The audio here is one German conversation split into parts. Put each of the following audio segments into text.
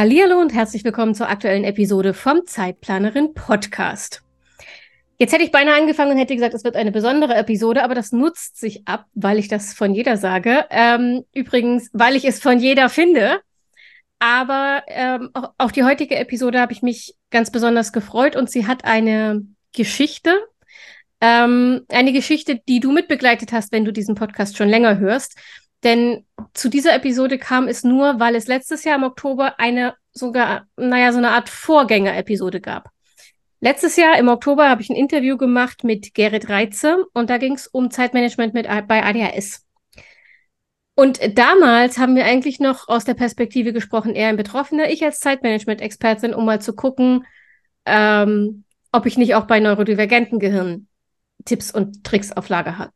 Hallo und herzlich willkommen zur aktuellen Episode vom Zeitplanerin Podcast. Jetzt hätte ich beinahe angefangen und hätte gesagt, es wird eine besondere Episode, aber das nutzt sich ab, weil ich das von jeder sage. Ähm, übrigens, weil ich es von jeder finde. Aber ähm, auch, auch die heutige Episode habe ich mich ganz besonders gefreut und sie hat eine Geschichte. Ähm, eine Geschichte, die du mitbegleitet hast, wenn du diesen Podcast schon länger hörst. Denn zu dieser Episode kam es nur, weil es letztes Jahr im Oktober eine sogar, naja, so eine Art Vorgänger-Episode gab. Letztes Jahr im Oktober habe ich ein Interview gemacht mit Gerrit Reitze und da ging es um Zeitmanagement mit, bei ADHS. Und damals haben wir eigentlich noch aus der Perspektive gesprochen, er ein Betroffener, ich als Zeitmanagement-Expertin, um mal zu gucken, ähm, ob ich nicht auch bei neurodivergenten Gehirnen Tipps und Tricks auf Lager habe.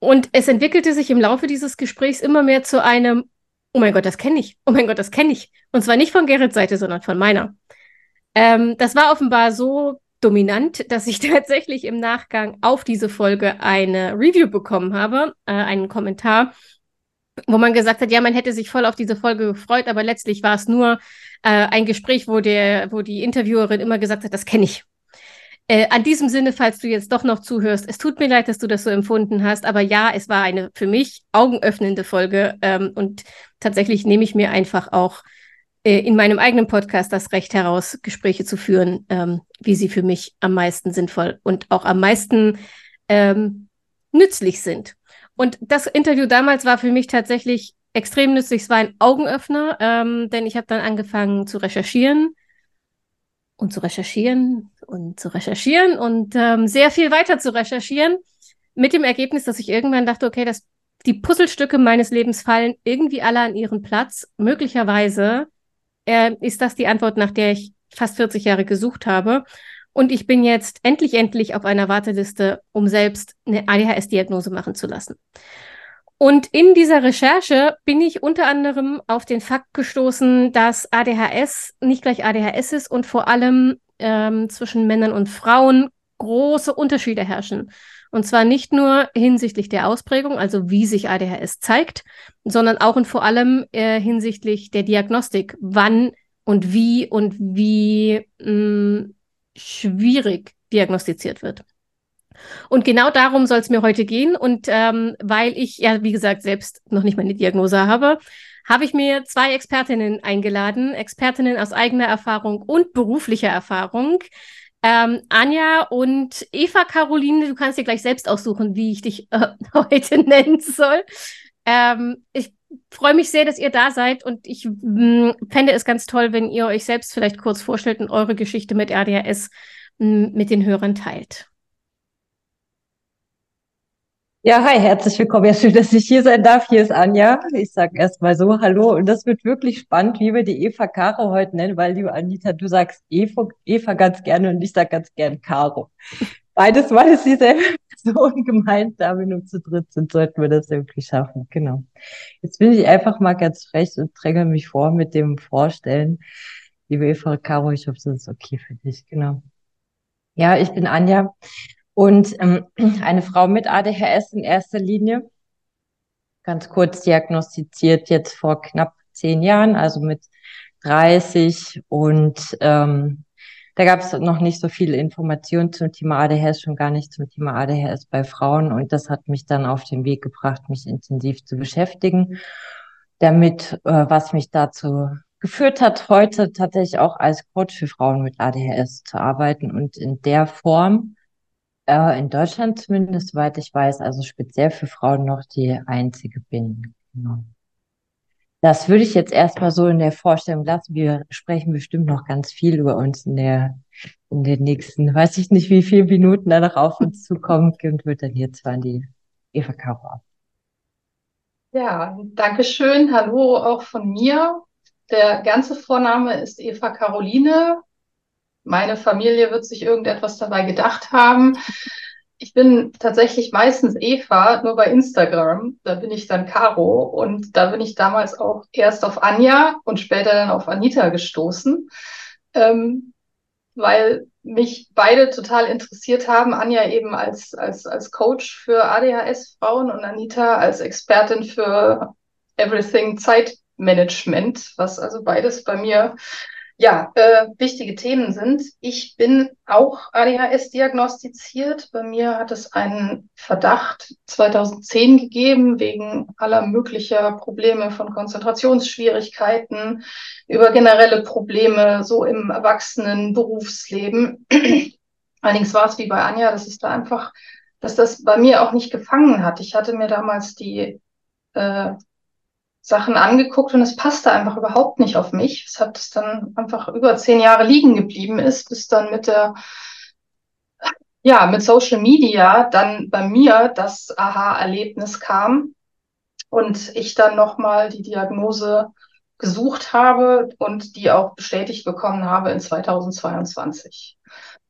Und es entwickelte sich im Laufe dieses Gesprächs immer mehr zu einem, oh mein Gott, das kenne ich, oh mein Gott, das kenne ich. Und zwar nicht von Gerrits Seite, sondern von meiner. Ähm, das war offenbar so dominant, dass ich tatsächlich im Nachgang auf diese Folge eine Review bekommen habe, äh, einen Kommentar, wo man gesagt hat, ja, man hätte sich voll auf diese Folge gefreut, aber letztlich war es nur äh, ein Gespräch, wo der, wo die Interviewerin immer gesagt hat, das kenne ich. Äh, an diesem Sinne, falls du jetzt doch noch zuhörst, es tut mir leid, dass du das so empfunden hast, aber ja, es war eine für mich augenöffnende Folge ähm, und tatsächlich nehme ich mir einfach auch äh, in meinem eigenen Podcast das Recht heraus, Gespräche zu führen, ähm, wie sie für mich am meisten sinnvoll und auch am meisten ähm, nützlich sind. Und das Interview damals war für mich tatsächlich extrem nützlich. Es war ein Augenöffner, ähm, denn ich habe dann angefangen zu recherchieren und zu recherchieren und zu recherchieren und ähm, sehr viel weiter zu recherchieren, mit dem Ergebnis, dass ich irgendwann dachte, okay, das, die Puzzlestücke meines Lebens fallen irgendwie alle an ihren Platz. Möglicherweise äh, ist das die Antwort, nach der ich fast 40 Jahre gesucht habe. Und ich bin jetzt endlich, endlich auf einer Warteliste, um selbst eine ADHS-Diagnose machen zu lassen. Und in dieser Recherche bin ich unter anderem auf den Fakt gestoßen, dass ADHS nicht gleich ADHS ist und vor allem ähm, zwischen Männern und Frauen große Unterschiede herrschen. Und zwar nicht nur hinsichtlich der Ausprägung, also wie sich ADHS zeigt, sondern auch und vor allem äh, hinsichtlich der Diagnostik, wann und wie und wie mh, mm, schwierig diagnostiziert wird. Und genau darum soll es mir heute gehen. Und ähm, weil ich ja, wie gesagt, selbst noch nicht meine Diagnose habe, habe ich mir zwei Expertinnen eingeladen, Expertinnen aus eigener Erfahrung und beruflicher Erfahrung. Ähm, Anja und Eva Caroline, du kannst dir gleich selbst aussuchen, wie ich dich äh, heute nennen soll. Ähm, ich freue mich sehr, dass ihr da seid und ich mh, fände es ganz toll, wenn ihr euch selbst vielleicht kurz vorstellt und eure Geschichte mit RDHS mh, mit den Hörern teilt. Ja, hi, herzlich willkommen. Ja, schön, dass ich hier sein darf. Hier ist Anja. Ich sage erstmal so Hallo. Und das wird wirklich spannend, wie wir die Eva Caro heute nennen, weil, liebe Anita, du sagst Eva, Eva ganz gerne und ich sage ganz gern Caro. Beides Mal ist dieselbe Person gemeint, da wir nur zu dritt sind, sollten wir das irgendwie schaffen. Genau. Jetzt bin ich einfach mal ganz frech und dränge mich vor mit dem Vorstellen. Liebe Eva Caro, ich hoffe, das ist okay für dich. Genau. Ja, ich bin Anja und ähm, eine Frau mit ADHS in erster Linie, ganz kurz diagnostiziert jetzt vor knapp zehn Jahren, also mit 30. Und ähm, da gab es noch nicht so viele Informationen zum Thema ADHS, schon gar nicht zum Thema ADHS bei Frauen. Und das hat mich dann auf den Weg gebracht, mich intensiv zu beschäftigen. Damit, äh, was mich dazu geführt hat, heute tatsächlich auch als Coach für Frauen mit ADHS zu arbeiten und in der Form äh, in Deutschland zumindest, soweit ich weiß, also speziell für Frauen noch die einzige bin. Genau. Das würde ich jetzt erstmal so in der Vorstellung lassen. Wir sprechen bestimmt noch ganz viel über uns in der, in den nächsten, weiß ich nicht, wie viele Minuten da noch auf uns zukommen und würde dann zwar an die Eva Caro ab. Ja, danke schön. Hallo auch von mir. Der ganze Vorname ist Eva Caroline meine Familie wird sich irgendetwas dabei gedacht haben. Ich bin tatsächlich meistens Eva, nur bei Instagram. Da bin ich dann Caro und da bin ich damals auch erst auf Anja und später dann auf Anita gestoßen, ähm, weil mich beide total interessiert haben. Anja eben als, als, als Coach für ADHS-Frauen und Anita als Expertin für Everything Zeitmanagement, was also beides bei mir ja, äh, wichtige Themen sind. Ich bin auch ADHS diagnostiziert. Bei mir hat es einen Verdacht 2010 gegeben wegen aller möglicher Probleme von Konzentrationsschwierigkeiten über generelle Probleme so im erwachsenen Berufsleben. Allerdings war es wie bei Anja, dass es da einfach, dass das bei mir auch nicht gefangen hat. Ich hatte mir damals die äh, Sachen angeguckt und es passte einfach überhaupt nicht auf mich. Es hat dann einfach über zehn Jahre liegen geblieben ist, bis dann mit der, ja, mit Social Media dann bei mir das Aha-Erlebnis kam und ich dann nochmal die Diagnose gesucht habe und die auch bestätigt bekommen habe in 2022.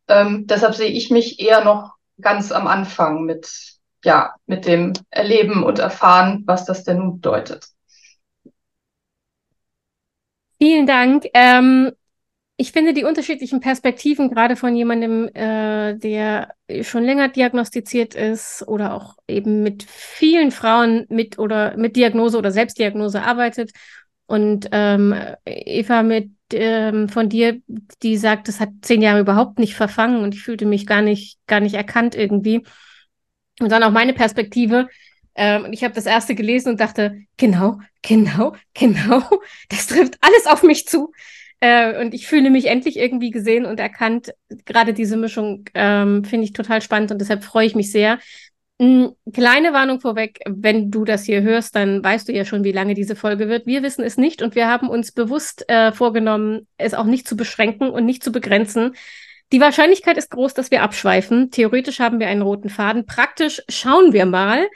Ähm, deshalb sehe ich mich eher noch ganz am Anfang mit, ja, mit dem Erleben und Erfahren, was das denn nun bedeutet. Vielen Dank. Ähm, ich finde die unterschiedlichen Perspektiven gerade von jemandem, äh, der schon länger diagnostiziert ist oder auch eben mit vielen Frauen mit oder mit Diagnose oder Selbstdiagnose arbeitet. Und ähm, Eva mit ähm, von dir, die sagt, das hat zehn Jahre überhaupt nicht verfangen und ich fühlte mich gar nicht, gar nicht erkannt irgendwie. Und dann auch meine Perspektive, ähm, und ich habe das erste gelesen und dachte, genau, genau, genau, das trifft alles auf mich zu. Äh, und ich fühle mich endlich irgendwie gesehen und erkannt. Gerade diese Mischung ähm, finde ich total spannend und deshalb freue ich mich sehr. Mhm, kleine Warnung vorweg, wenn du das hier hörst, dann weißt du ja schon, wie lange diese Folge wird. Wir wissen es nicht und wir haben uns bewusst äh, vorgenommen, es auch nicht zu beschränken und nicht zu begrenzen. Die Wahrscheinlichkeit ist groß, dass wir abschweifen. Theoretisch haben wir einen roten Faden. Praktisch schauen wir mal.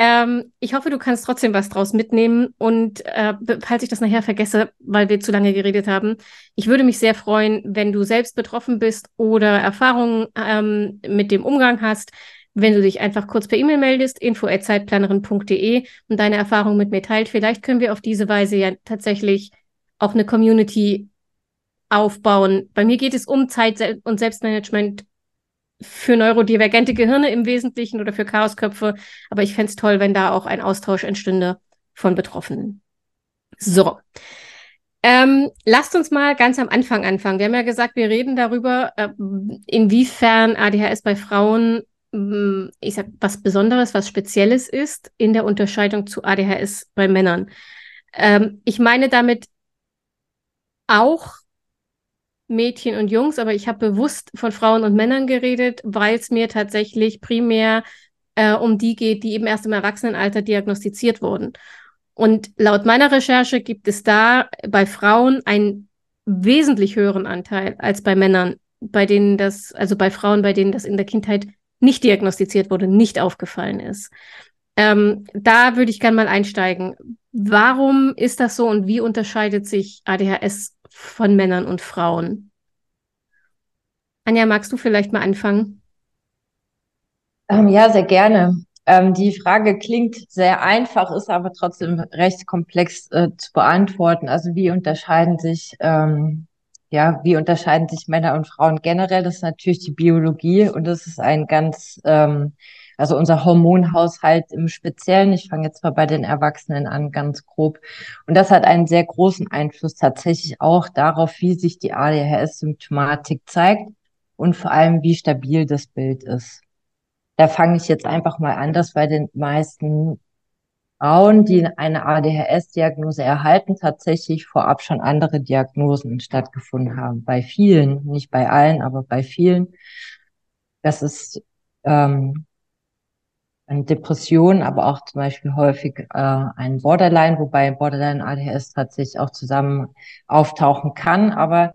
Ähm, ich hoffe, du kannst trotzdem was draus mitnehmen. Und äh, falls ich das nachher vergesse, weil wir zu lange geredet haben, ich würde mich sehr freuen, wenn du selbst betroffen bist oder Erfahrungen ähm, mit dem Umgang hast, wenn du dich einfach kurz per E-Mail meldest, info@zeitplanerin.de und deine Erfahrungen mit mir teilt. Vielleicht können wir auf diese Weise ja tatsächlich auch eine Community aufbauen. Bei mir geht es um Zeit und Selbstmanagement für neurodivergente Gehirne im Wesentlichen oder für Chaosköpfe. Aber ich fände es toll, wenn da auch ein Austausch entstünde von Betroffenen. So. Ähm, lasst uns mal ganz am Anfang anfangen. Wir haben ja gesagt, wir reden darüber, äh, inwiefern ADHS bei Frauen, äh, ich sag, was Besonderes, was Spezielles ist in der Unterscheidung zu ADHS bei Männern. Ähm, ich meine damit auch Mädchen und Jungs, aber ich habe bewusst von Frauen und Männern geredet, weil es mir tatsächlich primär äh, um die geht, die eben erst im Erwachsenenalter diagnostiziert wurden. Und laut meiner Recherche gibt es da bei Frauen einen wesentlich höheren Anteil als bei Männern, bei denen das, also bei Frauen, bei denen das in der Kindheit nicht diagnostiziert wurde, nicht aufgefallen ist. Ähm, da würde ich gerne mal einsteigen. Warum ist das so und wie unterscheidet sich ADHS von Männern und Frauen. Anja, magst du vielleicht mal anfangen? Ähm, ja, sehr gerne. Ähm, die Frage klingt sehr einfach, ist aber trotzdem recht komplex äh, zu beantworten. Also wie unterscheiden sich, ähm, ja, wie unterscheiden sich Männer und Frauen generell? Das ist natürlich die Biologie und das ist ein ganz ähm, also unser Hormonhaushalt im Speziellen. Ich fange jetzt mal bei den Erwachsenen an, ganz grob. Und das hat einen sehr großen Einfluss tatsächlich auch darauf, wie sich die ADHS-Symptomatik zeigt und vor allem, wie stabil das Bild ist. Da fange ich jetzt einfach mal an, dass bei den meisten Frauen, die eine ADHS-Diagnose erhalten, tatsächlich vorab schon andere Diagnosen stattgefunden haben. Bei vielen, nicht bei allen, aber bei vielen. Das ist ähm, Depression, aber auch zum Beispiel häufig äh, ein Borderline, wobei Borderline ADHS tatsächlich auch zusammen auftauchen kann, aber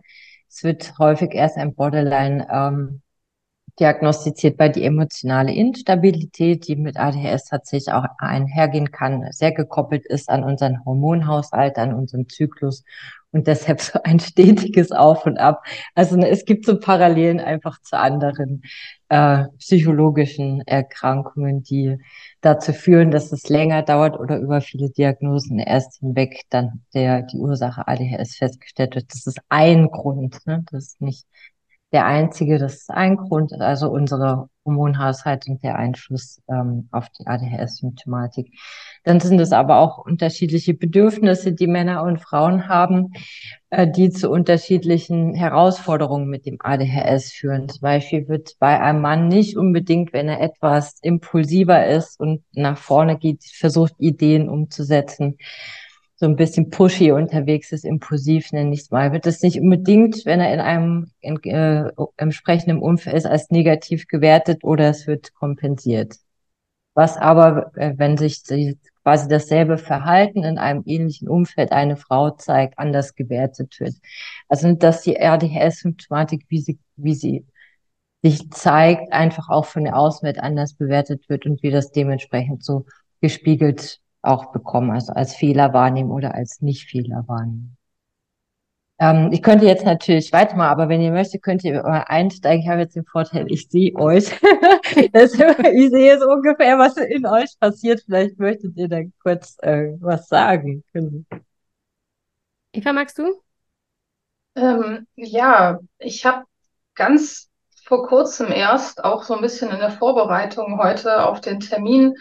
es wird häufig erst ein Borderline ähm, diagnostiziert, weil die emotionale Instabilität, die mit ADHS tatsächlich auch einhergehen kann, sehr gekoppelt ist an unseren Hormonhaushalt, an unseren Zyklus und deshalb so ein stetiges Auf und Ab. Also ne, es gibt so Parallelen einfach zu anderen äh, psychologischen Erkrankungen, die dazu führen, dass es länger dauert oder über viele Diagnosen erst hinweg dann der die Ursache ADHS festgestellt wird. Das ist ein Grund, ne? das ist nicht der einzige, das ist ein Grund, also unsere Hormonhaushalt und der Einfluss ähm, auf die ADHS-Symptomatik. Dann sind es aber auch unterschiedliche Bedürfnisse, die Männer und Frauen haben, äh, die zu unterschiedlichen Herausforderungen mit dem ADHS führen. Zum Beispiel wird bei einem Mann nicht unbedingt, wenn er etwas impulsiver ist und nach vorne geht, versucht, Ideen umzusetzen, so ein bisschen pushy unterwegs ist, impulsiv nenne ich es mal, wird es nicht unbedingt, wenn er in einem in, äh, entsprechenden Umfeld ist, als negativ gewertet oder es wird kompensiert. Was aber, äh, wenn sich die, quasi dasselbe Verhalten in einem ähnlichen Umfeld eine Frau zeigt, anders gewertet wird. Also dass die RDHS-Symptomatik, wie sie, wie sie sich zeigt, einfach auch von der Außenwelt anders bewertet wird und wir das dementsprechend so gespiegelt auch bekommen, also als Fehler wahrnehmen oder als Nicht-Fehler wahrnehmen. Ähm, ich könnte jetzt natürlich weitermachen, aber wenn ihr möchtet, könnt ihr mal einsteigen. Ich habe jetzt den Vorteil, ich sehe euch. das, ich sehe so ungefähr, was in euch passiert. Vielleicht möchtet ihr dann kurz äh, was sagen. Eva, magst du? Ähm, ja, ich habe ganz vor kurzem erst, auch so ein bisschen in der Vorbereitung heute auf den Termin,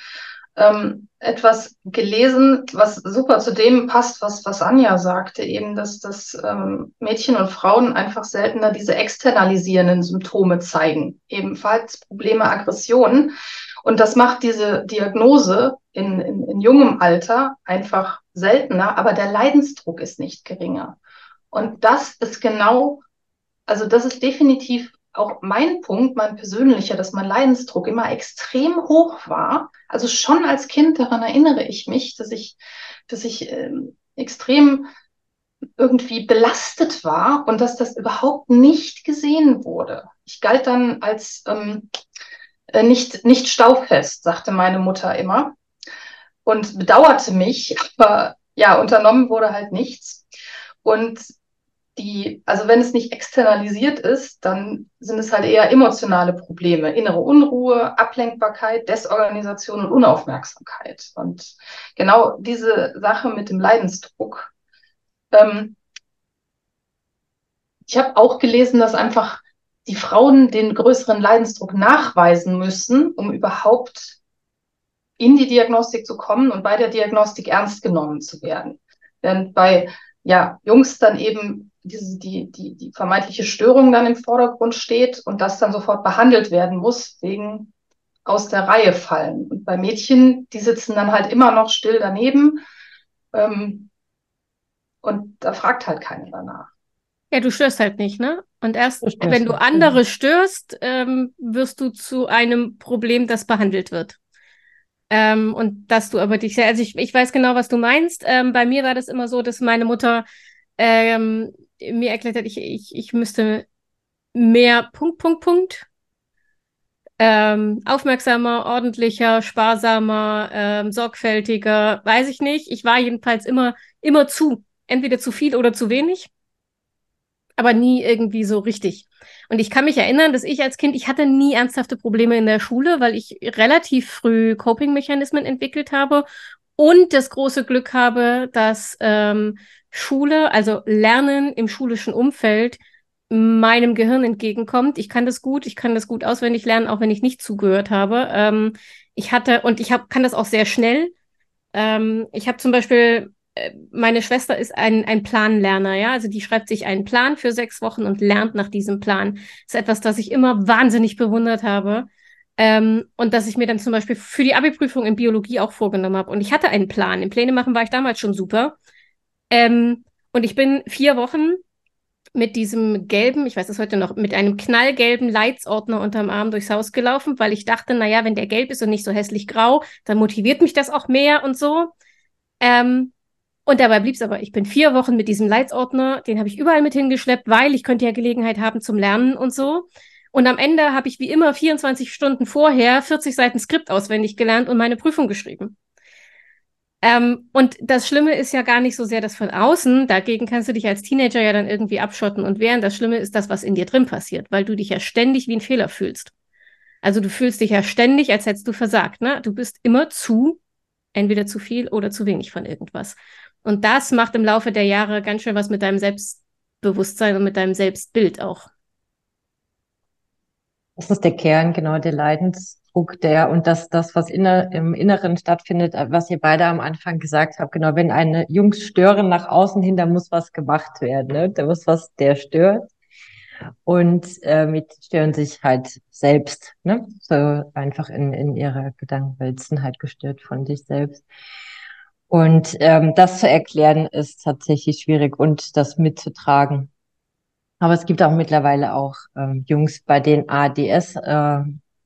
ähm, etwas gelesen, was super zu dem passt, was, was Anja sagte, eben, dass, dass ähm, Mädchen und Frauen einfach seltener diese externalisierenden Symptome zeigen, ebenfalls Probleme, Aggressionen. Und das macht diese Diagnose in, in, in jungem Alter einfach seltener, aber der Leidensdruck ist nicht geringer. Und das ist genau, also das ist definitiv auch mein Punkt, mein persönlicher, dass mein Leidensdruck immer extrem hoch war. Also schon als Kind daran erinnere ich mich, dass ich, dass ich ähm, extrem irgendwie belastet war und dass das überhaupt nicht gesehen wurde. Ich galt dann als ähm, äh, nicht, nicht staufest, sagte meine Mutter immer und bedauerte mich, aber ja, unternommen wurde halt nichts. Und die, also wenn es nicht externalisiert ist, dann sind es halt eher emotionale Probleme, innere Unruhe, Ablenkbarkeit, Desorganisation und Unaufmerksamkeit. Und genau diese Sache mit dem Leidensdruck. Ähm, ich habe auch gelesen, dass einfach die Frauen den größeren Leidensdruck nachweisen müssen, um überhaupt in die Diagnostik zu kommen und bei der Diagnostik ernst genommen zu werden. Während bei ja, Jungs dann eben diese, die, die, die vermeintliche Störung dann im Vordergrund steht und das dann sofort behandelt werden muss, wegen aus der Reihe fallen. Und bei Mädchen, die sitzen dann halt immer noch still daneben ähm, und da fragt halt keiner danach. Ja, du störst halt nicht, ne? Und erst wenn du andere störst, ähm, wirst du zu einem Problem, das behandelt wird. Ähm, und dass du aber dich, also ich, ich weiß genau, was du meinst. Ähm, bei mir war das immer so, dass meine Mutter ähm, mir erklärt hat, ich, ich, ich müsste mehr Punkt, Punkt, Punkt. Ähm, aufmerksamer, ordentlicher, sparsamer, ähm, sorgfältiger, weiß ich nicht. Ich war jedenfalls immer, immer zu. Entweder zu viel oder zu wenig. Aber nie irgendwie so richtig. Und ich kann mich erinnern, dass ich als Kind, ich hatte nie ernsthafte Probleme in der Schule, weil ich relativ früh Coping-Mechanismen entwickelt habe und das große Glück habe, dass ähm, Schule, also Lernen im schulischen Umfeld, meinem Gehirn entgegenkommt. Ich kann das gut, ich kann das gut auswendig lernen, auch wenn ich nicht zugehört habe. Ähm, ich hatte, und ich hab, kann das auch sehr schnell. Ähm, ich habe zum Beispiel, äh, meine Schwester ist ein, ein Planlerner, ja, also die schreibt sich einen Plan für sechs Wochen und lernt nach diesem Plan. Das ist etwas, das ich immer wahnsinnig bewundert habe. Ähm, und dass ich mir dann zum Beispiel für die Abi-Prüfung in Biologie auch vorgenommen habe. Und ich hatte einen Plan. Im Pläne machen war ich damals schon super. Ähm, und ich bin vier Wochen mit diesem gelben, ich weiß es heute noch, mit einem knallgelben Leitsordner unterm Arm durchs Haus gelaufen, weil ich dachte, naja, wenn der gelb ist und nicht so hässlich grau, dann motiviert mich das auch mehr und so. Ähm, und dabei blieb es aber. Ich bin vier Wochen mit diesem Leitsordner, den habe ich überall mit hingeschleppt, weil ich könnte ja Gelegenheit haben zum Lernen und so. Und am Ende habe ich wie immer 24 Stunden vorher 40 Seiten Skript auswendig gelernt und meine Prüfung geschrieben. Ähm, und das Schlimme ist ja gar nicht so sehr das von außen. Dagegen kannst du dich als Teenager ja dann irgendwie abschotten und wehren. Das Schlimme ist das, was in dir drin passiert, weil du dich ja ständig wie ein Fehler fühlst. Also du fühlst dich ja ständig, als hättest du versagt. Ne? Du bist immer zu, entweder zu viel oder zu wenig von irgendwas. Und das macht im Laufe der Jahre ganz schön was mit deinem Selbstbewusstsein und mit deinem Selbstbild auch. Das ist der Kern, genau, der Leidensdruck, der und das, das, was inner, im Inneren stattfindet, was ihr beide am Anfang gesagt habt, genau, wenn eine Jungs stören nach außen hin, da muss was gemacht werden, ne? Da muss was, der stört. Und äh, mit stören sich halt selbst, ne? So einfach in, in ihrer Gedankenwelt sind halt gestört von sich selbst. Und ähm, das zu erklären ist tatsächlich schwierig und das mitzutragen. Aber es gibt auch mittlerweile auch ähm, Jungs, bei denen ADS äh,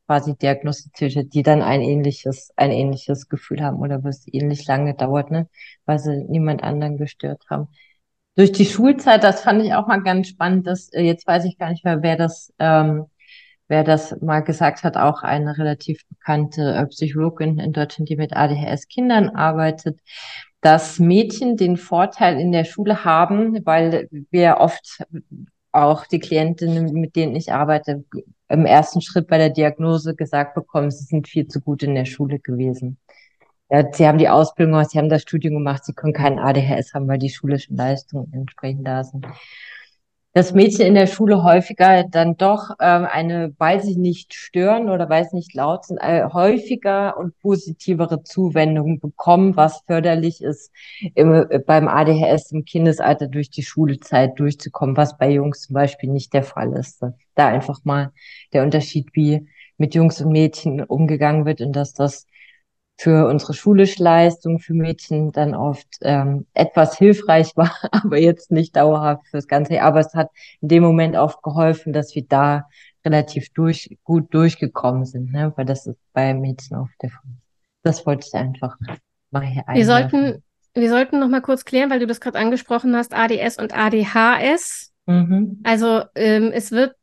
quasi diagnostiziert wird, die dann ein ähnliches, ein ähnliches Gefühl haben oder was ähnlich lange dauert, ne, weil sie niemand anderen gestört haben. Durch die Schulzeit, das fand ich auch mal ganz spannend, dass äh, jetzt weiß ich gar nicht mehr, wer das, ähm, wer das mal gesagt hat, auch eine relativ bekannte äh, Psychologin in Deutschland, die mit ADHS Kindern arbeitet, dass Mädchen den Vorteil in der Schule haben, weil wir oft auch die Klientinnen, mit denen ich arbeite, im ersten Schritt bei der Diagnose gesagt bekommen, sie sind viel zu gut in der Schule gewesen. Ja, sie haben die Ausbildung gemacht, sie haben das Studium gemacht, sie können keinen ADHS haben, weil die schulischen Leistungen entsprechend da sind dass Mädchen in der Schule häufiger dann doch ähm, eine, weil sie nicht stören oder weil sie nicht laut sind, äh, häufiger und positivere Zuwendungen bekommen, was förderlich ist, im, äh, beim ADHS im Kindesalter durch die Schulezeit durchzukommen, was bei Jungs zum Beispiel nicht der Fall ist. Da einfach mal der Unterschied, wie mit Jungs und Mädchen umgegangen wird und dass das für unsere schulische Leistung für Mädchen dann oft ähm, etwas hilfreich war, aber jetzt nicht dauerhaft fürs ganze Jahr. Aber es hat in dem Moment oft geholfen, dass wir da relativ durch, gut durchgekommen sind, ne? weil das ist bei Mädchen oft der Fall. Das wollte ich einfach mal hier einwerfen. Wir sollten, wir sollten noch mal kurz klären, weil du das gerade angesprochen hast, ADS und ADHS. Mhm. Also ähm, es wird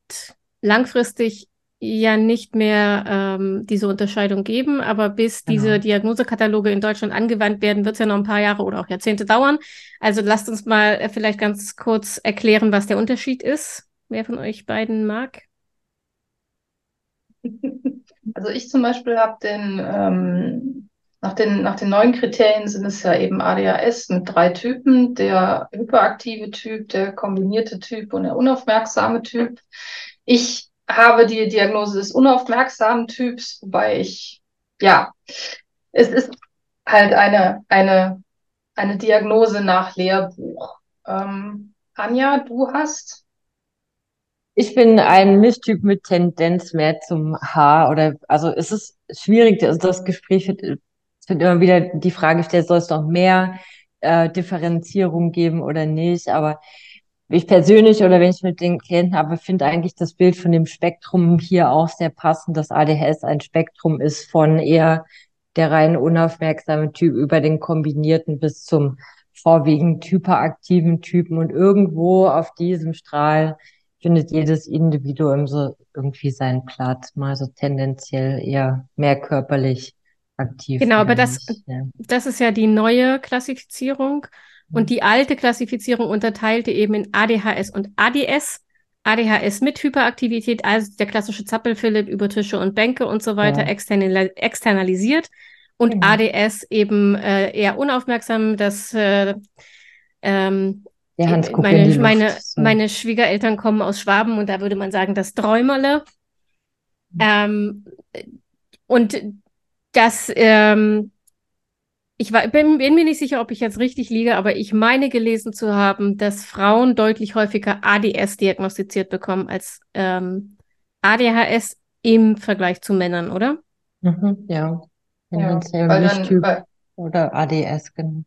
langfristig ja nicht mehr ähm, diese Unterscheidung geben, aber bis genau. diese Diagnosekataloge in Deutschland angewandt werden, wird es ja noch ein paar Jahre oder auch Jahrzehnte dauern. Also lasst uns mal äh, vielleicht ganz kurz erklären, was der Unterschied ist. Wer von euch beiden mag? Also ich zum Beispiel habe den, ähm, nach den, nach den neuen Kriterien sind es ja eben ADHS mit drei Typen, der hyperaktive Typ, der kombinierte Typ und der unaufmerksame Typ. Ich habe die Diagnose des unaufmerksamen Typs, wobei ich, ja, es ist halt eine, eine, eine Diagnose nach Lehrbuch. Ähm, Anja, du hast? Ich bin ein Mischtyp mit Tendenz mehr zum H oder, also es ist schwierig, also das Gespräch wird, wird immer wieder die Frage stellt, soll es noch mehr äh, Differenzierung geben oder nicht, aber ich persönlich oder wenn ich mit den Klienten habe, finde eigentlich das Bild von dem Spektrum hier auch sehr passend, dass ADHS ein Spektrum ist von eher der rein unaufmerksame Typ über den kombinierten bis zum vorwiegend hyperaktiven Typen und irgendwo auf diesem Strahl findet jedes Individuum so irgendwie seinen Platz, mal so tendenziell eher mehr körperlich aktiv. Genau, aber das, ja. das ist ja die neue Klassifizierung. Und die alte Klassifizierung unterteilte eben in ADHS und ADS. ADHS mit Hyperaktivität, also der klassische Zappelphilipp über Tische und Bänke und so weiter, ja. external externalisiert. Und genau. ADS eben äh, eher unaufmerksam, das äh, ähm, meine, meine, meine Schwiegereltern kommen aus Schwaben und da würde man sagen, das Träumerle. Mhm. Ähm, und das ähm, ich war, bin, bin, mir nicht sicher, ob ich jetzt richtig liege, aber ich meine gelesen zu haben, dass Frauen deutlich häufiger ADS diagnostiziert bekommen als ähm, ADHS im Vergleich zu Männern, oder? Mhm, ja, ja, Mischtyp oder ADS, genau.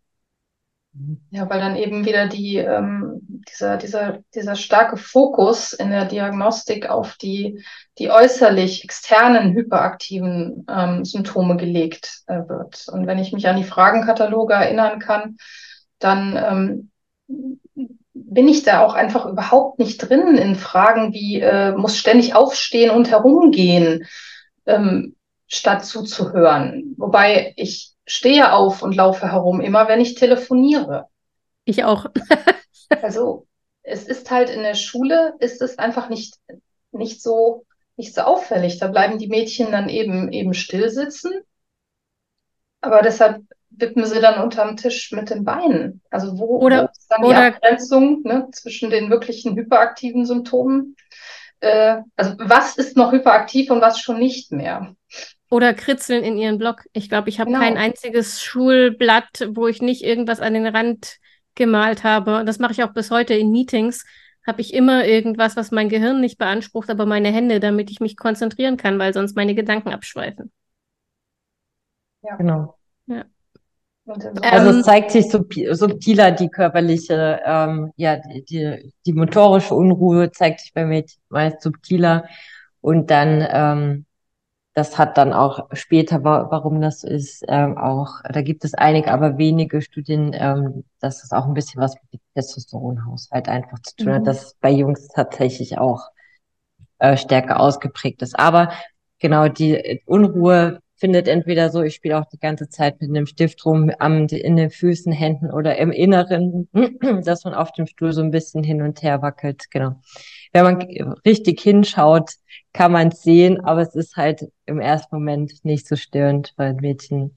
Ja, weil dann eben wieder die, ähm, dieser, dieser, dieser starke Fokus in der Diagnostik auf die, die äußerlich externen hyperaktiven ähm, Symptome gelegt äh, wird. Und wenn ich mich an die Fragenkataloge erinnern kann, dann ähm, bin ich da auch einfach überhaupt nicht drin in Fragen wie, äh, muss ständig aufstehen und herumgehen, ähm, statt zuzuhören. Wobei ich stehe auf und laufe herum, immer wenn ich telefoniere. Ich auch. also es ist halt in der Schule, ist es einfach nicht, nicht so, nicht so auffällig. Da bleiben die Mädchen dann eben, eben still sitzen. Aber deshalb wippen sie dann unterm Tisch mit den Beinen. Also wo, oder, wo ist dann die Abgrenzung ne, zwischen den wirklichen hyperaktiven Symptomen? Äh, also was ist noch hyperaktiv und was schon nicht mehr? Oder kritzeln in ihren Blog. Ich glaube, ich habe genau. kein einziges Schulblatt, wo ich nicht irgendwas an den Rand gemalt habe. Und das mache ich auch bis heute in Meetings. Habe ich immer irgendwas, was mein Gehirn nicht beansprucht, aber meine Hände, damit ich mich konzentrieren kann, weil sonst meine Gedanken abschweifen. Ja. Genau. Ja. Also es ähm, zeigt sich subtiler die körperliche, ähm, ja, die, die, die motorische Unruhe zeigt sich bei Mädchen meist subtiler und dann ähm, das hat dann auch später, warum das ist, ähm, auch, da gibt es einige, aber wenige Studien, ähm, dass es auch ein bisschen was mit dem Testosteronhaushalt einfach zu tun mhm. hat, dass bei Jungs tatsächlich auch äh, stärker ausgeprägt ist. Aber genau, die Unruhe findet entweder so, ich spiele auch die ganze Zeit mit einem Stift rum, am, in den Füßen, Händen oder im Inneren, dass man auf dem Stuhl so ein bisschen hin und her wackelt, genau. Wenn man richtig hinschaut, kann man es sehen, aber es ist halt im ersten Moment nicht so störend, weil Mädchen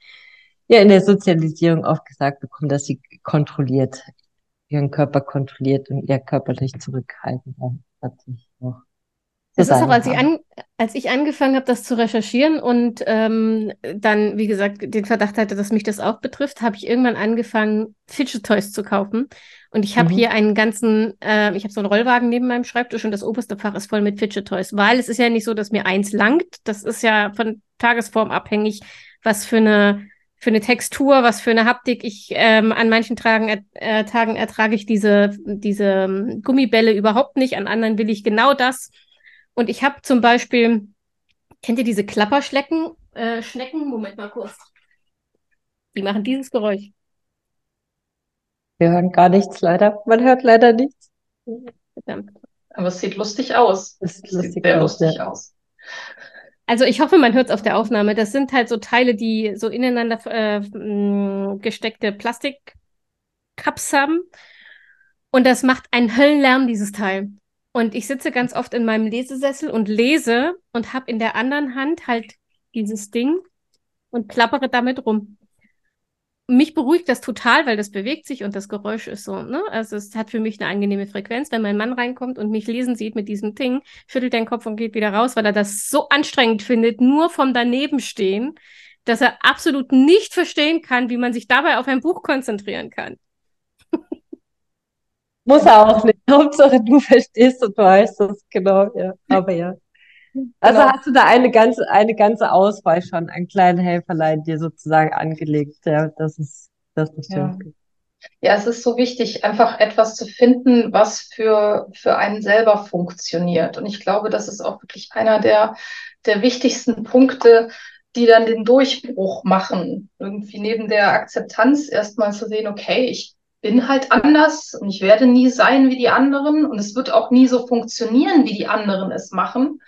ja in der Sozialisierung oft gesagt bekommen, dass sie kontrolliert, ihren Körper kontrolliert und ihr körperlich zurückhalten. Das hat sich noch das ist auch, als ich, an, als ich angefangen habe, das zu recherchieren und ähm, dann, wie gesagt, den Verdacht hatte, dass mich das auch betrifft, habe ich irgendwann angefangen, Fidget Toys zu kaufen. Und ich habe mhm. hier einen ganzen, äh, ich habe so einen Rollwagen neben meinem Schreibtisch und das oberste Fach ist voll mit Fidget Toys, weil es ist ja nicht so, dass mir eins langt. Das ist ja von Tagesform abhängig, was für eine für eine Textur, was für eine Haptik. Ich ähm, an manchen Tagen, äh, Tagen ertrage ich diese diese ähm, Gummibälle überhaupt nicht, an anderen will ich genau das. Und ich habe zum Beispiel, kennt ihr diese Klapperschnecken? Äh, Schnecken? Moment mal kurz. Die machen dieses Geräusch. Wir hören gar nichts leider. Man hört leider nichts. Verdammt. Aber es sieht lustig aus. Es sieht lustig sehr aus, lustig ja. aus. Also ich hoffe, man hört es auf der Aufnahme. Das sind halt so Teile, die so ineinander äh, gesteckte Plastikcups haben. Und das macht einen Höllenlärm, dieses Teil. Und ich sitze ganz oft in meinem Lesesessel und lese und habe in der anderen Hand halt dieses Ding und klappere damit rum. Mich beruhigt das total, weil das bewegt sich und das Geräusch ist so, ne? Also es hat für mich eine angenehme Frequenz. Wenn mein Mann reinkommt und mich lesen sieht mit diesem Ding, schüttelt den Kopf und geht wieder raus, weil er das so anstrengend findet, nur vom Danebenstehen, dass er absolut nicht verstehen kann, wie man sich dabei auf ein Buch konzentrieren kann. Muss er auch nicht. Hauptsache du verstehst und weißt es, genau, ja. Aber ja. Also genau. hast du da eine ganze, eine ganze Auswahl schon an kleinen Helferlein dir sozusagen angelegt. Ja, das ist, das ist ja. Ja, es ist so wichtig, einfach etwas zu finden, was für, für einen selber funktioniert. Und ich glaube, das ist auch wirklich einer der, der wichtigsten Punkte, die dann den Durchbruch machen. Irgendwie neben der Akzeptanz erstmal zu sehen, okay, ich bin halt anders und ich werde nie sein wie die anderen und es wird auch nie so funktionieren, wie die anderen es machen.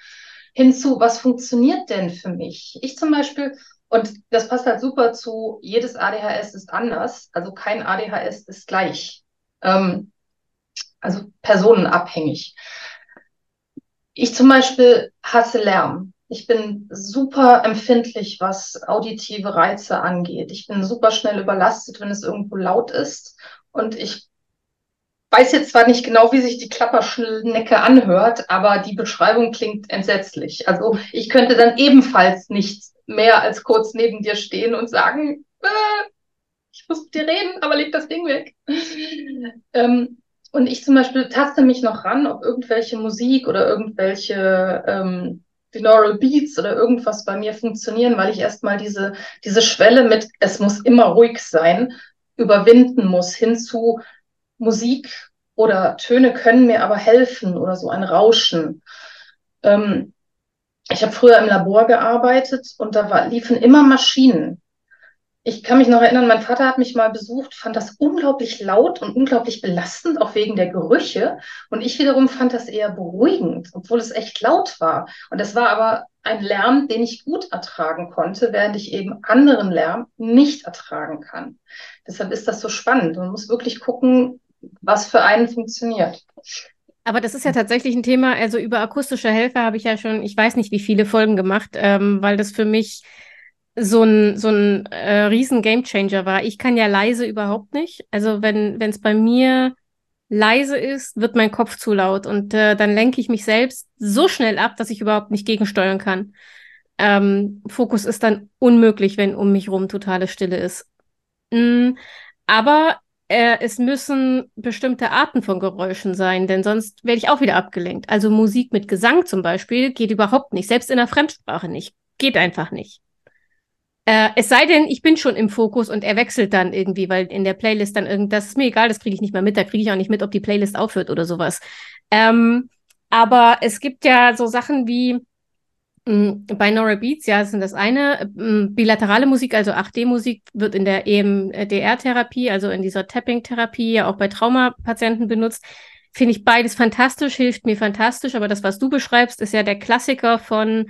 Hinzu, was funktioniert denn für mich? Ich zum Beispiel, und das passt halt super zu, jedes ADHS ist anders, also kein ADHS ist gleich. Ähm, also personenabhängig. Ich zum Beispiel hasse Lärm. Ich bin super empfindlich, was auditive Reize angeht. Ich bin super schnell überlastet, wenn es irgendwo laut ist. Und ich weiß jetzt zwar nicht genau, wie sich die Klapperschnecke anhört, aber die Beschreibung klingt entsetzlich. Also ich könnte dann ebenfalls nicht mehr als kurz neben dir stehen und sagen, äh, ich muss mit dir reden, aber leg das Ding weg. ähm, und ich zum Beispiel taste mich noch ran, ob irgendwelche Musik oder irgendwelche ähm, Binaural Beats oder irgendwas bei mir funktionieren, weil ich erstmal diese, diese Schwelle mit, es muss immer ruhig sein, überwinden muss, hin zu Musik oder Töne können mir aber helfen oder so ein Rauschen. Ähm, ich habe früher im Labor gearbeitet und da war, liefen immer Maschinen. Ich kann mich noch erinnern, mein Vater hat mich mal besucht, fand das unglaublich laut und unglaublich belastend, auch wegen der Gerüche. Und ich wiederum fand das eher beruhigend, obwohl es echt laut war. Und das war aber ein Lärm, den ich gut ertragen konnte, während ich eben anderen Lärm nicht ertragen kann. Deshalb ist das so spannend. Man muss wirklich gucken, was für einen funktioniert. Aber das ist ja tatsächlich ein Thema, also über akustische Helfer habe ich ja schon, ich weiß nicht, wie viele Folgen gemacht, ähm, weil das für mich so ein, so ein äh, riesen Gamechanger war. Ich kann ja leise überhaupt nicht. Also wenn es bei mir leise ist, wird mein Kopf zu laut und äh, dann lenke ich mich selbst so schnell ab, dass ich überhaupt nicht gegensteuern kann. Ähm, Fokus ist dann unmöglich, wenn um mich rum totale Stille ist. Mm, aber äh, es müssen bestimmte Arten von Geräuschen sein, denn sonst werde ich auch wieder abgelenkt. Also Musik mit Gesang zum Beispiel geht überhaupt nicht, selbst in der Fremdsprache nicht. Geht einfach nicht. Äh, es sei denn, ich bin schon im Fokus und er wechselt dann irgendwie, weil in der Playlist dann irgend, das ist mir egal, das kriege ich nicht mehr mit, da kriege ich auch nicht mit, ob die Playlist aufhört oder sowas. Ähm, aber es gibt ja so Sachen wie mh, hm, Binaural Beats, ja, das sind das eine. Mh, hm, bilaterale Musik, also 8D-Musik, wird in der EMDR-Therapie, also in dieser Tapping-Therapie, ja auch bei Traumapatienten benutzt. Finde ich beides fantastisch, hilft mir fantastisch, aber das, was du beschreibst, ist ja der Klassiker von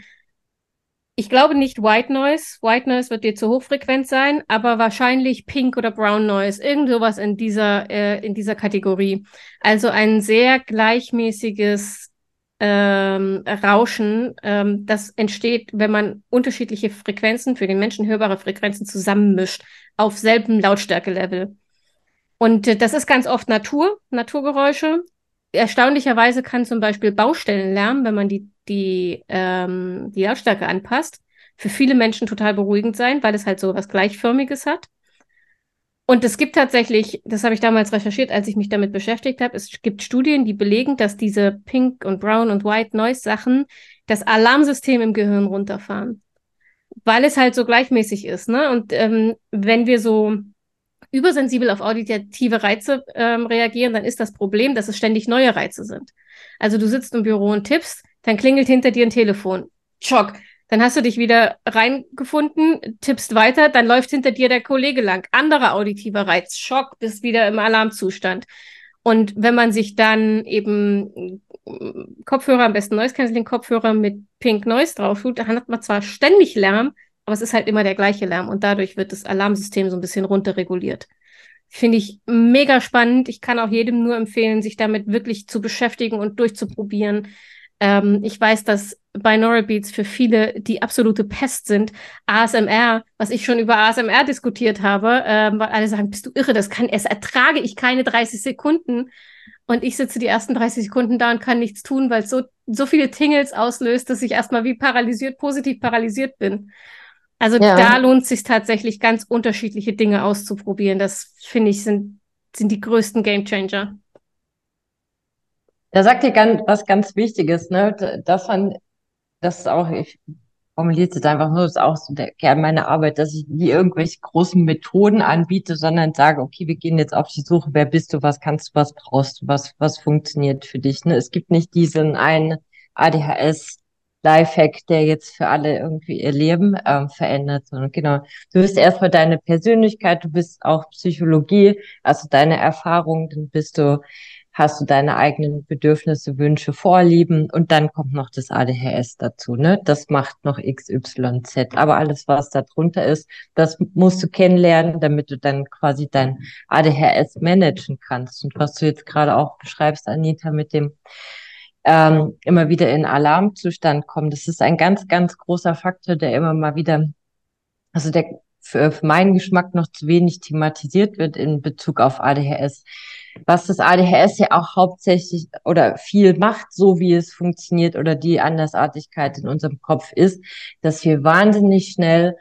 ich glaube nicht White Noise. White Noise wird dir zu hochfrequent sein, aber wahrscheinlich Pink oder Brown Noise. Irgend sowas in dieser, äh, in dieser Kategorie. Also ein sehr gleichmäßiges ähm, Rauschen, ähm, das entsteht, wenn man unterschiedliche Frequenzen, für den Menschen hörbare Frequenzen zusammenmischt, auf selben Lautstärke-Level. Und äh, das ist ganz oft Natur, Naturgeräusche. Erstaunlicherweise kann zum Beispiel Baustellenlärm, wenn man die die, ähm, die Lautstärke anpasst, für viele Menschen total beruhigend sein, weil es halt so was Gleichförmiges hat. Und es gibt tatsächlich, das habe ich damals recherchiert, als ich mich damit beschäftigt habe, es gibt Studien, die belegen, dass diese Pink und Brown und White Noise Sachen das Alarmsystem im Gehirn runterfahren. Weil es halt so gleichmäßig ist, ne? Und ähm, wenn wir so übersensibel auf auditive Reize ähm, reagieren, dann ist das Problem, dass es ständig neue Reize sind. Also du sitzt im Büro und tippst, dann klingelt hinter dir ein Telefon. Schock. Dann hast du dich wieder reingefunden, tippst weiter, dann läuft hinter dir der Kollege lang. Anderer auditiver Reiz. Schock, bist wieder im Alarmzustand. Und wenn man sich dann eben äh, Kopfhörer, am besten Noise Cancelling Kopfhörer mit Pink Noise drauf tut, dann hat man zwar ständig Lärm, aber es ist halt immer der gleiche Lärm und dadurch wird das Alarmsystem so ein bisschen runterreguliert. Finde ich mega spannend. Ich kann auch jedem nur empfehlen, sich damit wirklich zu beschäftigen und durchzuprobieren. Ähm, ich weiß, dass Binaural Beats für viele die absolute Pest sind. ASMR, was ich schon über ASMR diskutiert habe, ähm, weil alle sagen, bist du irre, das kann, es ertrage ich keine 30 Sekunden. Und ich sitze die ersten 30 Sekunden da und kann nichts tun, weil es so, so viele Tingles auslöst, dass ich erstmal wie paralysiert, positiv paralysiert bin. Also ja. da lohnt es sich tatsächlich ganz unterschiedliche Dinge auszuprobieren. Das finde ich sind, sind die größten Game Changer. Da sagt ihr ganz, was ganz Wichtiges, ne? Dass man, das ist auch, ich formuliere es jetzt einfach nur, das ist auch so der Kern meiner Arbeit, dass ich nie irgendwelche großen Methoden anbiete, sondern sage, okay, wir gehen jetzt auf die Suche, wer bist du, was kannst du, was brauchst du, was, was funktioniert für dich. Ne? Es gibt nicht diesen einen ADHS Lifehack, der jetzt für alle irgendwie ihr Leben ähm, verändert, sondern genau, du bist erstmal deine Persönlichkeit, du bist auch Psychologie, also deine Erfahrungen, dann bist du hast du deine eigenen Bedürfnisse, Wünsche, Vorlieben und dann kommt noch das ADHS dazu. Ne? Das macht noch XYZ. Aber alles, was da drunter ist, das musst du kennenlernen, damit du dann quasi dein ADHS managen kannst. Und was du jetzt gerade auch beschreibst, Anita, mit dem ähm, immer wieder in Alarmzustand kommen, das ist ein ganz, ganz großer Faktor, der immer mal wieder, also der für, für meinen Geschmack noch zu wenig thematisiert wird in Bezug auf ADHS was das ADHS ja auch hauptsächlich oder viel macht, so wie es funktioniert oder die Andersartigkeit in unserem Kopf ist, dass wir wahnsinnig schnell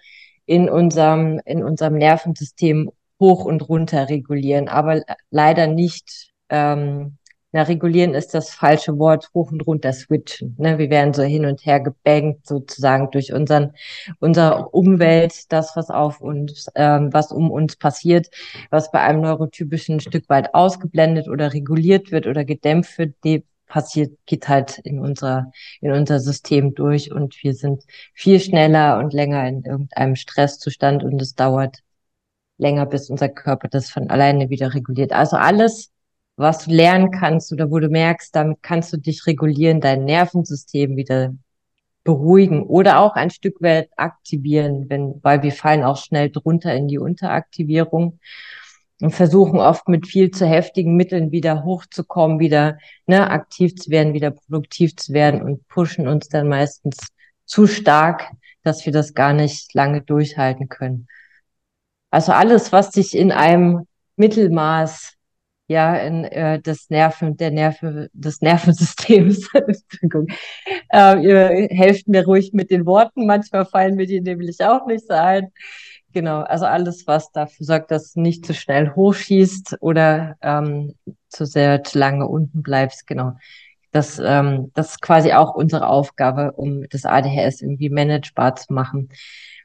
in unserem, in unserem Nervensystem hoch und runter regulieren, aber leider nicht ähm, na, regulieren ist das falsche Wort, hoch und runter switchen. Ne? Wir werden so hin und her gebankt sozusagen durch unseren, unsere Umwelt, das, was auf uns, ähm, was um uns passiert, was bei einem Neurotypischen Stück weit ausgeblendet oder reguliert wird oder gedämpft wird, die passiert, geht halt in unser, in unser System durch und wir sind viel schneller und länger in irgendeinem Stresszustand und es dauert länger, bis unser Körper das von alleine wieder reguliert. Also alles, was du lernen kannst oder wo du merkst, damit kannst du dich regulieren, dein Nervensystem wieder beruhigen oder auch ein Stück weit aktivieren, wenn, weil wir fallen auch schnell drunter in die Unteraktivierung und versuchen oft mit viel zu heftigen Mitteln wieder hochzukommen, wieder ne, aktiv zu werden, wieder produktiv zu werden und pushen uns dann meistens zu stark, dass wir das gar nicht lange durchhalten können. Also alles, was sich in einem Mittelmaß ja, in äh, das Nerven, der Nerven, des Nervensystems. äh, ihr helft mir ruhig mit den Worten, manchmal fallen mir die nämlich auch nicht so ein. Genau, also alles, was dafür sorgt, dass du nicht zu schnell hochschießt oder ähm, zu sehr lange unten bleibst, genau. Das, ähm, das ist quasi auch unsere Aufgabe, um das ADHS irgendwie managebar zu machen.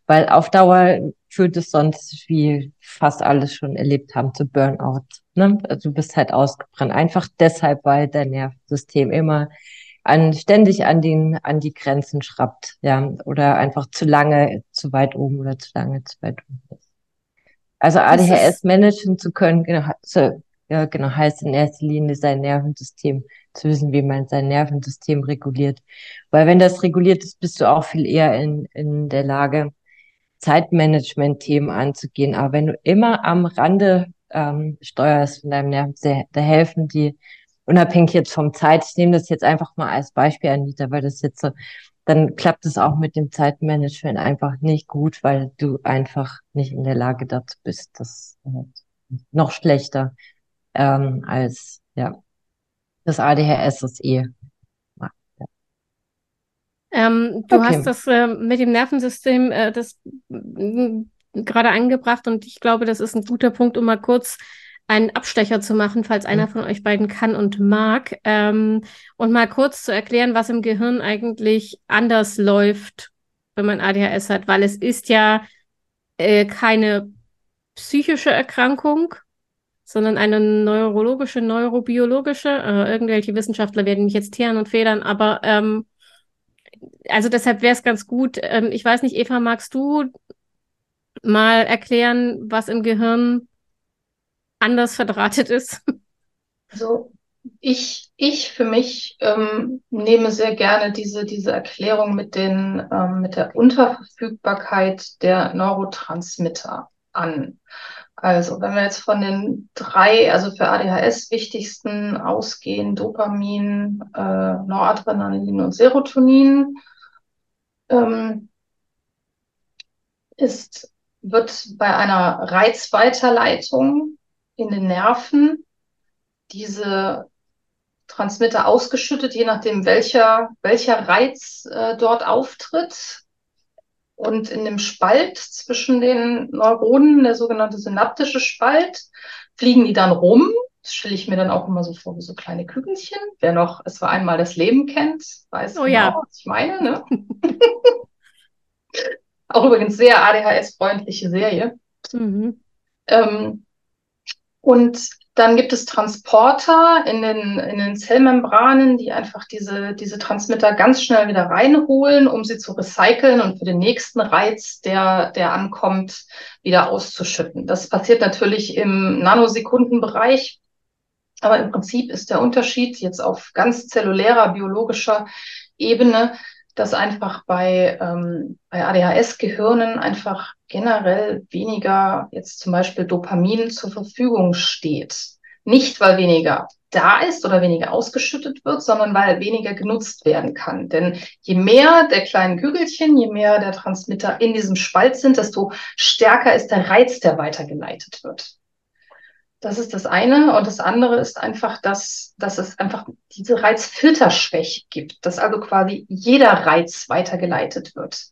Weil auf Dauer führt es sonst, wie fast alles schon erlebt haben, zu Burnout. Ne? Also du bist halt ausgebrannt. Einfach deshalb, weil dein Nervensystem immer an, ständig an den, an die Grenzen schraubt, ja, oder einfach zu lange zu weit oben oder zu lange zu weit oben ist. Also ADHS managen zu können, genau, so, ja, genau, heißt in erster Linie sein Nervensystem zu wissen, wie man sein Nervensystem reguliert. Weil wenn das reguliert ist, bist du auch viel eher in, in der Lage, Zeitmanagement-Themen anzugehen. Aber wenn du immer am Rande ähm, steuerst von deinem Nerven, da helfen die unabhängig jetzt vom Zeit, ich nehme das jetzt einfach mal als Beispiel, Anita, weil das jetzt so, dann klappt es auch mit dem Zeitmanagement einfach nicht gut, weil du einfach nicht in der Lage dazu bist. Das noch schlechter ähm, als ja das ADHS ist eh. Ähm, du okay. hast das äh, mit dem Nervensystem äh, das gerade angebracht und ich glaube, das ist ein guter Punkt, um mal kurz einen Abstecher zu machen, falls einer mhm. von euch beiden kann und mag. Ähm, und mal kurz zu erklären, was im Gehirn eigentlich anders läuft, wenn man ADHS hat, weil es ist ja äh, keine psychische Erkrankung, sondern eine neurologische, neurobiologische. Äh, irgendwelche Wissenschaftler werden mich jetzt teeren und federn, aber ähm, also deshalb wäre es ganz gut. Ähm, ich weiß nicht, Eva, magst du mal erklären, was im Gehirn anders verdrahtet ist? Also ich, ich für mich ähm, nehme sehr gerne diese, diese Erklärung mit, den, ähm, mit der Unterverfügbarkeit der Neurotransmitter an. Also wenn wir jetzt von den drei, also für ADHS wichtigsten ausgehen, Dopamin, äh, Noradrenalin und Serotonin, ähm, ist, wird bei einer Reizweiterleitung in den Nerven diese Transmitter ausgeschüttet, je nachdem welcher, welcher Reiz äh, dort auftritt. Und in dem Spalt zwischen den Neuronen, der sogenannte synaptische Spalt, fliegen die dann rum. Das stelle ich mir dann auch immer so vor wie so kleine Kügelchen. Wer noch Es war einmal das Leben kennt, weiß oh, genau, ja. was ich meine. Ne? auch übrigens sehr ADHS-freundliche Serie. Mhm. Ähm, und dann gibt es Transporter in den, in den Zellmembranen, die einfach diese, diese Transmitter ganz schnell wieder reinholen, um sie zu recyceln und für den nächsten Reiz, der, der ankommt, wieder auszuschütten. Das passiert natürlich im Nanosekundenbereich. Aber im Prinzip ist der Unterschied jetzt auf ganz zellulärer, biologischer Ebene, dass einfach bei, ähm, bei ADHS-Gehirnen einfach generell weniger jetzt zum Beispiel Dopamin zur Verfügung steht. Nicht, weil weniger da ist oder weniger ausgeschüttet wird, sondern weil weniger genutzt werden kann. Denn je mehr der kleinen Kügelchen, je mehr der Transmitter in diesem Spalt sind, desto stärker ist der Reiz, der weitergeleitet wird. Das ist das eine. Und das andere ist einfach, dass, dass es einfach diese Reizfilterschwäche gibt, dass also quasi jeder Reiz weitergeleitet wird.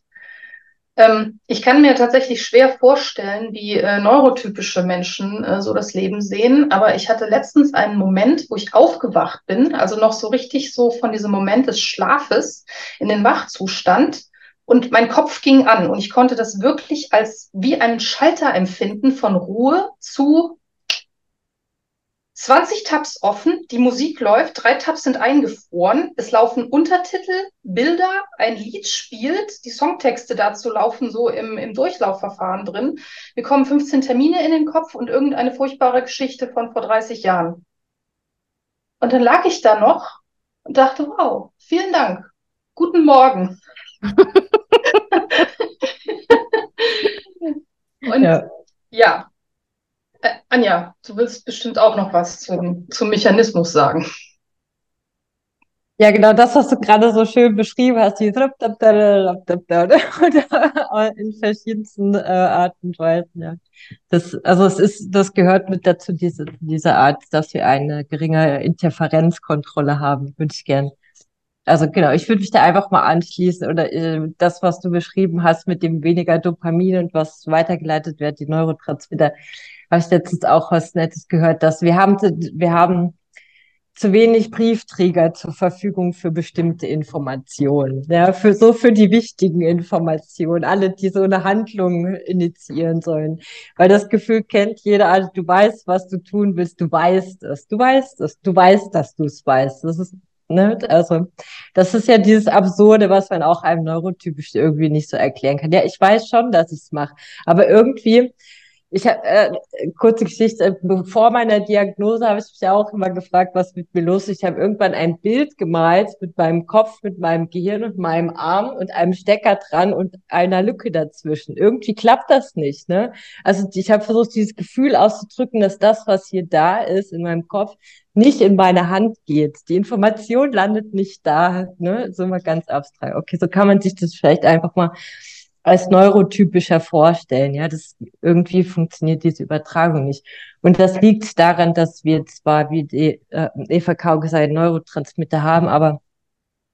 Ähm, ich kann mir tatsächlich schwer vorstellen, wie äh, neurotypische Menschen äh, so das Leben sehen, aber ich hatte letztens einen Moment, wo ich aufgewacht bin, also noch so richtig so von diesem Moment des Schlafes in den Wachzustand. Und mein Kopf ging an und ich konnte das wirklich als wie einen Schalter empfinden von Ruhe zu 20 Tabs offen, die Musik läuft, drei Tabs sind eingefroren, es laufen Untertitel, Bilder, ein Lied spielt, die Songtexte dazu laufen so im, im Durchlaufverfahren drin. Wir kommen 15 Termine in den Kopf und irgendeine furchtbare Geschichte von vor 30 Jahren. Und dann lag ich da noch und dachte, wow, vielen Dank. Guten Morgen. und ja, ja Anja, du willst bestimmt auch noch was zum, zum Mechanismus sagen. Ja, genau das, was du gerade so schön beschrieben hast, die in verschiedensten äh, Arten und Weisen, ja. Das, also es ist, das gehört mit dazu, diese, diese Art, dass wir eine geringe Interferenzkontrolle haben, würde ich gern. Also genau, ich würde mich da einfach mal anschließen oder äh, das, was du beschrieben hast mit dem weniger Dopamin und was weitergeleitet wird, die Neurotransmitter habe ich letztens auch was Nettes gehört, dass wir haben, wir haben zu wenig Briefträger zur Verfügung für bestimmte Informationen. Ja, für so für die wichtigen Informationen, alle, die so eine Handlung initiieren sollen. Weil das Gefühl kennt jeder, also du weißt, was du tun willst, du weißt es, du weißt es, du weißt, dass du es weißt. Das ist, ne, also, das ist ja dieses Absurde, was man auch einem neurotypisch irgendwie nicht so erklären kann. Ja, ich weiß schon, dass ich es mache, aber irgendwie ich habe äh, kurze Geschichte, vor meiner Diagnose habe ich mich ja auch immer gefragt, was mit mir los ist. Ich habe irgendwann ein Bild gemalt mit meinem Kopf, mit meinem Gehirn und meinem Arm und einem Stecker dran und einer Lücke dazwischen. Irgendwie klappt das nicht, ne? Also ich habe versucht, dieses Gefühl auszudrücken, dass das, was hier da ist in meinem Kopf, nicht in meine Hand geht. Die Information landet nicht da, ne? So mal ganz abstrakt. Okay, so kann man sich das vielleicht einfach mal als neurotypischer vorstellen. Ja, das irgendwie funktioniert diese Übertragung nicht. Und das liegt daran, dass wir zwar, wie die äh, Eva Kau gesagt, Neurotransmitter haben, aber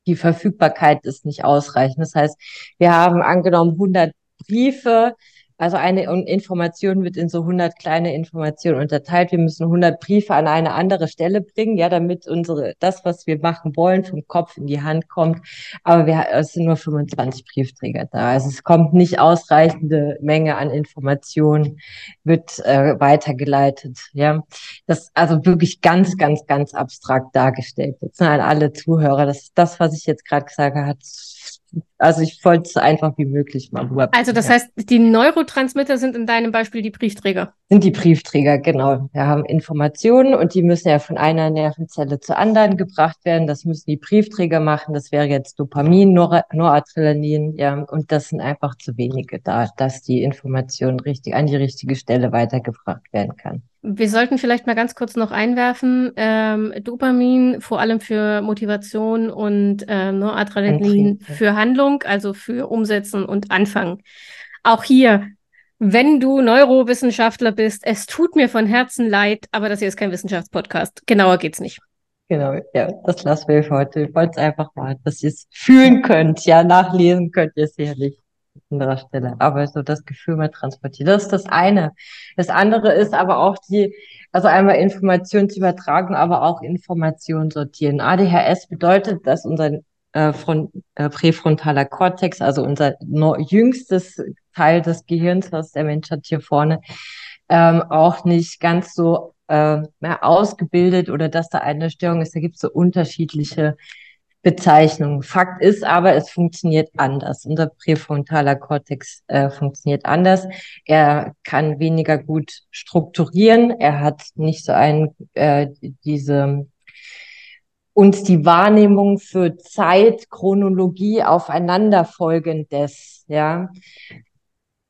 die Verfügbarkeit ist nicht ausreichend. Das heißt, wir haben angenommen 100 Briefe, also eine Information wird in so 100 kleine Informationen unterteilt. Wir müssen 100 Briefe an eine andere Stelle bringen, ja, damit unsere, das, was wir machen wollen, vom Kopf in die Hand kommt. Aber wir, es sind nur 25 Briefträger da. Also es kommt nicht ausreichende Menge an Informationen, wird äh, weitergeleitet, ja. Das, also wirklich ganz, ganz, ganz abstrakt dargestellt. Jetzt an alle Zuhörer, das das, was ich jetzt gerade gesagt habe, hat also ich wollte es so einfach wie möglich mal rüber. Also das heißt, die Neurotransmitter sind in deinem Beispiel die Briefträger? Sind die Briefträger, genau. Wir haben Informationen und die müssen ja von einer Nervenzelle zur anderen gebracht werden. Das müssen die Briefträger machen. Das wäre jetzt Dopamin, Nor Noradrenalin, ja. Und das sind einfach zu wenige da, dass die Information richtig an die richtige Stelle weitergebracht werden kann. Wir sollten vielleicht mal ganz kurz noch einwerfen, ähm, Dopamin vor allem für Motivation und äh, Noradrenalin für Handlung, also für Umsetzen und Anfangen. Auch hier, wenn du Neurowissenschaftler bist, es tut mir von Herzen leid, aber das hier ist kein Wissenschaftspodcast. Genauer geht's nicht. Genau, ja, das lassen wir für heute. Ich wollte es einfach mal, dass ihr es fühlen könnt. Ja, nachlesen könnt ihr sicherlich anderer Stelle. Aber so das Gefühl mal transportiert. Das ist das eine. Das andere ist aber auch die, also einmal Informationsübertragung, aber auch Information sortieren. ADHS bedeutet, dass unser äh, von, äh, präfrontaler Kortex, also unser jüngstes Teil des Gehirns, was der Mensch hat hier vorne, ähm, auch nicht ganz so äh, mehr ausgebildet oder dass da eine Störung ist. Da gibt es so unterschiedliche Bezeichnung. Fakt ist aber, es funktioniert anders. Unser präfrontaler Kortex äh, funktioniert anders. Er kann weniger gut strukturieren. Er hat nicht so ein äh, diese uns die Wahrnehmung für Zeit, Chronologie aufeinanderfolgendes, ja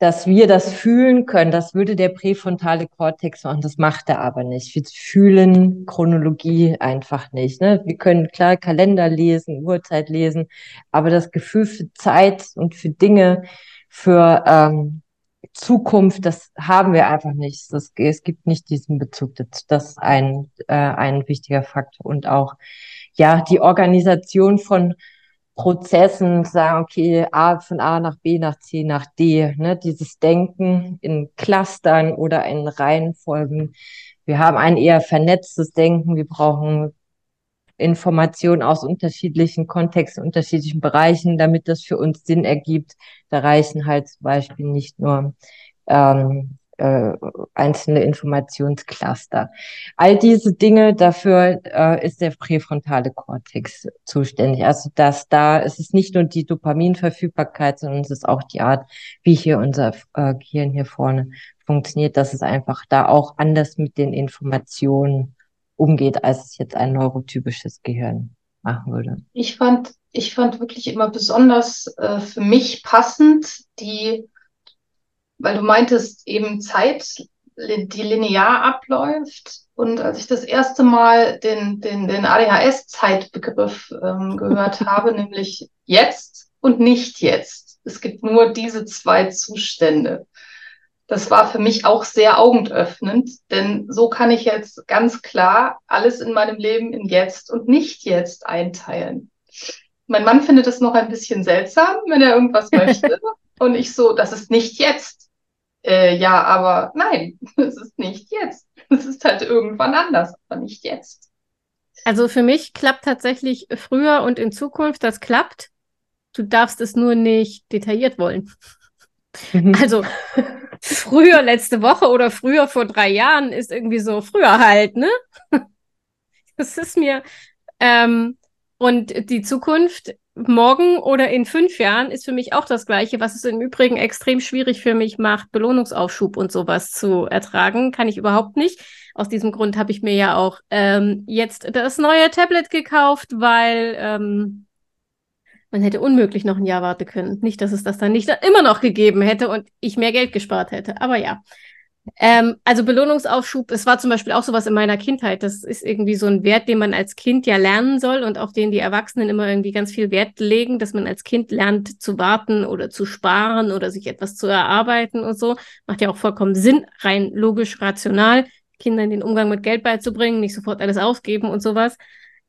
dass wir das fühlen können. Das würde der präfrontale Kortex machen. Das macht er aber nicht. Wir fühlen Chronologie einfach nicht. Ne? Wir können klar Kalender lesen, Uhrzeit lesen, aber das Gefühl für Zeit und für Dinge, für ähm, Zukunft, das haben wir einfach nicht. Das, es gibt nicht diesen Bezug. Das, das ist ein, äh, ein wichtiger Faktor. Und auch ja die Organisation von Prozessen sagen, okay, A von A nach B nach C nach D, ne, dieses Denken in Clustern oder in Reihenfolgen. Wir haben ein eher vernetztes Denken. Wir brauchen Informationen aus unterschiedlichen Kontexten, unterschiedlichen Bereichen, damit das für uns Sinn ergibt. Da reichen halt zum Beispiel nicht nur ähm, äh, einzelne Informationscluster. All diese Dinge, dafür äh, ist der präfrontale Kortex zuständig. Also dass da ist es nicht nur die Dopaminverfügbarkeit, sondern es ist auch die Art, wie hier unser äh, Gehirn hier vorne funktioniert, dass es einfach da auch anders mit den Informationen umgeht, als es jetzt ein neurotypisches Gehirn machen würde. Ich fand, ich fand wirklich immer besonders äh, für mich passend die weil du meintest eben Zeit, die linear abläuft. Und als ich das erste Mal den, den, den ADHS-Zeitbegriff ähm, gehört habe, nämlich jetzt und nicht jetzt. Es gibt nur diese zwei Zustände. Das war für mich auch sehr augenöffnend, denn so kann ich jetzt ganz klar alles in meinem Leben in jetzt und nicht jetzt einteilen. Mein Mann findet es noch ein bisschen seltsam, wenn er irgendwas möchte. Und ich so, das ist nicht jetzt. Äh, ja, aber nein, es ist nicht jetzt. Es ist halt irgendwann anders, aber nicht jetzt. Also für mich klappt tatsächlich früher und in Zukunft, das klappt. Du darfst es nur nicht detailliert wollen. Mhm. Also früher letzte Woche oder früher vor drei Jahren ist irgendwie so früher halt, ne? Das ist mir ähm, und die Zukunft morgen oder in fünf Jahren ist für mich auch das Gleiche, was es im Übrigen extrem schwierig für mich macht, Belohnungsaufschub und sowas zu ertragen. Kann ich überhaupt nicht. Aus diesem Grund habe ich mir ja auch ähm, jetzt das neue Tablet gekauft, weil ähm, man hätte unmöglich noch ein Jahr warten können. Nicht, dass es das dann nicht immer noch gegeben hätte und ich mehr Geld gespart hätte. Aber ja. Ähm, also Belohnungsaufschub, es war zum Beispiel auch sowas in meiner Kindheit. Das ist irgendwie so ein Wert, den man als Kind ja lernen soll und auf den die Erwachsenen immer irgendwie ganz viel Wert legen, dass man als Kind lernt zu warten oder zu sparen oder sich etwas zu erarbeiten und so. Macht ja auch vollkommen Sinn, rein logisch, rational, Kindern den Umgang mit Geld beizubringen, nicht sofort alles ausgeben und sowas.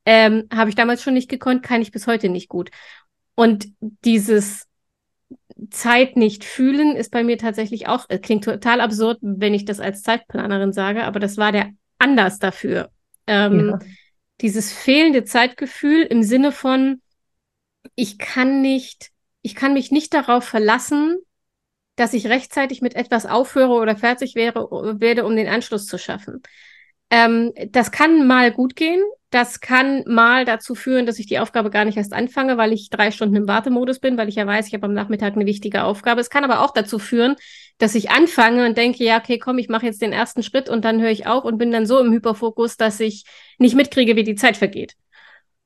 Ähm, Habe ich damals schon nicht gekonnt, kann ich bis heute nicht gut. Und dieses Zeit nicht fühlen ist bei mir tatsächlich auch, äh, klingt total absurd, wenn ich das als Zeitplanerin sage, aber das war der Anlass dafür. Ähm, ja. Dieses fehlende Zeitgefühl im Sinne von, ich kann nicht, ich kann mich nicht darauf verlassen, dass ich rechtzeitig mit etwas aufhöre oder fertig wäre, werde, um den Anschluss zu schaffen. Ähm, das kann mal gut gehen. Das kann mal dazu führen, dass ich die Aufgabe gar nicht erst anfange, weil ich drei Stunden im Wartemodus bin, weil ich ja weiß, ich habe am Nachmittag eine wichtige Aufgabe. Es kann aber auch dazu führen, dass ich anfange und denke, ja, okay, komm, ich mache jetzt den ersten Schritt und dann höre ich auf und bin dann so im Hyperfokus, dass ich nicht mitkriege, wie die Zeit vergeht.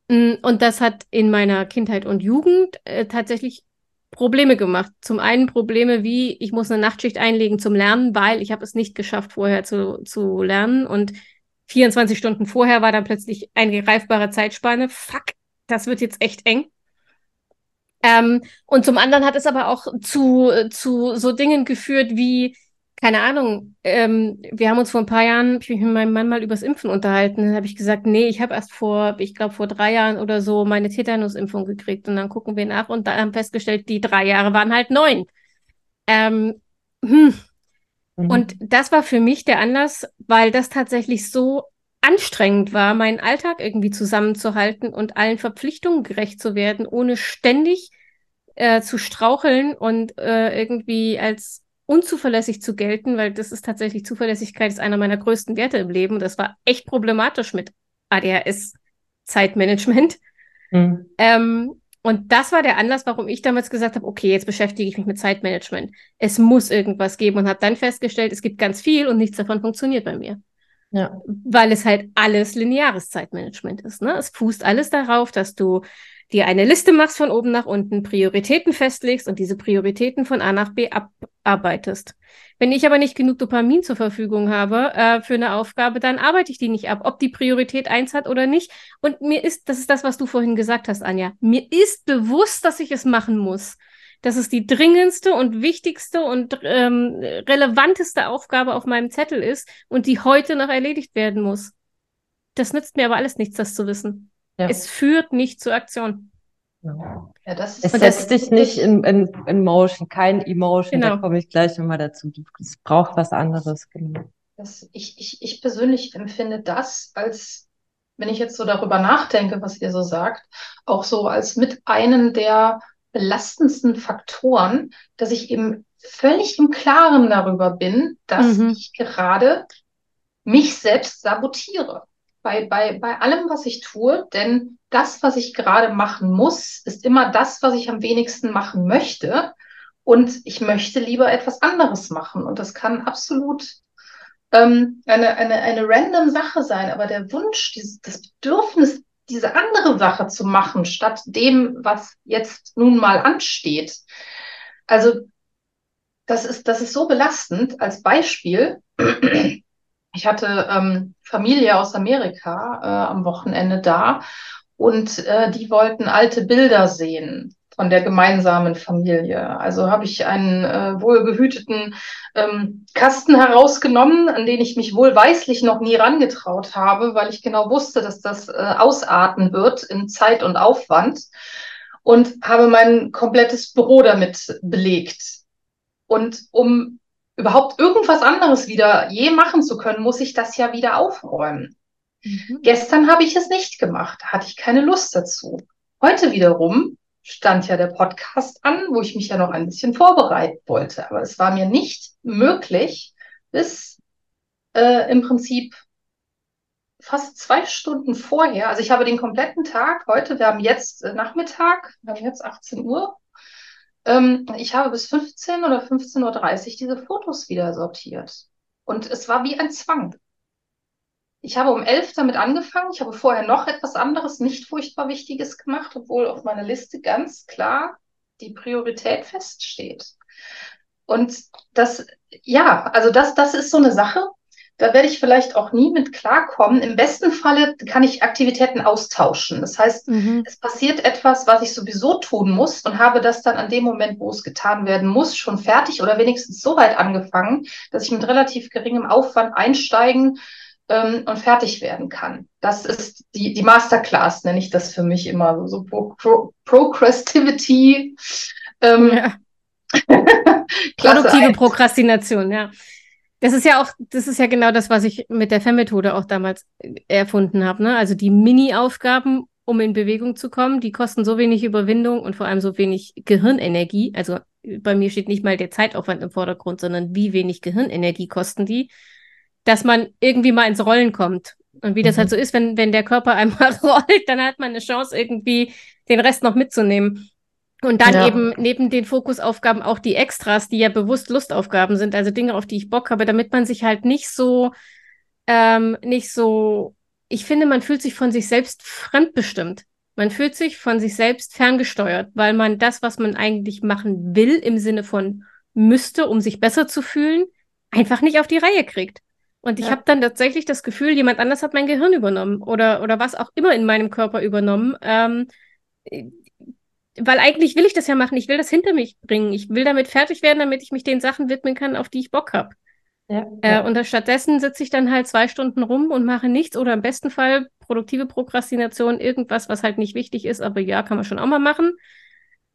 Mm, und das hat in meiner Kindheit und Jugend äh, tatsächlich Probleme gemacht. Zum einen Probleme wie, ich muss eine Nachtschicht einlegen zum Lernen, weil ich habe es nicht geschafft, vorher zu, zu lernen und 24 Stunden vorher war dann plötzlich eine greifbare Zeitspanne. Fuck, das wird jetzt echt eng. Ähm, und zum anderen hat es aber auch zu, zu so Dingen geführt wie, keine Ahnung, ähm, wir haben uns vor ein paar Jahren, ich mich mit meinem Mann mal übers Impfen unterhalten. Dann habe ich gesagt, nee, ich habe erst vor, ich glaube vor drei Jahren oder so meine Tetanusimpfung gekriegt. Und dann gucken wir nach und da haben festgestellt, die drei Jahre waren halt neun. Ähm, hm, Mhm. Und das war für mich der Anlass, weil das tatsächlich so anstrengend war, meinen Alltag irgendwie zusammenzuhalten und allen Verpflichtungen gerecht zu werden, ohne ständig äh, zu straucheln und äh, irgendwie als unzuverlässig zu gelten, weil das ist tatsächlich Zuverlässigkeit ist einer meiner größten Werte im Leben. Das war echt problematisch mit ADHS-Zeitmanagement. Mhm. Ähm, und das war der Anlass, warum ich damals gesagt habe, okay, jetzt beschäftige ich mich mit Zeitmanagement. Es muss irgendwas geben und habe dann festgestellt, es gibt ganz viel und nichts davon funktioniert bei mir. Ja. Weil es halt alles lineares Zeitmanagement ist. Ne? Es fußt alles darauf, dass du dir eine Liste machst von oben nach unten, Prioritäten festlegst und diese Prioritäten von A nach B abarbeitest. Wenn ich aber nicht genug Dopamin zur Verfügung habe äh, für eine Aufgabe, dann arbeite ich die nicht ab, ob die Priorität eins hat oder nicht. Und mir ist, das ist das, was du vorhin gesagt hast, Anja, mir ist bewusst, dass ich es machen muss. Dass es die dringendste und wichtigste und ähm, relevanteste Aufgabe auf meinem Zettel ist und die heute noch erledigt werden muss. Das nützt mir aber alles nichts, das zu wissen. Ja. Es führt nicht zur Aktion. Ja, das es setzt dich nicht in, in, in Motion, kein Emotion, genau. da komme ich gleich nochmal dazu. Es braucht was anderes, genau. Das, ich, ich, ich persönlich empfinde das als, wenn ich jetzt so darüber nachdenke, was ihr so sagt, auch so als mit einen der belastendsten Faktoren, dass ich eben völlig im Klaren darüber bin, dass mhm. ich gerade mich selbst sabotiere. Bei, bei, bei allem, was ich tue, denn das, was ich gerade machen muss, ist immer das, was ich am wenigsten machen möchte. Und ich möchte lieber etwas anderes machen. Und das kann absolut ähm, eine, eine, eine random Sache sein. Aber der Wunsch, dieses, das Bedürfnis, diese andere Sache zu machen, statt dem, was jetzt nun mal ansteht. Also, das ist, das ist so belastend. Als Beispiel, ich hatte ähm, Familie aus Amerika äh, am Wochenende da und äh, die wollten alte Bilder sehen von der gemeinsamen Familie. Also habe ich einen äh, wohlgehüteten ähm, Kasten herausgenommen, an den ich mich wohlweislich noch nie rangetraut habe, weil ich genau wusste, dass das äh, ausarten wird in Zeit und Aufwand und habe mein komplettes Büro damit belegt. Und um überhaupt irgendwas anderes wieder je machen zu können, muss ich das ja wieder aufräumen. Mhm. Gestern habe ich es nicht gemacht, hatte ich keine Lust dazu. Heute wiederum stand ja der Podcast an, wo ich mich ja noch ein bisschen vorbereiten wollte. Aber es war mir nicht möglich, bis äh, im Prinzip fast zwei Stunden vorher, also ich habe den kompletten Tag, heute, wir haben jetzt äh, Nachmittag, wir haben jetzt 18 Uhr, ähm, ich habe bis 15 oder 15.30 Uhr diese Fotos wieder sortiert. Und es war wie ein Zwang. Ich habe um elf damit angefangen. Ich habe vorher noch etwas anderes, nicht furchtbar Wichtiges gemacht, obwohl auf meiner Liste ganz klar die Priorität feststeht. Und das, ja, also das, das ist so eine Sache, da werde ich vielleicht auch nie mit klarkommen. Im besten Falle kann ich Aktivitäten austauschen. Das heißt, mhm. es passiert etwas, was ich sowieso tun muss und habe das dann an dem Moment, wo es getan werden muss, schon fertig oder wenigstens so weit angefangen, dass ich mit relativ geringem Aufwand einsteigen ähm, und fertig werden kann. Das ist die, die Masterclass, nenne ich das für mich immer so Pro, Pro, Procrastivity. Ähm, ja. Produktive Prokrastination, ja. Das ist ja auch, das ist ja genau das, was ich mit der FEM-Methode auch damals erfunden habe. Ne? Also die Mini-Aufgaben, um in Bewegung zu kommen, die kosten so wenig Überwindung und vor allem so wenig Gehirnenergie. Also bei mir steht nicht mal der Zeitaufwand im Vordergrund, sondern wie wenig Gehirnenergie kosten die dass man irgendwie mal ins Rollen kommt. Und wie das halt mhm. so ist, wenn, wenn der Körper einmal rollt, dann hat man eine Chance, irgendwie den Rest noch mitzunehmen. Und dann ja. eben neben den Fokusaufgaben auch die Extras, die ja bewusst Lustaufgaben sind, also Dinge, auf die ich Bock habe, damit man sich halt nicht so, ähm, nicht so, ich finde, man fühlt sich von sich selbst fremdbestimmt. Man fühlt sich von sich selbst ferngesteuert, weil man das, was man eigentlich machen will, im Sinne von müsste, um sich besser zu fühlen, einfach nicht auf die Reihe kriegt. Und ich ja. habe dann tatsächlich das Gefühl, jemand anders hat mein Gehirn übernommen oder, oder was auch immer in meinem Körper übernommen. Ähm, weil eigentlich will ich das ja machen. Ich will das hinter mich bringen. Ich will damit fertig werden, damit ich mich den Sachen widmen kann, auf die ich Bock habe. Ja, äh, ja. Und stattdessen sitze ich dann halt zwei Stunden rum und mache nichts oder im besten Fall produktive Prokrastination, irgendwas, was halt nicht wichtig ist, aber ja, kann man schon auch mal machen.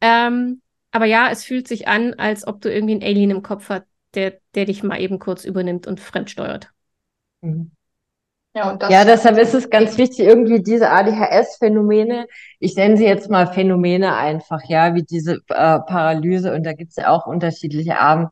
Ähm, aber ja, es fühlt sich an, als ob du irgendwie einen Alien im Kopf hast, der, der dich mal eben kurz übernimmt und fremdsteuert. Mhm. Ja, ja, deshalb ist es ganz wichtig, irgendwie diese ADHS-Phänomene, ich nenne sie jetzt mal Phänomene einfach, ja, wie diese äh, Paralyse, und da gibt es ja auch unterschiedliche Arten,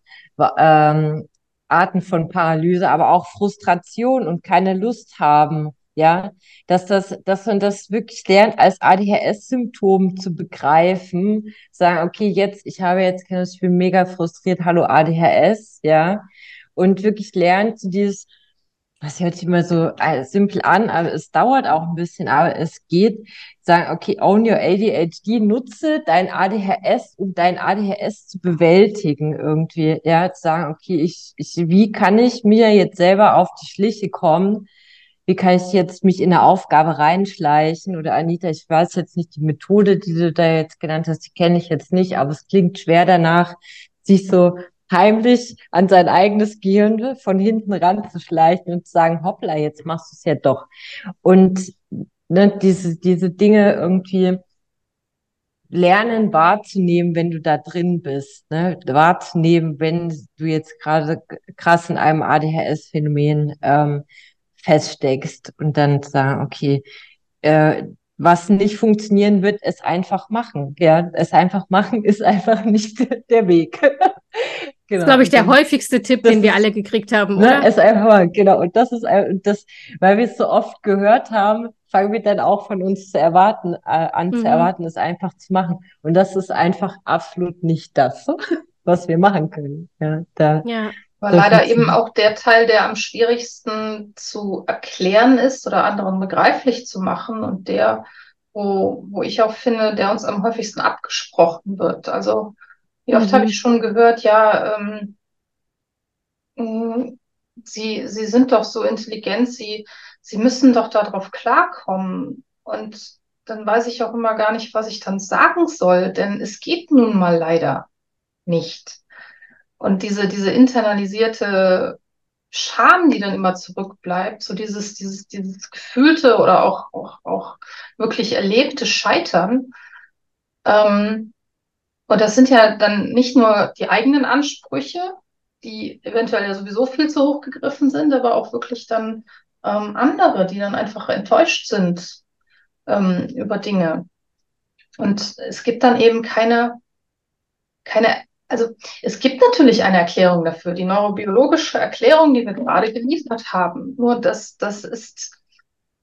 ähm, Arten von Paralyse, aber auch Frustration und keine Lust haben, ja, dass das, dass man das wirklich lernt, als ADHS-Symptom zu begreifen, sagen, okay, jetzt, ich habe jetzt, ich bin mega frustriert, hallo ADHS, ja, und wirklich lernt, dieses, das hört sich immer so äh, simpel an, aber es dauert auch ein bisschen, aber es geht, sagen, okay, own your ADHD, nutze dein ADHS, um dein ADHS zu bewältigen irgendwie, ja, zu sagen, okay, ich, ich, wie kann ich mir jetzt selber auf die Schliche kommen, wie kann ich jetzt mich in eine Aufgabe reinschleichen? Oder Anita, ich weiß jetzt nicht die Methode, die du da jetzt genannt hast, die kenne ich jetzt nicht, aber es klingt schwer danach, sich so heimlich an sein eigenes Gehirn von hinten ranzuschleichen und zu sagen, hoppla, jetzt machst du es ja doch. Und ne, diese, diese Dinge irgendwie lernen wahrzunehmen, wenn du da drin bist, ne? wahrzunehmen, wenn du jetzt gerade krass in einem ADHS-Phänomen ähm, feststeckst und dann sagen, okay, äh, was nicht funktionieren wird, es einfach machen. Ja, es einfach machen ist einfach nicht der Weg. Genau. Das ist, glaube ich, der häufigste Tipp, den wir alle gekriegt haben, ne, oder? Ist einfach mal, genau. Und das ist das, weil wir es so oft gehört haben, fangen wir dann auch von uns zu erwarten, äh, an mhm. zu erwarten, es einfach zu machen. Und das ist einfach absolut nicht das, was wir machen können. Ja, da, ja. Weil leider eben auch der Teil, der am schwierigsten zu erklären ist oder anderen begreiflich zu machen und der, wo, wo ich auch finde, der uns am häufigsten abgesprochen wird. Also wie oft mhm. habe ich schon gehört, ja, ähm, mm, Sie, Sie sind doch so intelligent, Sie, Sie müssen doch darauf klarkommen. Und dann weiß ich auch immer gar nicht, was ich dann sagen soll, denn es geht nun mal leider nicht. Und diese, diese internalisierte Scham, die dann immer zurückbleibt, so dieses, dieses, dieses gefühlte oder auch, auch, auch wirklich erlebte Scheitern, ähm, und das sind ja dann nicht nur die eigenen Ansprüche, die eventuell ja sowieso viel zu hoch gegriffen sind, aber auch wirklich dann ähm, andere, die dann einfach enttäuscht sind ähm, über Dinge. Und es gibt dann eben keine, keine, also es gibt natürlich eine Erklärung dafür, die neurobiologische Erklärung, die wir gerade geliefert haben. Nur das, das ist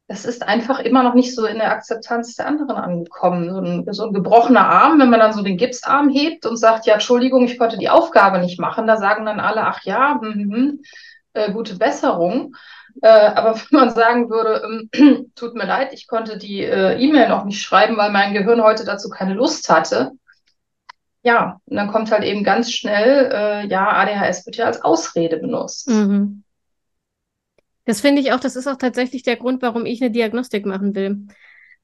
es ist einfach immer noch nicht so in der Akzeptanz der anderen angekommen. So ein, so ein gebrochener Arm, wenn man dann so den Gipsarm hebt und sagt, ja, Entschuldigung, ich konnte die Aufgabe nicht machen, da sagen dann alle, ach ja, hm, hm äh, gute Besserung. Äh, aber wenn man sagen würde, äh, tut mir leid, ich konnte die äh, E-Mail noch nicht schreiben, weil mein Gehirn heute dazu keine Lust hatte. Ja, und dann kommt halt eben ganz schnell, äh, ja, ADHS wird ja als Ausrede benutzt. Mhm. Das finde ich auch, das ist auch tatsächlich der Grund, warum ich eine Diagnostik machen will.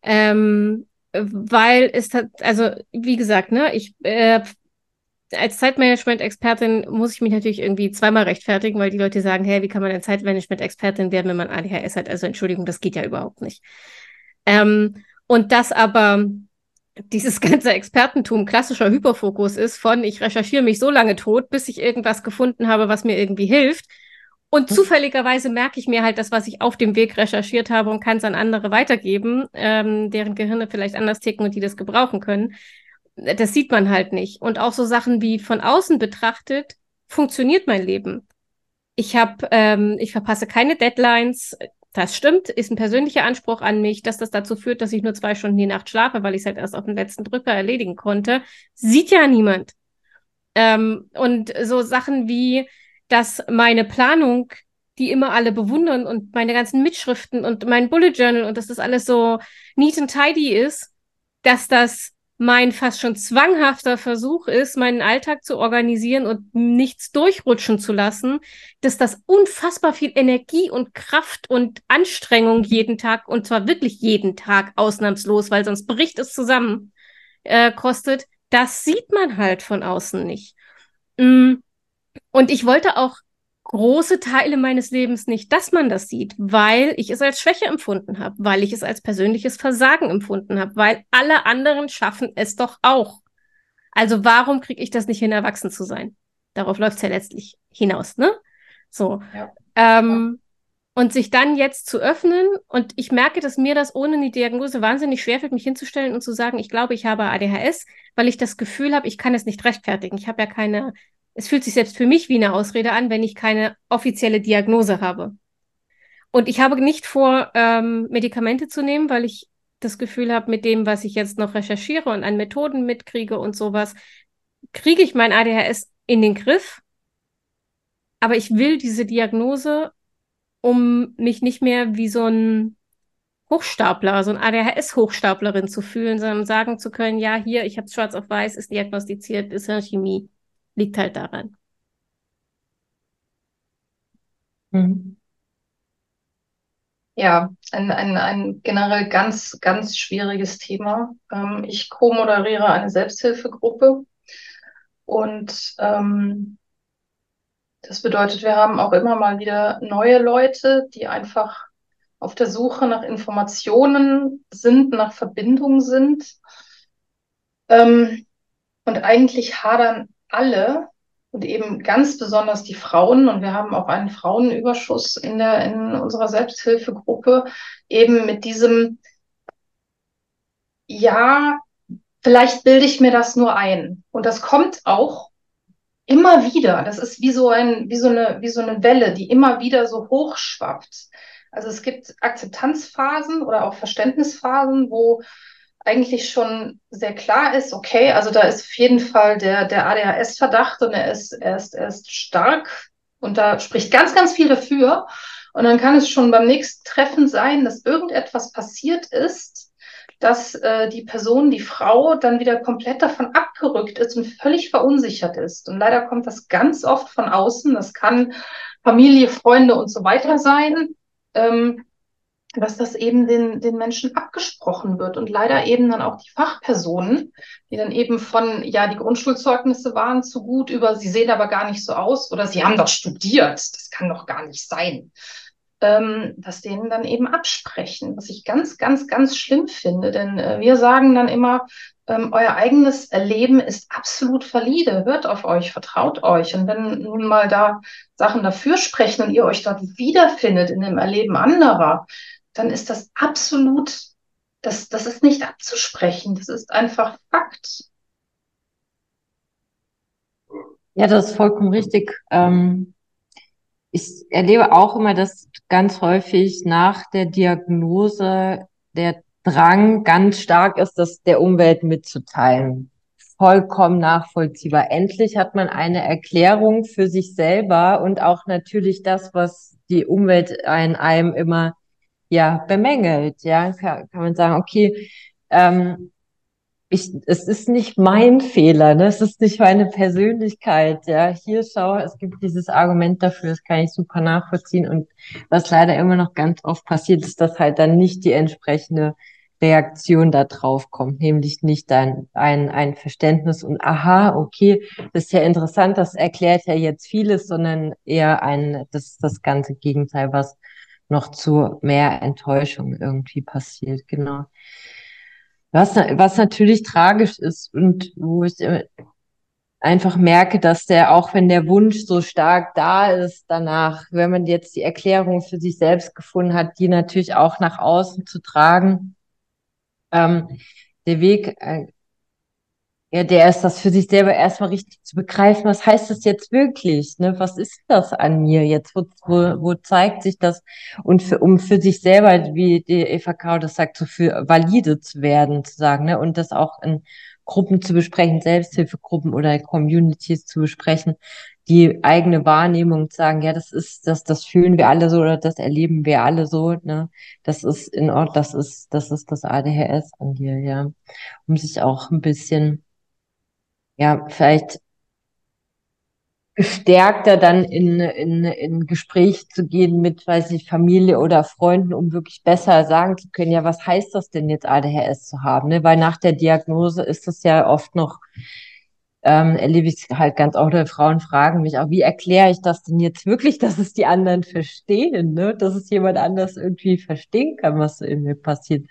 Ähm, weil es hat, also wie gesagt, ne, ich äh, als Zeitmanagement-Expertin muss ich mich natürlich irgendwie zweimal rechtfertigen, weil die Leute sagen, hey, wie kann man denn Zeitmanagement-Expertin werden, wenn man ADHS hat? Also Entschuldigung, das geht ja überhaupt nicht. Ähm, und das aber dieses ganze Expertentum klassischer Hyperfokus ist von, ich recherchiere mich so lange tot, bis ich irgendwas gefunden habe, was mir irgendwie hilft und hm. zufälligerweise merke ich mir halt das, was ich auf dem Weg recherchiert habe und kann es an andere weitergeben, ähm, deren Gehirne vielleicht anders ticken und die das gebrauchen können. Das sieht man halt nicht. Und auch so Sachen wie von außen betrachtet, funktioniert mein Leben. Ich habe, ähm, ich verpasse keine Deadlines. Das stimmt, ist ein persönlicher Anspruch an mich, dass das dazu führt, dass ich nur zwei Stunden die Nacht schlafe, weil ich es halt erst auf den letzten Drücker erledigen konnte. Sieht ja niemand. Ähm, und so Sachen wie, dass meine Planung, die immer alle bewundern und meine ganzen Mitschriften und mein Bullet Journal und dass das alles so neat and tidy ist, dass das mein fast schon zwanghafter Versuch ist, meinen Alltag zu organisieren und nichts durchrutschen zu lassen, dass das unfassbar viel Energie und Kraft und Anstrengung jeden Tag, und zwar wirklich jeden Tag ausnahmslos, weil sonst bricht es zusammen, äh, kostet, das sieht man halt von außen nicht. Mm. Und ich wollte auch große Teile meines Lebens nicht, dass man das sieht, weil ich es als Schwäche empfunden habe, weil ich es als persönliches Versagen empfunden habe, weil alle anderen schaffen es doch auch. Also warum kriege ich das nicht hin, erwachsen zu sein? Darauf läuft es ja letztlich hinaus, ne? So. Ja. Ähm, und sich dann jetzt zu öffnen und ich merke, dass mir das ohne die Diagnose wahnsinnig schwerfällt, mich hinzustellen und zu sagen, ich glaube, ich habe ADHS, weil ich das Gefühl habe, ich kann es nicht rechtfertigen. Ich habe ja keine es fühlt sich selbst für mich wie eine Ausrede an, wenn ich keine offizielle Diagnose habe. Und ich habe nicht vor, ähm, Medikamente zu nehmen, weil ich das Gefühl habe, mit dem, was ich jetzt noch recherchiere und an Methoden mitkriege und sowas, kriege ich mein ADHS in den Griff. Aber ich will diese Diagnose, um mich nicht mehr wie so ein Hochstapler, so ein ADHS-Hochstaplerin zu fühlen, sondern sagen zu können, ja, hier, ich habe es schwarz auf weiß, ist diagnostiziert, ist Hirnchemie liegt halt daran. Mhm. Ja, ein, ein, ein generell ganz, ganz schwieriges Thema. Ähm, ich co-moderiere eine Selbsthilfegruppe und ähm, das bedeutet, wir haben auch immer mal wieder neue Leute, die einfach auf der Suche nach Informationen sind, nach Verbindungen sind. Ähm, und eigentlich hadern alle und eben ganz besonders die Frauen, und wir haben auch einen Frauenüberschuss in, der, in unserer Selbsthilfegruppe, eben mit diesem, ja, vielleicht bilde ich mir das nur ein. Und das kommt auch immer wieder. Das ist wie so ein, wie so eine, wie so eine Welle, die immer wieder so hochschwappt. Also es gibt Akzeptanzphasen oder auch Verständnisphasen, wo eigentlich schon sehr klar ist, okay, also da ist auf jeden Fall der, der ADHS-Verdacht und er ist, er, ist, er ist stark und da spricht ganz, ganz viel dafür. Und dann kann es schon beim nächsten Treffen sein, dass irgendetwas passiert ist, dass äh, die Person, die Frau, dann wieder komplett davon abgerückt ist und völlig verunsichert ist. Und leider kommt das ganz oft von außen. Das kann Familie, Freunde und so weiter sein. Ähm, dass das eben den, den Menschen abgesprochen wird und leider eben dann auch die Fachpersonen, die dann eben von, ja, die Grundschulzeugnisse waren zu gut über, sie sehen aber gar nicht so aus oder sie haben doch studiert, das kann doch gar nicht sein, ähm, dass denen dann eben absprechen, was ich ganz, ganz, ganz schlimm finde, denn äh, wir sagen dann immer, ähm, euer eigenes Erleben ist absolut valide, hört auf euch, vertraut euch. Und wenn nun mal da Sachen dafür sprechen und ihr euch dort wiederfindet in dem Erleben anderer, dann ist das absolut, das, das ist nicht abzusprechen, das ist einfach Fakt. Ja, das ist vollkommen richtig. Ähm, ich erlebe auch immer, dass ganz häufig nach der Diagnose der Drang ganz stark ist, das der Umwelt mitzuteilen. Vollkommen nachvollziehbar. Endlich hat man eine Erklärung für sich selber und auch natürlich das, was die Umwelt in einem immer ja, bemängelt. Ja, kann, kann man sagen, okay, ähm, ich, es ist nicht mein Fehler, ne? es ist nicht meine Persönlichkeit. Ja, hier schau, es gibt dieses Argument dafür, das kann ich super nachvollziehen. Und was leider immer noch ganz oft passiert, ist, dass halt dann nicht die entsprechende Reaktion da drauf kommt, nämlich nicht ein, ein, ein Verständnis und aha, okay, das ist ja interessant, das erklärt ja jetzt vieles, sondern eher ein, das das ganze Gegenteil, was noch zu mehr Enttäuschung irgendwie passiert, genau. Was, was natürlich tragisch ist und wo ich einfach merke, dass der, auch wenn der Wunsch so stark da ist, danach, wenn man jetzt die Erklärung für sich selbst gefunden hat, die natürlich auch nach außen zu tragen, ähm, der Weg äh, ja, der ist das für sich selber erstmal richtig zu begreifen. Was heißt das jetzt wirklich? Ne? Was ist das an mir jetzt? Wo, wo, wo zeigt sich das? Und für, um für sich selber, wie die Eva Kau das sagt, so für valide zu werden, zu sagen, ne? Und das auch in Gruppen zu besprechen, Selbsthilfegruppen oder Communities zu besprechen, die eigene Wahrnehmung zu sagen, ja, das ist, das, das fühlen wir alle so oder das erleben wir alle so, ne? Das ist in Ordnung, das ist, das ist das ADHS an dir, ja. Um sich auch ein bisschen ja, vielleicht gestärkter dann in, in, in Gespräch zu gehen mit, weiß ich, Familie oder Freunden, um wirklich besser sagen zu können, ja, was heißt das denn jetzt ADHS zu haben? Ne? Weil nach der Diagnose ist das ja oft noch, ähm, erlebe ich halt ganz oft, Frauen fragen mich auch, wie erkläre ich das denn jetzt wirklich, dass es die anderen verstehen, ne? dass es jemand anders irgendwie verstehen kann, was so in mir passiert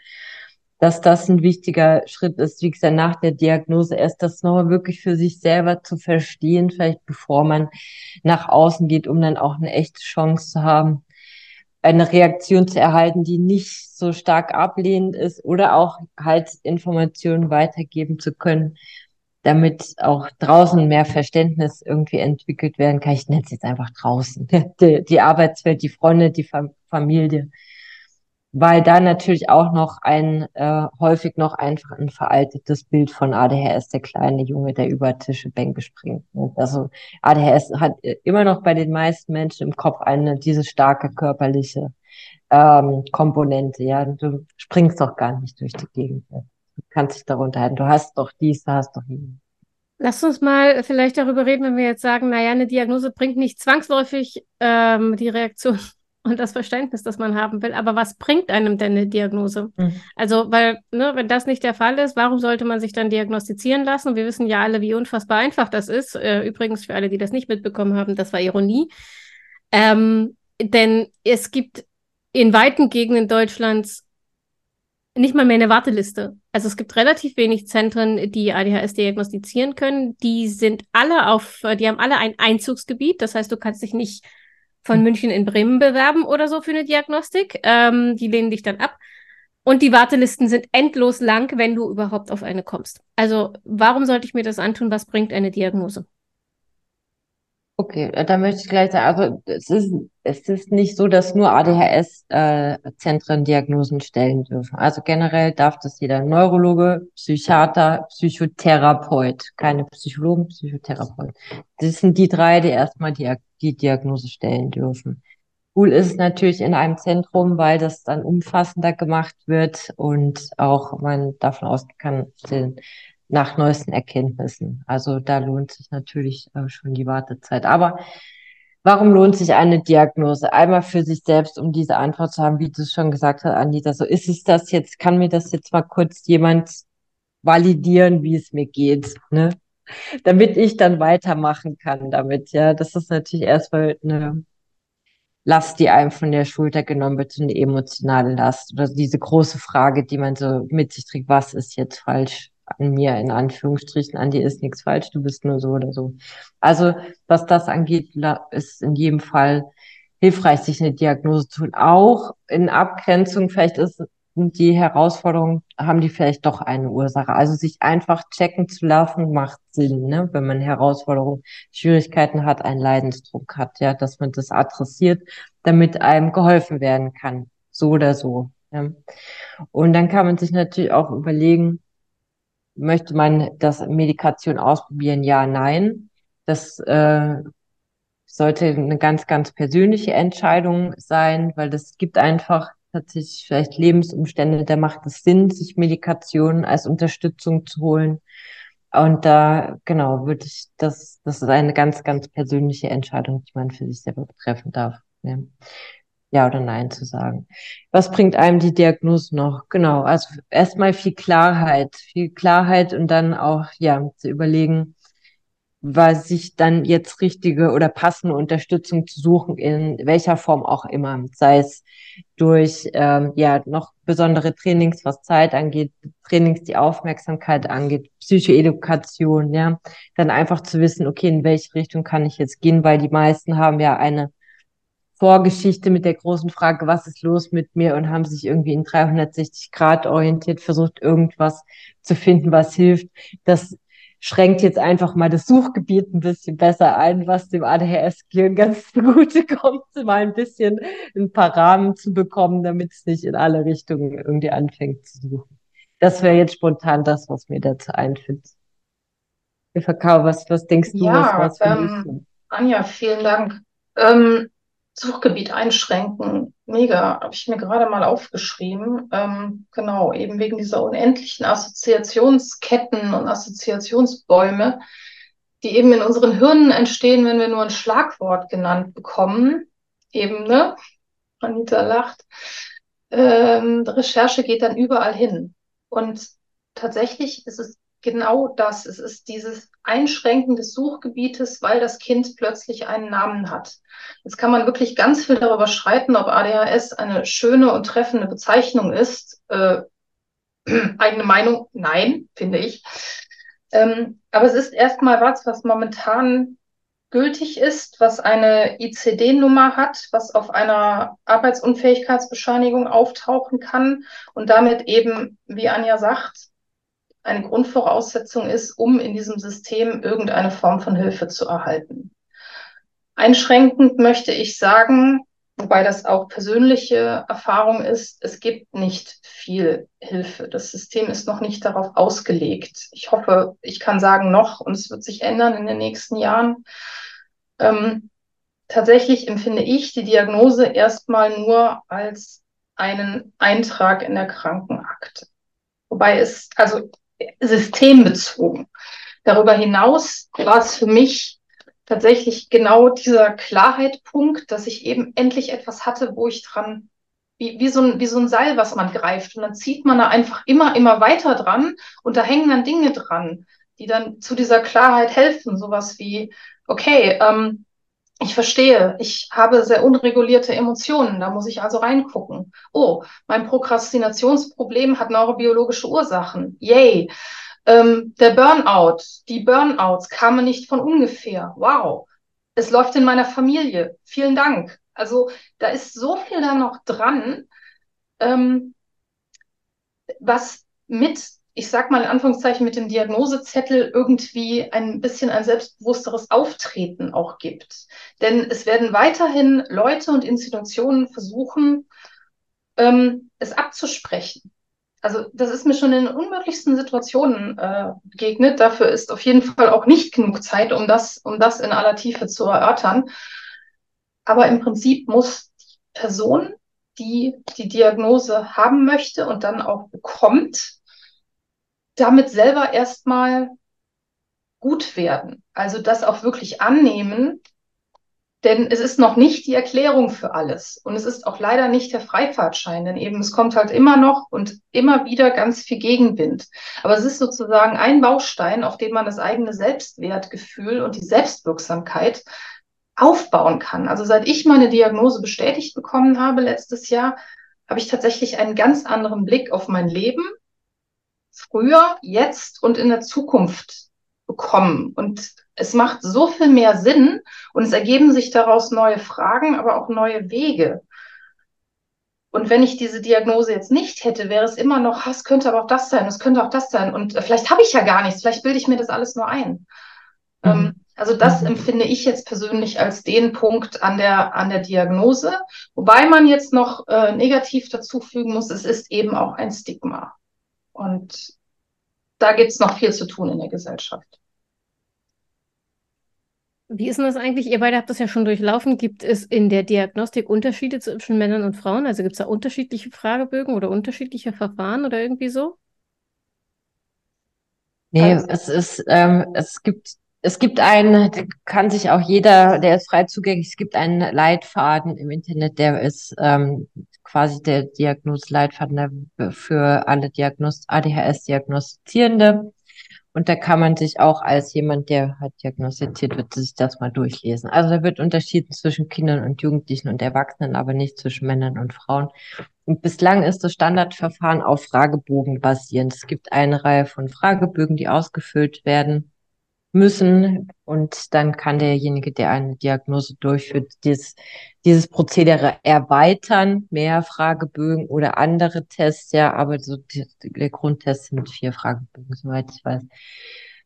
dass das ein wichtiger Schritt ist, wie gesagt, nach der Diagnose erst das nochmal wirklich für sich selber zu verstehen, vielleicht bevor man nach außen geht, um dann auch eine echte Chance zu haben, eine Reaktion zu erhalten, die nicht so stark ablehnend ist oder auch halt Informationen weitergeben zu können, damit auch draußen mehr Verständnis irgendwie entwickelt werden kann. Ich nenne es jetzt einfach draußen. Die, die Arbeitswelt, die Freunde, die Familie weil da natürlich auch noch ein äh, häufig noch einfach ein veraltetes Bild von ADHS, der kleine Junge, der über Tische, Bänke springt. Also ADHS hat äh, immer noch bei den meisten Menschen im Kopf eine diese starke körperliche ähm, Komponente. Ja, du springst doch gar nicht durch die Gegend. Du kannst dich darunter halten. Du hast doch dies, du hast doch jenes. Lass uns mal vielleicht darüber reden, wenn wir jetzt sagen, naja, eine Diagnose bringt nicht zwangsläufig ähm, die Reaktion und das Verständnis, das man haben will. Aber was bringt einem denn eine Diagnose? Mhm. Also, weil, ne, wenn das nicht der Fall ist, warum sollte man sich dann diagnostizieren lassen? Wir wissen ja alle, wie unfassbar einfach das ist. Äh, übrigens, für alle, die das nicht mitbekommen haben, das war Ironie. Ähm, denn es gibt in weiten Gegenden Deutschlands nicht mal mehr eine Warteliste. Also es gibt relativ wenig Zentren, die ADHS diagnostizieren können. Die sind alle auf, die haben alle ein Einzugsgebiet. Das heißt, du kannst dich nicht von hm. München in Bremen bewerben oder so für eine Diagnostik. Ähm, die lehnen dich dann ab. Und die Wartelisten sind endlos lang, wenn du überhaupt auf eine kommst. Also warum sollte ich mir das antun? Was bringt eine Diagnose? Okay, äh, da möchte ich gleich sagen, also es ist, es ist nicht so, dass nur ADHS-Zentren äh, Diagnosen stellen dürfen. Also generell darf das jeder Neurologe, Psychiater, Psychotherapeut, keine Psychologen, Psychotherapeut. Das sind die drei, die erstmal die, die Diagnose stellen dürfen. Cool ist es natürlich in einem Zentrum, weil das dann umfassender gemacht wird und auch man davon ausgehen kann, nach neuesten Erkenntnissen. Also da lohnt sich natürlich äh, schon die Wartezeit. Aber warum lohnt sich eine Diagnose? Einmal für sich selbst, um diese Antwort zu haben, wie du es schon gesagt hast, Anita. So ist es das jetzt? Kann mir das jetzt mal kurz jemand validieren, wie es mir geht, ne? Damit ich dann weitermachen kann damit. Ja, das ist natürlich erstmal eine Last, die einem von der Schulter genommen wird, so eine emotionale Last oder diese große Frage, die man so mit sich trägt, was ist jetzt falsch? an mir, in Anführungsstrichen, an dir ist nichts falsch, du bist nur so oder so. Also, was das angeht, ist in jedem Fall hilfreich, sich eine Diagnose zu tun. Auch in Abgrenzung, vielleicht ist die Herausforderung, haben die vielleicht doch eine Ursache. Also sich einfach checken zu lassen, macht Sinn, ne? wenn man Herausforderungen, Schwierigkeiten hat, einen Leidensdruck hat, ja, dass man das adressiert, damit einem geholfen werden kann. So oder so. Ja. Und dann kann man sich natürlich auch überlegen, möchte man das Medikation ausprobieren? Ja, nein. Das äh, sollte eine ganz, ganz persönliche Entscheidung sein, weil das gibt einfach tatsächlich vielleicht Lebensumstände, da macht es Sinn, sich Medikation als Unterstützung zu holen. Und da, genau, würde ich, das, das ist eine ganz, ganz persönliche Entscheidung, die man für sich selber treffen darf. Ja. Ja oder Nein zu sagen. Was bringt einem die Diagnose noch? Genau, also erstmal viel Klarheit, viel Klarheit und dann auch, ja, zu überlegen, was sich dann jetzt richtige oder passende Unterstützung zu suchen, in welcher Form auch immer, sei es durch ähm, ja noch besondere Trainings, was Zeit angeht, Trainings, die Aufmerksamkeit angeht, Psychoedukation, ja, dann einfach zu wissen, okay, in welche Richtung kann ich jetzt gehen, weil die meisten haben ja eine Vorgeschichte mit der großen Frage, was ist los mit mir und haben sich irgendwie in 360 Grad orientiert, versucht irgendwas zu finden, was hilft. Das schränkt jetzt einfach mal das Suchgebiet ein bisschen besser ein, was dem ADHS-Gehirn ganz zugute kommt, mal ein bisschen ein paar Rahmen zu bekommen, damit es nicht in alle Richtungen irgendwie anfängt zu suchen. Das wäre jetzt spontan das, was mir dazu einfällt. Kakao, was, was denkst du, ja, was, was ähm, Anja, vielen Dank. Ähm, Suchgebiet einschränken. Mega, habe ich mir gerade mal aufgeschrieben. Ähm, genau, eben wegen dieser unendlichen Assoziationsketten und Assoziationsbäume, die eben in unseren Hirnen entstehen, wenn wir nur ein Schlagwort genannt bekommen. Eben, ne? Anita lacht. Ähm, Recherche geht dann überall hin. Und tatsächlich ist es genau das. Es ist dieses Einschränken des Suchgebietes, weil das Kind plötzlich einen Namen hat. Jetzt kann man wirklich ganz viel darüber streiten, ob ADHS eine schöne und treffende Bezeichnung ist. Äh, eigene Meinung? Nein, finde ich. Ähm, aber es ist erstmal was, was momentan gültig ist, was eine ICD-Nummer hat, was auf einer Arbeitsunfähigkeitsbescheinigung auftauchen kann und damit eben, wie Anja sagt, eine Grundvoraussetzung ist, um in diesem System irgendeine Form von Hilfe zu erhalten. Einschränkend möchte ich sagen, wobei das auch persönliche Erfahrung ist, es gibt nicht viel Hilfe. Das System ist noch nicht darauf ausgelegt. Ich hoffe, ich kann sagen noch, und es wird sich ändern in den nächsten Jahren. Ähm, tatsächlich empfinde ich die Diagnose erstmal nur als einen Eintrag in der Krankenakte. Wobei es, also systembezogen. Darüber hinaus war es für mich tatsächlich genau dieser Klarheitpunkt, dass ich eben endlich etwas hatte, wo ich dran, wie, wie, so ein, wie so ein Seil, was man greift. Und dann zieht man da einfach immer, immer weiter dran und da hängen dann Dinge dran, die dann zu dieser Klarheit helfen. Sowas wie, okay, ähm, ich verstehe, ich habe sehr unregulierte Emotionen, da muss ich also reingucken. Oh, mein Prokrastinationsproblem hat neurobiologische Ursachen. Yay. Ähm, der Burnout, die Burnouts kamen nicht von ungefähr. Wow. Es läuft in meiner Familie. Vielen Dank. Also da ist so viel da noch dran, ähm, was mit ich sag mal in Anführungszeichen mit dem Diagnosezettel irgendwie ein bisschen ein selbstbewussteres Auftreten auch gibt. Denn es werden weiterhin Leute und Institutionen versuchen, ähm, es abzusprechen. Also das ist mir schon in den unmöglichsten Situationen äh, begegnet. Dafür ist auf jeden Fall auch nicht genug Zeit, um das, um das in aller Tiefe zu erörtern. Aber im Prinzip muss die Person, die die Diagnose haben möchte und dann auch bekommt, damit selber erstmal gut werden. Also das auch wirklich annehmen, denn es ist noch nicht die Erklärung für alles. Und es ist auch leider nicht der Freifahrtschein, denn eben es kommt halt immer noch und immer wieder ganz viel Gegenwind. Aber es ist sozusagen ein Baustein, auf den man das eigene Selbstwertgefühl und die Selbstwirksamkeit aufbauen kann. Also seit ich meine Diagnose bestätigt bekommen habe letztes Jahr, habe ich tatsächlich einen ganz anderen Blick auf mein Leben, früher, jetzt und in der Zukunft bekommen. Und es macht so viel mehr Sinn und es ergeben sich daraus neue Fragen, aber auch neue Wege. Und wenn ich diese Diagnose jetzt nicht hätte, wäre es immer noch, es könnte aber auch das sein, es könnte auch das sein. Und vielleicht habe ich ja gar nichts, vielleicht bilde ich mir das alles nur ein. Mhm. Ähm, also das empfinde ich jetzt persönlich als den Punkt an der, an der Diagnose. Wobei man jetzt noch äh, negativ dazu fügen muss, es ist eben auch ein Stigma. Und da gibt es noch viel zu tun in der Gesellschaft. Wie ist denn das eigentlich? Ihr beide habt das ja schon durchlaufen. Gibt es in der Diagnostik Unterschiede zwischen Männern und Frauen? Also gibt es da unterschiedliche Fragebögen oder unterschiedliche Verfahren oder irgendwie so? Nee, also, es ist, ähm, es gibt, es gibt einen, kann sich auch jeder, der ist frei zugänglich, es gibt einen Leitfaden im Internet, der ist ähm, quasi der Diagnoseleitfaden für alle Diagnos ADHS-Diagnostizierende. Und da kann man sich auch als jemand, der halt diagnostiziert wird, sich das mal durchlesen. Also da wird unterschieden zwischen Kindern und Jugendlichen und Erwachsenen, aber nicht zwischen Männern und Frauen. Und bislang ist das Standardverfahren auf Fragebogen basierend. Es gibt eine Reihe von Fragebögen, die ausgefüllt werden müssen. Und dann kann derjenige, der eine Diagnose durchführt, dieses, dieses Prozedere erweitern, mehr Fragebögen oder andere Tests, ja, aber so die, der Grundtest sind vier Fragebögen, soweit ich weiß.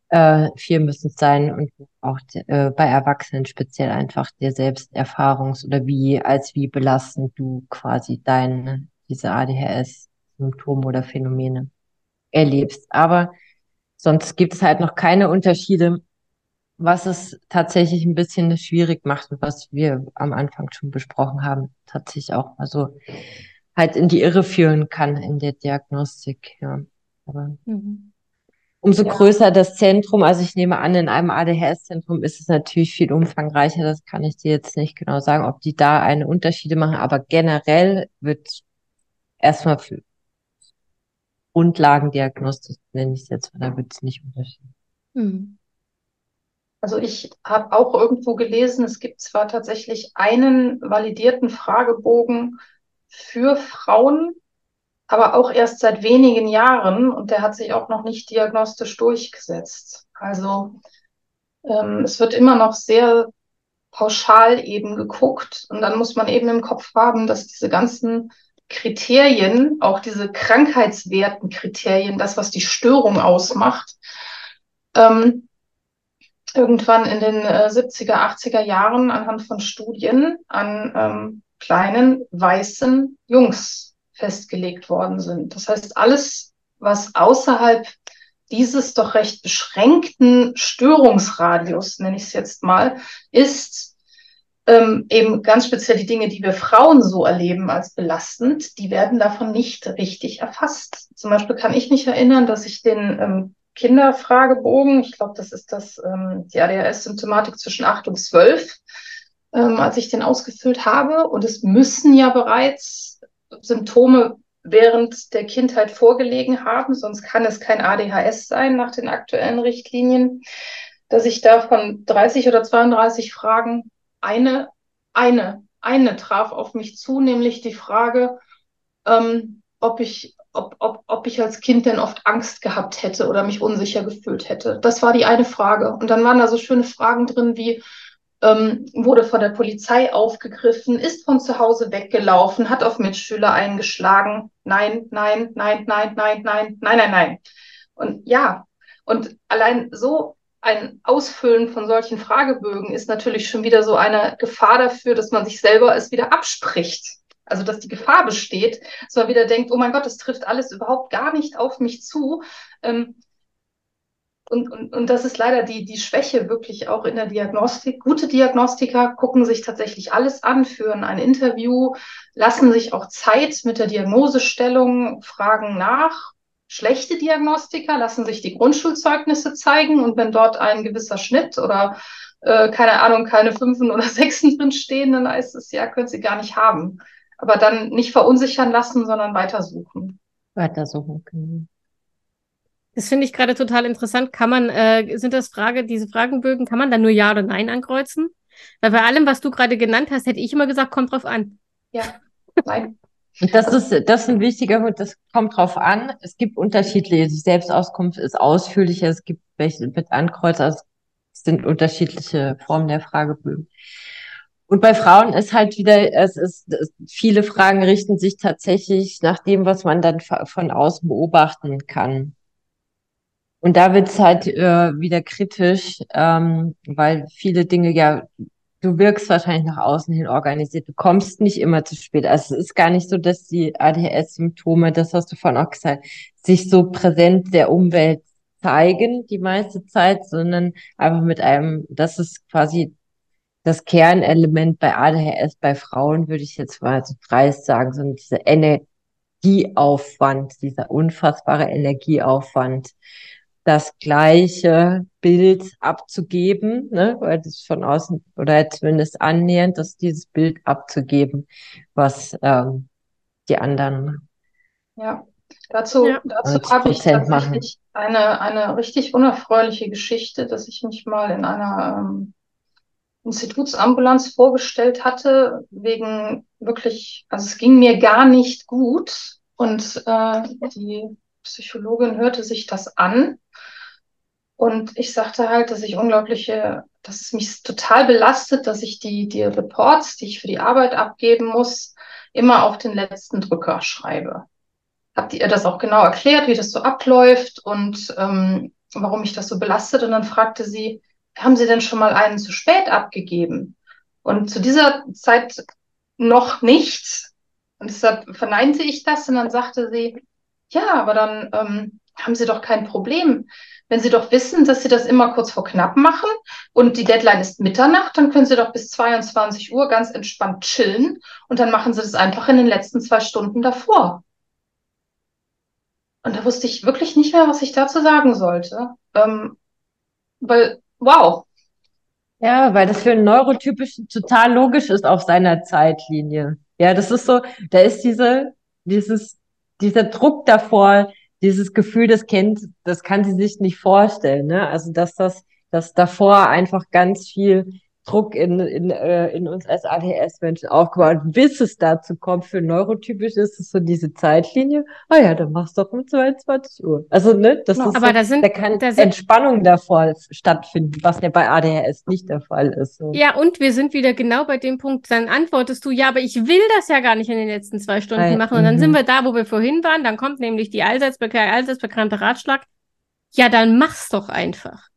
Äh, vier müssen es sein und auch äh, bei Erwachsenen speziell einfach der Selbsterfahrungs- oder wie, als wie belastend du quasi deine, diese ADHS-Symptome oder Phänomene erlebst. Aber Sonst gibt es halt noch keine Unterschiede, was es tatsächlich ein bisschen schwierig macht und was wir am Anfang schon besprochen haben, tatsächlich auch mal so halt in die Irre führen kann in der Diagnostik. Ja. Aber mhm. umso ja. größer das Zentrum, also ich nehme an, in einem ADHS-Zentrum ist es natürlich viel umfangreicher. Das kann ich dir jetzt nicht genau sagen, ob die da eine Unterschiede machen, aber generell wird erstmal Grundlagendiagnostik, nenne ich es jetzt, da wird es nicht unterschieden. Mhm. Also ich habe auch irgendwo gelesen, es gibt zwar tatsächlich einen validierten Fragebogen für Frauen, aber auch erst seit wenigen Jahren und der hat sich auch noch nicht diagnostisch durchgesetzt. Also ähm, es wird immer noch sehr pauschal eben geguckt und dann muss man eben im Kopf haben, dass diese ganzen Kriterien, auch diese Krankheitswertenkriterien, das, was die Störung ausmacht, ähm, irgendwann in den äh, 70er, 80er Jahren anhand von Studien an ähm, kleinen weißen Jungs festgelegt worden sind. Das heißt, alles, was außerhalb dieses doch recht beschränkten Störungsradius, nenne ich es jetzt mal, ist, ähm, eben ganz speziell die Dinge, die wir Frauen so erleben als belastend, die werden davon nicht richtig erfasst. Zum Beispiel kann ich mich erinnern, dass ich den ähm, Kinderfragebogen, ich glaube, das ist das ähm, die ADHS-Symptomatik zwischen acht und zwölf, ähm, als ich den ausgefüllt habe. Und es müssen ja bereits Symptome während der Kindheit vorgelegen haben, sonst kann es kein ADHS sein nach den aktuellen Richtlinien, dass ich da von 30 oder 32 Fragen eine, eine, eine traf auf mich zu, nämlich die Frage, ähm, ob ich, ob, ob, ob ich als Kind denn oft Angst gehabt hätte oder mich unsicher gefühlt hätte. Das war die eine Frage. Und dann waren da so schöne Fragen drin wie, ähm, wurde von der Polizei aufgegriffen, ist von zu Hause weggelaufen, hat auf Mitschüler eingeschlagen. Nein, nein, nein, nein, nein, nein, nein, nein, nein. Und ja, und allein so ein Ausfüllen von solchen Fragebögen ist natürlich schon wieder so eine Gefahr dafür, dass man sich selber es wieder abspricht. Also dass die Gefahr besteht, dass man wieder denkt, oh mein Gott, das trifft alles überhaupt gar nicht auf mich zu. Ähm, und, und, und das ist leider die, die Schwäche wirklich auch in der Diagnostik. Gute Diagnostiker gucken sich tatsächlich alles an, führen ein Interview, lassen sich auch Zeit mit der Diagnosestellung, fragen nach. Schlechte Diagnostiker lassen sich die Grundschulzeugnisse zeigen und wenn dort ein gewisser Schnitt oder äh, keine Ahnung, keine Fünfen oder Sechsen drin stehen, dann heißt es, ja, können sie gar nicht haben. Aber dann nicht verunsichern lassen, sondern weitersuchen. Weitersuchen, genau. Das finde ich gerade total interessant. Kann man, äh, sind das Frage, diese Fragenbögen, kann man da nur Ja oder Nein ankreuzen? Weil bei allem, was du gerade genannt hast, hätte ich immer gesagt, kommt drauf an. Ja, nein. Und das ist, das ist ein wichtiger Punkt, das kommt drauf an. Es gibt unterschiedliche, die Selbstauskunft ist ausführlicher, es gibt welche mit Ankreuz, also es sind unterschiedliche Formen der Fragebögen. Und bei Frauen ist halt wieder, es ist, viele Fragen richten sich tatsächlich nach dem, was man dann von außen beobachten kann. Und da wird's halt äh, wieder kritisch, ähm, weil viele Dinge ja, du wirkst wahrscheinlich nach außen hin organisiert. Du kommst nicht immer zu spät. Also es ist gar nicht so, dass die ADHS-Symptome, das hast du vorhin auch gesagt, sich so präsent der Umwelt zeigen die meiste Zeit, sondern einfach mit einem, das ist quasi das Kernelement bei ADHS, bei Frauen würde ich jetzt mal so dreist sagen, so diese Energieaufwand, dieser unfassbare Energieaufwand, das gleiche Bild abzugeben, ne, weil das von außen oder zumindest annähernd, dass dieses Bild abzugeben, was ähm, die anderen. Ja, dazu, ja. dazu habe ich tatsächlich eine, eine richtig unerfreuliche Geschichte, dass ich mich mal in einer ähm, Institutsambulanz vorgestellt hatte, wegen wirklich, also es ging mir gar nicht gut und äh, die Psychologin hörte sich das an und ich sagte halt, dass ich unglaubliche, dass es mich total belastet, dass ich die, die Reports, die ich für die Arbeit abgeben muss, immer auf den letzten Drücker schreibe. Habt ihr das auch genau erklärt, wie das so abläuft und ähm, warum mich das so belastet? Und dann fragte sie, haben Sie denn schon mal einen zu spät abgegeben? Und zu dieser Zeit noch nicht. Und deshalb verneinte ich das und dann sagte sie, ja, aber dann ähm, haben Sie doch kein Problem. Wenn Sie doch wissen, dass Sie das immer kurz vor knapp machen und die Deadline ist Mitternacht, dann können Sie doch bis 22 Uhr ganz entspannt chillen und dann machen Sie das einfach in den letzten zwei Stunden davor. Und da wusste ich wirklich nicht mehr, was ich dazu sagen sollte. Ähm, weil, wow. Ja, weil das für einen Neurotypischen total logisch ist auf seiner Zeitlinie. Ja, das ist so, da ist diese, dieses, dieser Druck davor, dieses Gefühl, das kennt, das kann sie sich nicht vorstellen. Ne? Also dass das, dass davor einfach ganz viel Druck in, in, äh, in uns als ADHS-Menschen aufgebaut. Bis es dazu kommt, für neurotypisch ist es so diese Zeitlinie. Ah ja, dann machst du doch um 22 Uhr. Also, ne, das no, ist aber so, da, sind, da kann da sind, Entspannung davor stattfinden, was ja bei ADHS nicht der Fall ist. So. Ja, und wir sind wieder genau bei dem Punkt, dann antwortest du, ja, aber ich will das ja gar nicht in den letzten zwei Stunden Nein. machen. Und dann mhm. sind wir da, wo wir vorhin waren. Dann kommt nämlich die allseits, allseits bekannte Ratschlag. Ja, dann mach's doch einfach.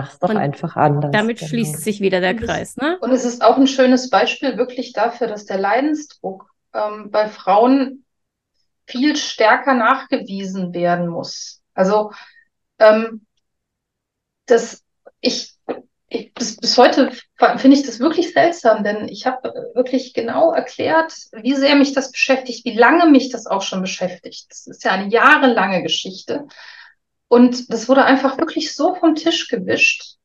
Mach's doch und einfach anders. Damit genau. schließt sich wieder der Kreis. Ne? Und es ist auch ein schönes Beispiel wirklich dafür, dass der Leidensdruck ähm, bei Frauen viel stärker nachgewiesen werden muss. Also ähm, das, ich, ich bis, bis heute finde ich das wirklich seltsam, denn ich habe wirklich genau erklärt, wie sehr mich das beschäftigt, wie lange mich das auch schon beschäftigt. Das ist ja eine jahrelange Geschichte. Und das wurde einfach wirklich so vom Tisch gewischt.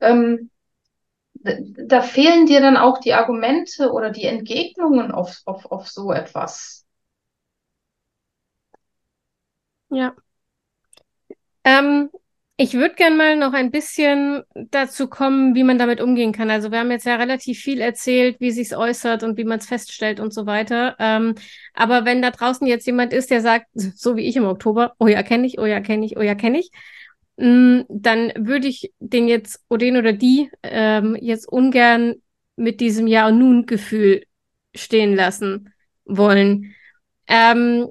Ähm, da fehlen dir dann auch die Argumente oder die Entgegnungen auf, auf, auf so etwas. Ja. Ähm, ich würde gerne mal noch ein bisschen dazu kommen, wie man damit umgehen kann. Also wir haben jetzt ja relativ viel erzählt, wie sich's äußert und wie man es feststellt und so weiter. Ähm, aber wenn da draußen jetzt jemand ist, der sagt, so wie ich im Oktober, oh ja, kenne ich, oh ja, kenne ich, oh ja, kenne ich, mh, mm, dann würde ich den jetzt oder den oder die ähm, jetzt ungern mit diesem Ja und Nun-Gefühl stehen lassen wollen. Ähm,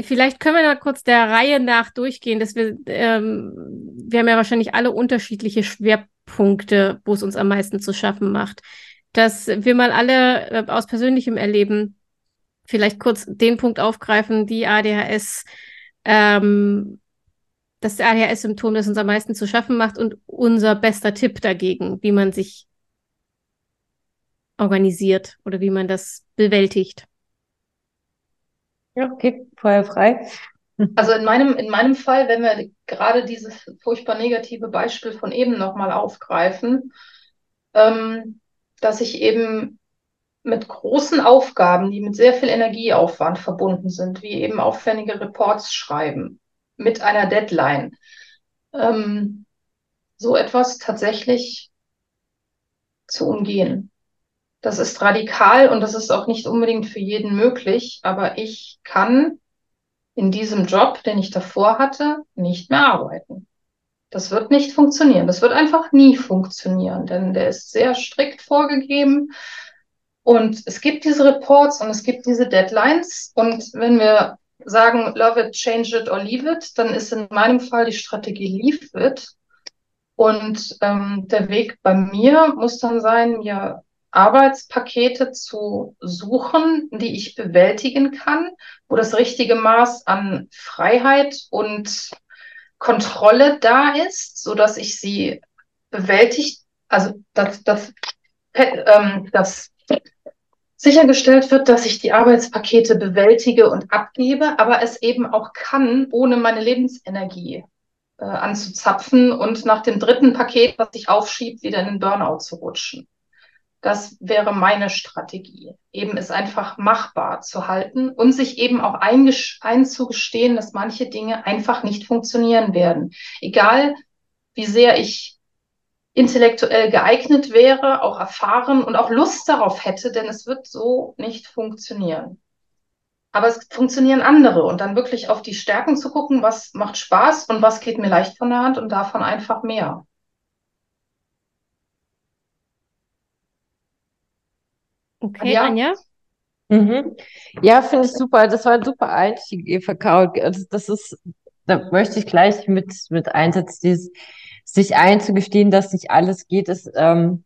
vielleicht können wir da kurz der Reihe nach durchgehen, dass wir, ähm, wir haben ja wahrscheinlich alle unterschiedliche Schwerpunkte, wo es uns am meisten zu schaffen macht. Dass wir mal alle äh, aus persönlichem Erleben vielleicht kurz den Punkt aufgreifen, die ADHS, ähm, das ADHS-Symptom, das uns am meisten zu schaffen macht und unser bester Tipp dagegen, wie man sich organisiert oder wie man das bewältigt. Ja, okay, Feuer frei. Also in meinem, in meinem Fall, wenn wir gerade dieses furchtbar negative Beispiel von eben nochmal aufgreifen, ähm, dass ich eben mit großen Aufgaben, die mit sehr viel Energieaufwand verbunden sind, wie eben aufwendige Reports schreiben, mit einer Deadline, ähm, so etwas tatsächlich zu umgehen. Das ist radikal und das ist auch nicht unbedingt für jeden möglich, aber ich kann in diesem Job, den ich davor hatte, nicht mehr arbeiten. Das wird nicht funktionieren. Das wird einfach nie funktionieren, denn der ist sehr strikt vorgegeben. Und es gibt diese Reports und es gibt diese Deadlines. Und wenn wir sagen, love it, change it or leave it, dann ist in meinem Fall die Strategie leave it. Und ähm, der Weg bei mir muss dann sein, mir Arbeitspakete zu suchen, die ich bewältigen kann, wo das richtige Maß an Freiheit und Kontrolle da ist, so dass ich sie bewältigt, also dass, dass, ähm, dass sichergestellt wird, dass ich die Arbeitspakete bewältige und abgebe, aber es eben auch kann, ohne meine Lebensenergie äh, anzuzapfen und nach dem dritten Paket, was ich aufschiebe, wieder in den Burnout zu rutschen. Das wäre meine Strategie, eben es einfach machbar zu halten und sich eben auch einzugestehen, dass manche Dinge einfach nicht funktionieren werden. Egal, wie sehr ich intellektuell geeignet wäre, auch erfahren und auch Lust darauf hätte, denn es wird so nicht funktionieren. Aber es funktionieren andere und dann wirklich auf die Stärken zu gucken, was macht Spaß und was geht mir leicht von der Hand und davon einfach mehr. Okay, ja. Anja? Mhm. Ja, finde ich super. Das war ein super Einstieg, Eva Kau. Das, das ist, da möchte ich gleich mit, mit einsetzen, dieses, sich einzugestehen, dass nicht alles geht, ist, ähm,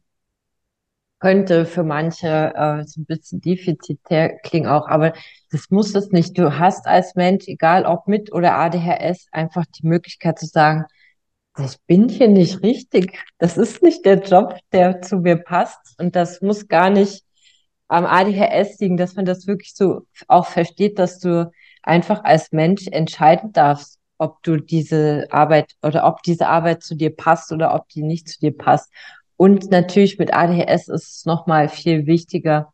könnte für manche äh, so ein bisschen defizitär klingen auch, aber das muss es nicht. Du hast als Mensch, egal ob mit oder ADHS, einfach die Möglichkeit zu sagen, ich bin hier nicht richtig. Das ist nicht der Job, der zu mir passt. Und das muss gar nicht am ADHS liegen, dass man das wirklich so auch versteht, dass du einfach als Mensch entscheiden darfst, ob du diese Arbeit oder ob diese Arbeit zu dir passt oder ob die nicht zu dir passt. Und natürlich mit ADHS ist es nochmal viel wichtiger,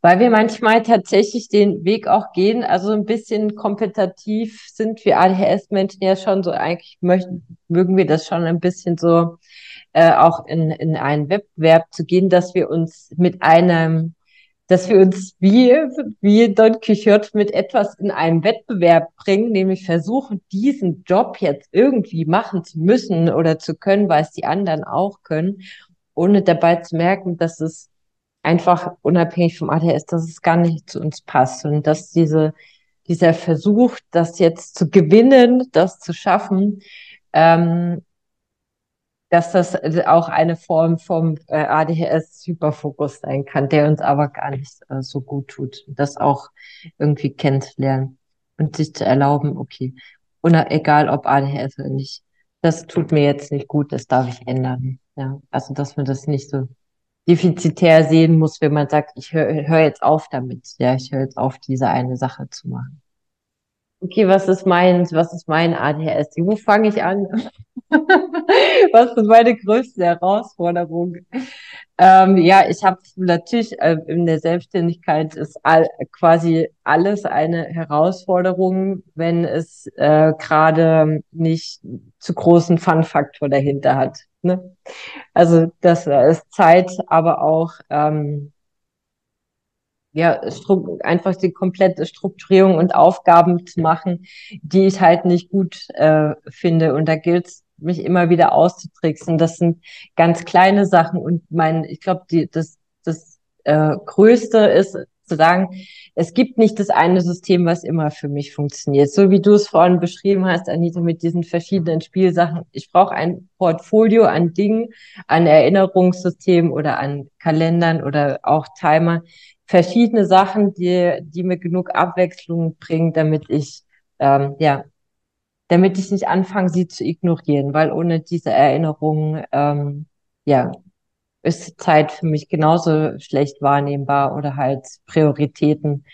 weil wir manchmal tatsächlich den Weg auch gehen, also ein bisschen kompetitiv sind wir ADHS-Menschen ja schon so, eigentlich möchten, mögen wir das schon ein bisschen so, äh, auch in, in einen Wettbewerb zu gehen, dass wir uns mit einem dass wir uns wie, wie Don Quixote mit etwas in einen Wettbewerb bringen, nämlich versuchen, diesen Job jetzt irgendwie machen zu müssen oder zu können, weil es die anderen auch können, ohne dabei zu merken, dass es einfach unabhängig vom ADHS, dass es gar nicht zu uns passt. Und dass diese, dieser Versuch, das jetzt zu gewinnen, das zu schaffen, ähm, dass das auch eine Form vom äh, ADHS-Hyperfokus sein kann, der uns aber gar nicht äh, so gut tut. Das auch irgendwie kennenzulernen und sich zu erlauben, okay, und egal ob ADHS oder nicht, das tut mir jetzt nicht gut, das darf ich ändern. Ja, also dass man das nicht so defizitär sehen muss, wenn man sagt, ich höre hör jetzt auf damit. Ja, ich höre jetzt auf, diese eine Sache zu machen. Okay, was ist mein, was ist mein ADHS? Wo fange ich an? Was ist meine größte Herausforderung? Ähm, ja, ich habe natürlich äh, in der Selbstständigkeit ist all, quasi alles eine Herausforderung, wenn es äh, gerade nicht zu großen Fun-Faktor dahinter hat. Ne? Also das ist Zeit, aber auch ähm, ja, einfach die komplette Strukturierung und Aufgaben zu machen, die ich halt nicht gut äh, finde. Und da gilt es mich immer wieder auszutricksen. Das sind ganz kleine Sachen und mein, ich glaube, die, das, das äh, Größte ist zu sagen, es gibt nicht das eine System, was immer für mich funktioniert. So wie du es vorhin beschrieben hast, Anita, mit diesen verschiedenen Spielsachen. Ich brauche ein Portfolio an Dingen, an Erinnerungssystemen oder an Kalendern oder auch Timer. Verschiedene Sachen, die, die mir genug Abwechslung bringen, damit ich, ähm, ja, damit ich nicht anfange, sie zu ignorieren, weil ohne diese Erinnerungen, ähm, ja, ist Zeit für mich genauso schlecht wahrnehmbar oder halt Prioritäten.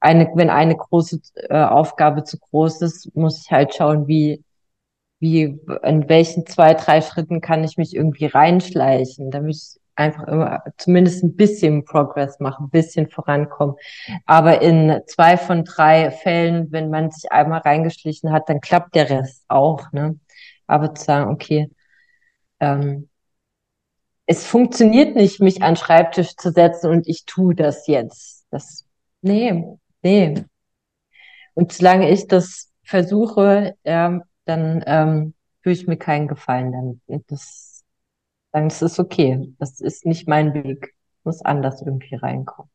Eine, wenn eine große äh, Aufgabe zu groß ist, muss ich halt schauen, wie, wie, in welchen zwei, drei Schritten kann ich mich irgendwie reinschleichen, damit ich einfach immer zumindest ein bisschen Progress machen, ein bisschen vorankommen. Aber in zwei von drei Fällen, wenn man sich einmal reingeschlichen hat, dann klappt der Rest auch. Ne? Aber zu sagen, okay, ähm, es funktioniert nicht, mich an den Schreibtisch zu setzen und ich tue das jetzt. Das, nee, nee. Und solange ich das versuche, ja, dann ähm, fühle ich mir keinen Gefallen damit. Das, dann ist es okay. Das ist nicht mein Weg. Muss anders irgendwie reinkommen.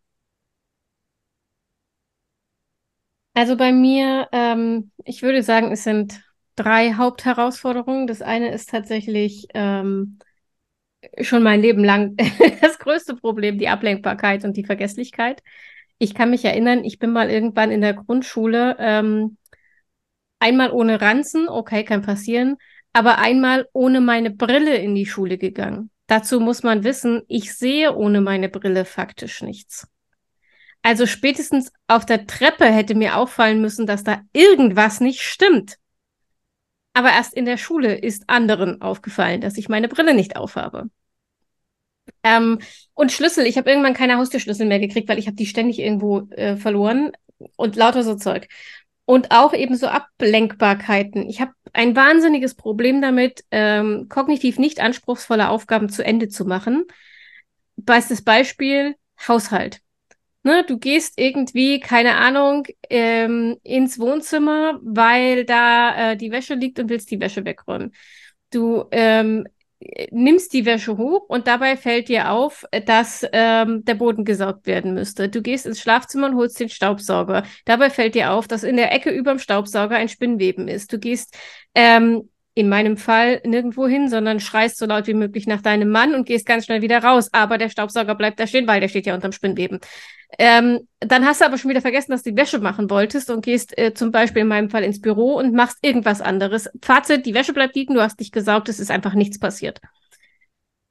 Also bei mir, ähm, ich würde sagen, es sind drei Hauptherausforderungen. Das eine ist tatsächlich ähm, schon mein Leben lang das größte Problem, die Ablenkbarkeit und die Vergesslichkeit. Ich kann mich erinnern, ich bin mal irgendwann in der Grundschule ähm, einmal ohne Ranzen, okay, kann passieren, aber einmal ohne meine Brille in die Schule gegangen. Dazu muss man wissen, ich sehe ohne meine Brille faktisch nichts. Also spätestens auf der Treppe hätte mir auffallen müssen, dass da irgendwas nicht stimmt. Aber erst in der Schule ist anderen aufgefallen, dass ich meine Brille nicht aufhabe. Ähm, und Schlüssel, ich habe irgendwann keine Haustürschlüssel mehr gekriegt, weil ich habe die ständig irgendwo äh, verloren und lauter so Zeug. Und auch eben so Ablenkbarkeiten. Ich habe ein wahnsinniges Problem damit, ähm, kognitiv nicht anspruchsvolle Aufgaben zu Ende zu machen. Bestes Beispiel, Haushalt. Ne, du gehst irgendwie, keine Ahnung, ähm, ins Wohnzimmer, weil da äh, die Wäsche liegt und willst die Wäsche wegräumen. Du ähm, nimmst die Wäsche hoch und dabei fällt dir auf, dass ähm, der Boden gesaugt werden müsste. Du gehst ins Schlafzimmer und holst den Staubsauger. Dabei fällt dir auf, dass in der Ecke über dem Staubsauger ein Spinnweben ist. Du gehst ähm, in meinem Fall nirgendwo hin, sondern schreist so laut wie möglich nach deinem Mann und gehst ganz schnell wieder raus. Aber der Staubsauger bleibt da stehen, weil der steht ja unterm Spinnweben. Ähm, dann hast du aber schon wieder vergessen, dass du die Wäsche machen wolltest und gehst äh, zum Beispiel in meinem Fall ins Büro und machst irgendwas anderes. Fazit, die Wäsche bleibt liegen, du hast dich gesaugt, es ist einfach nichts passiert.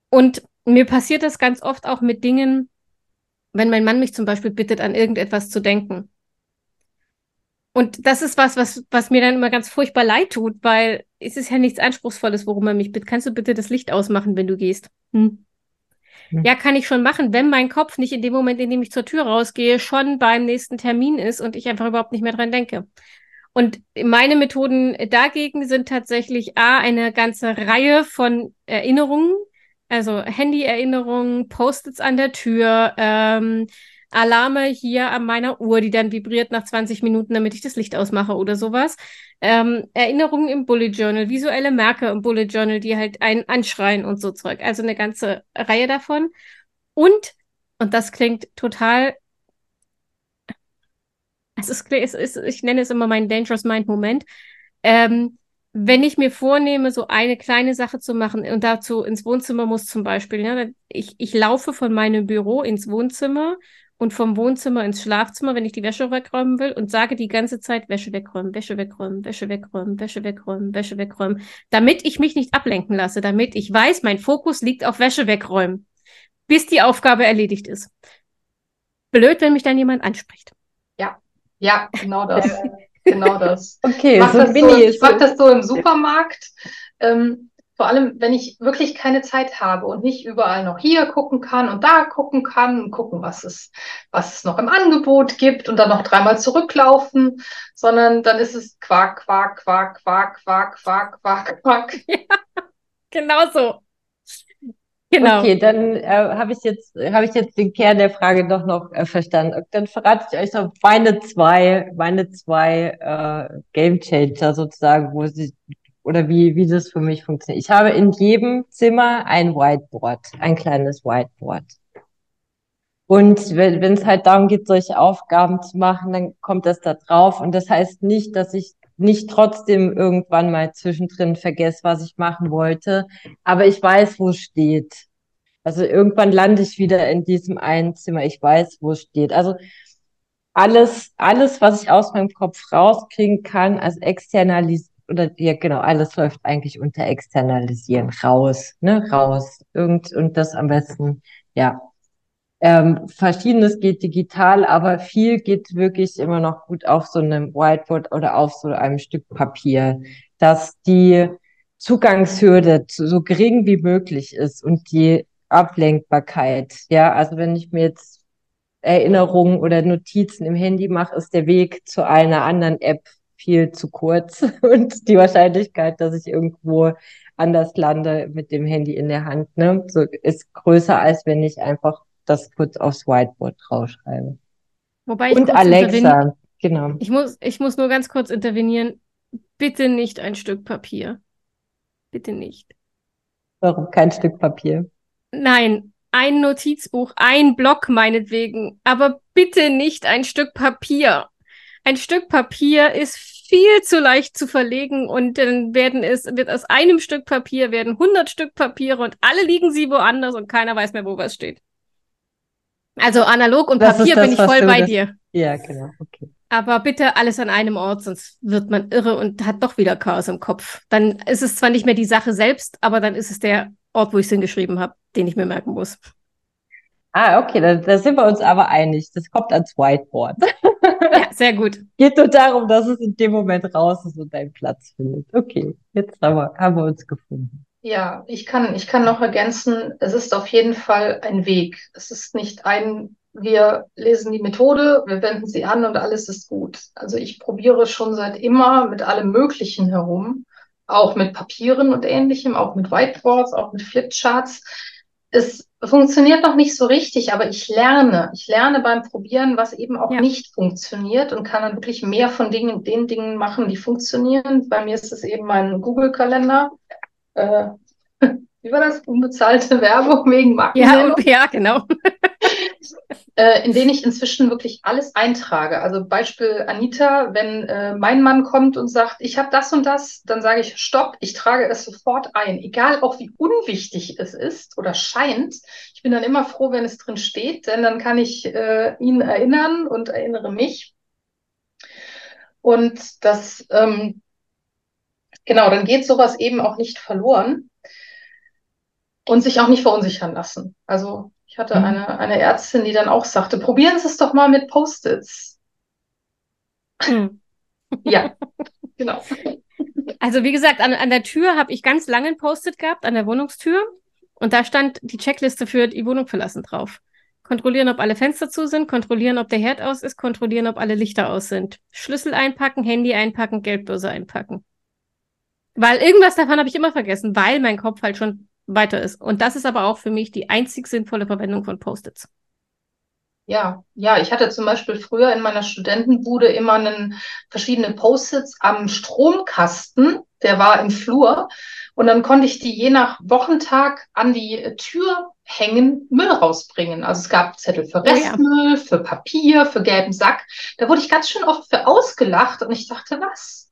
Und mir passiert das ganz oft auch mit Dingen, wenn mein Mann mich zum Beispiel bittet, an irgendetwas zu denken. Und das ist was, was, was mir dann immer ganz furchtbar leid tut, weil es ist ja nichts Anspruchsvolles, worum er mich bittet. Kannst du bitte das Licht ausmachen, wenn du gehst? Hm. Hm. Ja, kann ich schon machen, wenn mein Kopf nicht in dem Moment, in dem ich zur Tür rausgehe, schon beim nächsten Termin ist und ich einfach überhaupt nicht mehr dran denke. Und meine Methoden dagegen sind tatsächlich A, eine ganze Reihe von Erinnerungen, also Handy-Erinnerungen, Post-its an der Tür, ähm, Alarme hier an meiner Uhr, die dann vibriert nach 20 Minuten, damit ich das Licht ausmache oder sowas. Ähm, Erinnerungen im Bullet Journal, visuelle Merke im Bullet Journal, die halt einen anschreien und so Zeug. Also eine ganze Reihe davon. Und, und das klingt total es ist, es ist, ich nenne es immer meinen Dangerous Mind Moment. Ähm, wenn ich mir vornehme, so eine kleine Sache zu machen und dazu ins Wohnzimmer muss zum Beispiel, ne, ich, ich laufe von meinem Büro ins Wohnzimmer und vom Wohnzimmer ins Schlafzimmer, wenn ich die Wäsche wegräumen will und sage die ganze Zeit Wäsche wegräumen, Wäsche wegräumen, Wäsche wegräumen, Wäsche wegräumen, Wäsche wegräumen, damit ich mich nicht ablenken lasse, damit ich weiß, mein Fokus liegt auf Wäsche wegräumen, bis die Aufgabe erledigt ist. Blöd, wenn mich dann jemand anspricht. Ja, ja, genau das. genau das. Okay, ich so das so, ich mach das so im Supermarkt. Ähm, vor allem, wenn ich wirklich keine Zeit habe und nicht überall noch hier gucken kann und da gucken kann und gucken, was es, was es noch im Angebot gibt und dann noch dreimal zurücklaufen, sondern dann ist es Quark, Quark, Quark, Quark, Quark, Quark, Quark, Quark. Ja, genau so. Genau. Okay, dann äh, habe ich jetzt habe ich jetzt den Kern der Frage doch noch äh, verstanden. Dann verrate ich euch noch meine zwei meine zwei äh, Game Changer sozusagen, wo sie oder wie, wie das für mich funktioniert. Ich habe in jedem Zimmer ein Whiteboard, ein kleines Whiteboard. Und wenn es halt darum geht, solche Aufgaben zu machen, dann kommt das da drauf. Und das heißt nicht, dass ich nicht trotzdem irgendwann mal zwischendrin vergesse, was ich machen wollte. Aber ich weiß, wo es steht. Also irgendwann lande ich wieder in diesem einen Zimmer. Ich weiß, wo es steht. Also alles, alles, was ich aus meinem Kopf rauskriegen kann, als externalisieren, oder ja, genau, alles läuft eigentlich unter externalisieren, raus, ne, raus. Irgend, und das am besten, ja. Ähm, Verschiedenes geht digital, aber viel geht wirklich immer noch gut auf so einem Whiteboard oder auf so einem Stück Papier, dass die Zugangshürde so gering wie möglich ist und die Ablenkbarkeit. Ja, also wenn ich mir jetzt Erinnerungen oder Notizen im Handy mache, ist der Weg zu einer anderen App viel zu kurz und die Wahrscheinlichkeit, dass ich irgendwo anders lande mit dem Handy in der Hand, ne, so ist größer, als wenn ich einfach das kurz aufs Whiteboard draufschreibe. Wobei ich und Alexa, genau. Ich muss, ich muss nur ganz kurz intervenieren. Bitte nicht ein Stück Papier. Bitte nicht. Warum kein Stück Papier? Nein, ein Notizbuch, ein Block meinetwegen, aber bitte nicht ein Stück Papier. Ein Stück Papier ist viel zu leicht zu verlegen und dann werden es, wird aus einem Stück Papier werden 100 Stück Papiere und alle liegen sie woanders und keiner weiß mehr, wo was steht. Also analog und das Papier das, bin ich voll bei dir. Ja, genau, okay. Aber bitte alles an einem Ort, sonst wird man irre und hat doch wieder Chaos im Kopf. Dann ist es zwar nicht mehr die Sache selbst, aber dann ist es der Ort, wo ich es hingeschrieben habe, den ich mir merken muss. Ah, okay, da, da sind wir uns aber einig. Das kommt ans Whiteboard. Ja, sehr gut. Geht nur darum, dass es in dem Moment raus ist und deinen Platz findet. Okay, jetzt haben wir, haben wir uns gefunden. Ja, ich kann, ich kann noch ergänzen, es ist auf jeden Fall ein Weg. Es ist nicht ein, wir lesen die Methode, wir wenden sie an und alles ist gut. Also ich probiere schon seit immer mit allem Möglichen herum auch mit Papieren und ähnlichem, auch mit Whiteboards, auch mit Flipcharts. Es funktioniert noch nicht so richtig, aber ich lerne. Ich lerne beim Probieren, was eben auch ja. nicht funktioniert und kann dann wirklich mehr von Dingen, den Dingen machen, die funktionieren. Bei mir ist es eben mein Google-Kalender. Äh, wie war das? Unbezahlte Werbung wegen Marken. Ja, ja, genau. äh, in denen ich inzwischen wirklich alles eintrage. Also Beispiel Anita, wenn äh, mein Mann kommt und sagt, ich habe das und das, dann sage ich, stopp, ich trage es sofort ein. Egal auch wie unwichtig es ist oder scheint. Ich bin dann immer froh, wenn es drin steht, denn dann kann ich äh, ihn erinnern und erinnere mich. Und das, ähm, genau, dann geht sowas eben auch nicht verloren und sich auch nicht verunsichern lassen. Also ich hatte mhm. eine, eine Ärztin, die dann auch sagte, probieren Sie es doch mal mit Post-its. Mhm. ja, genau. Also wie gesagt, an, an der Tür habe ich ganz lange ein Post-it gehabt, an der Wohnungstür. Und da stand die Checkliste für die Wohnung verlassen drauf. Kontrollieren, ob alle Fenster zu sind, kontrollieren, ob der Herd aus ist, kontrollieren, ob alle Lichter aus sind. Schlüssel einpacken, Handy einpacken, Geldbörse einpacken. Weil irgendwas davon habe ich immer vergessen, weil mein Kopf halt schon weiter ist. Und das ist aber auch für mich die einzig sinnvolle Verwendung von Post-its. Ja, ja, ich hatte zum Beispiel früher in meiner Studentenbude immer einen, verschiedene Post-its am Stromkasten, der war im Flur. Und dann konnte ich die je nach Wochentag an die Tür hängen, Müll rausbringen. Also es gab Zettel für Restmüll, oh ja. für Papier, für gelben Sack. Da wurde ich ganz schön oft für ausgelacht und ich dachte, was?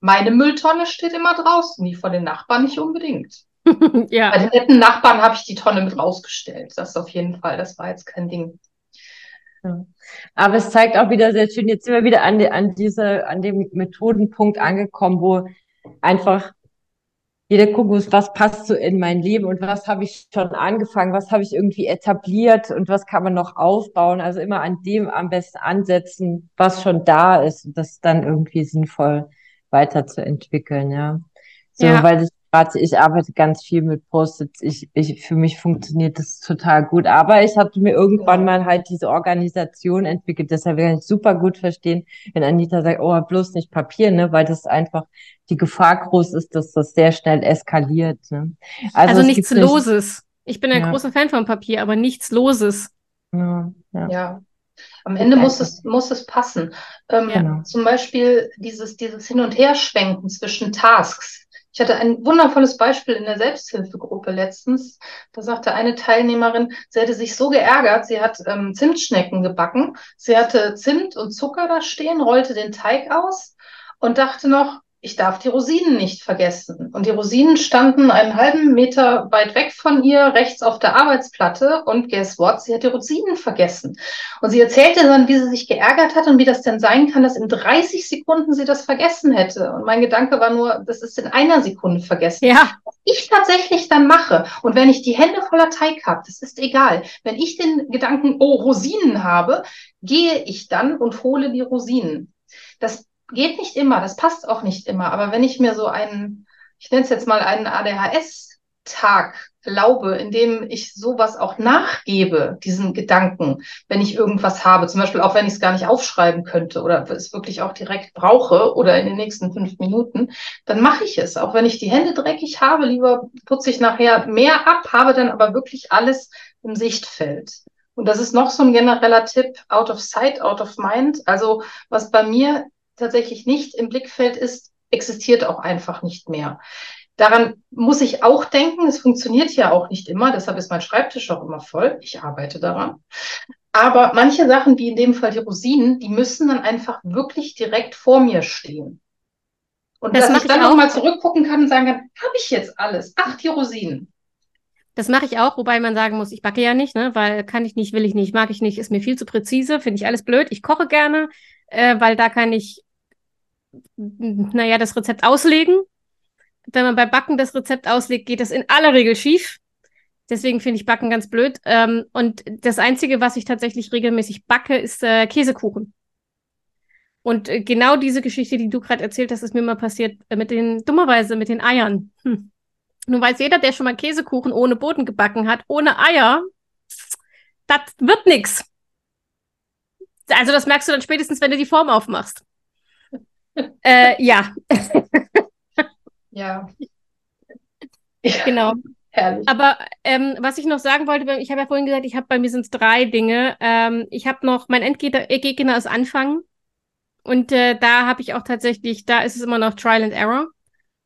Meine Mülltonne steht immer draußen, die von den Nachbarn nicht unbedingt. ja. Bei den netten Nachbarn habe ich die Tonne mit rausgestellt. Das auf jeden Fall. Das war jetzt kein Ding. Aber es zeigt auch wieder sehr schön, jetzt sind wir wieder an, die, an diese, an dem Methodenpunkt angekommen, wo einfach jeder gucken muss, was passt so in mein Leben und was habe ich schon angefangen, was habe ich irgendwie etabliert und was kann man noch aufbauen. Also immer an dem am besten ansetzen, was schon da ist und das dann irgendwie sinnvoll weiterzuentwickeln, ja. So, ja. weil ich ich arbeite ganz viel mit Post-its. Ich, ich, für mich funktioniert das total gut. Aber ich hatte mir irgendwann mal halt diese Organisation entwickelt. Deshalb kann ich super gut verstehen, wenn Anita sagt, oh, bloß nicht Papier, ne, weil das einfach die Gefahr groß ist, dass das sehr schnell eskaliert. Ne? Also, also nichts Loses. Ich bin ein ja. großer Fan von Papier, aber nichts Loses. Ja, ja. ja. Am Ende muss es, muss es passen. Ähm, ja. Zum Beispiel dieses, dieses Hin- und Herschwenken zwischen Tasks. Ich hatte ein wundervolles Beispiel in der Selbsthilfegruppe letztens. Da sagte eine Teilnehmerin, sie hätte sich so geärgert, sie hat ähm, Zimtschnecken gebacken. Sie hatte Zimt und Zucker da stehen, rollte den Teig aus und dachte noch, ich darf die Rosinen nicht vergessen. Und die Rosinen standen einen halben Meter weit weg von ihr, rechts auf der Arbeitsplatte. Und guess what? Sie hat die Rosinen vergessen. Und sie erzählte dann, wie sie sich geärgert hat und wie das denn sein kann, dass in 30 Sekunden sie das vergessen hätte. Und mein Gedanke war nur, das ist in einer Sekunde vergessen. Ja. Was ich tatsächlich dann mache, und wenn ich die Hände voller Teig habe, das ist egal. Wenn ich den Gedanken, oh, Rosinen habe, gehe ich dann und hole die Rosinen. Das geht nicht immer, das passt auch nicht immer. Aber wenn ich mir so einen, ich nenne es jetzt mal einen ADHS-Tag erlaube, in dem ich sowas auch nachgebe, diesen Gedanken, wenn ich irgendwas habe, zum Beispiel auch wenn ich es gar nicht aufschreiben könnte oder es wirklich auch direkt brauche oder in den nächsten fünf Minuten, dann mache ich es. Auch wenn ich die Hände dreckig habe, lieber putze ich nachher mehr ab, habe dann aber wirklich alles im Sichtfeld. Und das ist noch so ein genereller Tipp, out of sight, out of mind. Also was bei mir tatsächlich nicht im Blickfeld ist, existiert auch einfach nicht mehr. Daran muss ich auch denken, es funktioniert ja auch nicht immer, deshalb ist mein Schreibtisch auch immer voll. Ich arbeite daran. Aber manche Sachen, wie in dem Fall die Rosinen, die müssen dann einfach wirklich direkt vor mir stehen. Und das dass ich dann nochmal zurückgucken kann und sagen kann, habe ich jetzt alles? Ach, die Rosinen. Das mache ich auch, wobei man sagen muss, ich backe ja nicht, ne? weil kann ich nicht, will ich nicht, mag ich nicht, ist mir viel zu präzise, finde ich alles blöd. Ich koche gerne, äh, weil da kann ich naja, das Rezept auslegen. Wenn man bei Backen das Rezept auslegt, geht das in aller Regel schief. Deswegen finde ich Backen ganz blöd. Ähm, und das Einzige, was ich tatsächlich regelmäßig backe, ist äh, Käsekuchen. Und äh, genau diese Geschichte, die du gerade erzählt hast, ist mir mal passiert äh, mit den, dummerweise mit den Eiern. Hm. Nun weiß jeder, der schon mal Käsekuchen ohne Boden gebacken hat, ohne Eier, das wird nix. Also das merkst du dann spätestens, wenn du die Form aufmachst äh, ja. ja. Genau. Herrlich. Aber ähm, was ich noch sagen wollte, ich habe ja vorhin gesagt, ich habe bei mir sind es drei Dinge. Ähm, ich habe noch, mein Endgegner ist Anfangen. Und äh, da habe ich auch tatsächlich, da ist es immer noch Trial and Error.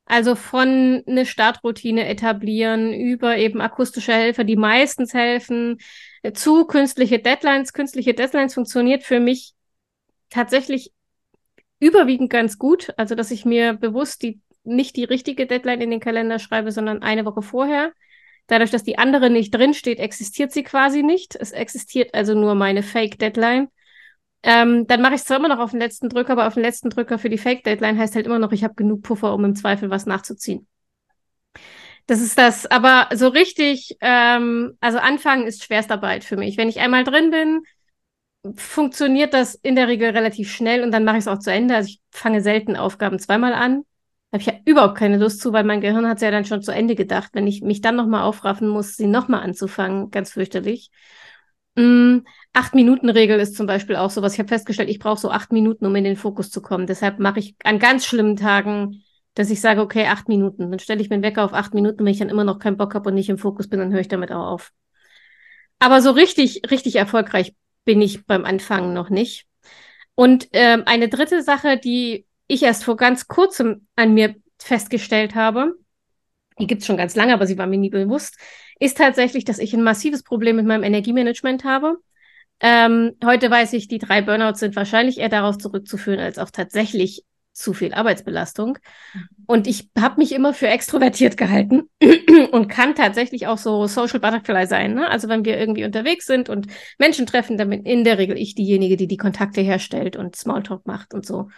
Also von eine Startroutine etablieren über eben akustische Helfer, die meistens helfen, zu künstliche Deadlines. Künstliche Deadlines funktioniert für mich tatsächlich überwiegend ganz gut. Also, dass ich mir bewusst die, nicht die richtige Deadline in den Kalender schreibe, sondern eine Woche vorher. Dadurch, dass die andere nicht drinsteht, existiert sie quasi nicht. Es existiert also nur meine Fake-Deadline. Ähm, dann mache ich es zwar immer noch auf den letzten Drücker, aber auf den letzten Drücker für die Fake-Deadline heißt halt immer noch, ich habe genug Puffer, um im Zweifel was nachzuziehen. Das ist das. Aber so richtig, ähm, also anfangen ist Schwerstarbeit für mich. Wenn ich einmal drin bin, funktioniert das in der Regel relativ schnell und dann mache ich es auch zu Ende. Also ich fange selten Aufgaben zweimal an. Habe ich ja überhaupt keine Lust zu, weil mein Gehirn hat es ja dann schon zu Ende gedacht. Wenn ich mich dann nochmal aufraffen muss, sie nochmal anzufangen, ganz fürchterlich. Mm, acht Minuten Regel ist zum Beispiel auch sowas. Ich habe festgestellt, ich brauche so acht Minuten, um in den Fokus zu kommen. Deshalb mache ich an ganz schlimmen Tagen, dass ich sage, okay, acht Minuten. Dann stelle ich mir Wecker auf acht Minuten. Wenn ich dann immer noch keinen Bock habe und nicht im Fokus bin, dann höre ich damit auch auf. Aber so richtig, richtig erfolgreich bin ich beim Anfangen noch nicht. Und ähm, eine dritte Sache, die ich erst vor ganz kurzem an mir festgestellt habe, die gibt es schon ganz lange, aber sie war mir nie bewusst, ist tatsächlich, dass ich ein massives Problem mit meinem Energiemanagement habe. Ähm, heute weiß ich, die drei Burnouts sind wahrscheinlich eher darauf zurückzuführen, als auch tatsächlich zu viel Arbeitsbelastung. Mhm. Und ich habe mich immer für extrovertiert gehalten und kann tatsächlich auch so Social Butterfly sein. Ne? Also wenn wir irgendwie unterwegs sind und Menschen treffen, dann bin in der Regel ich diejenige, die die Kontakte herstellt und Smalltalk macht und so.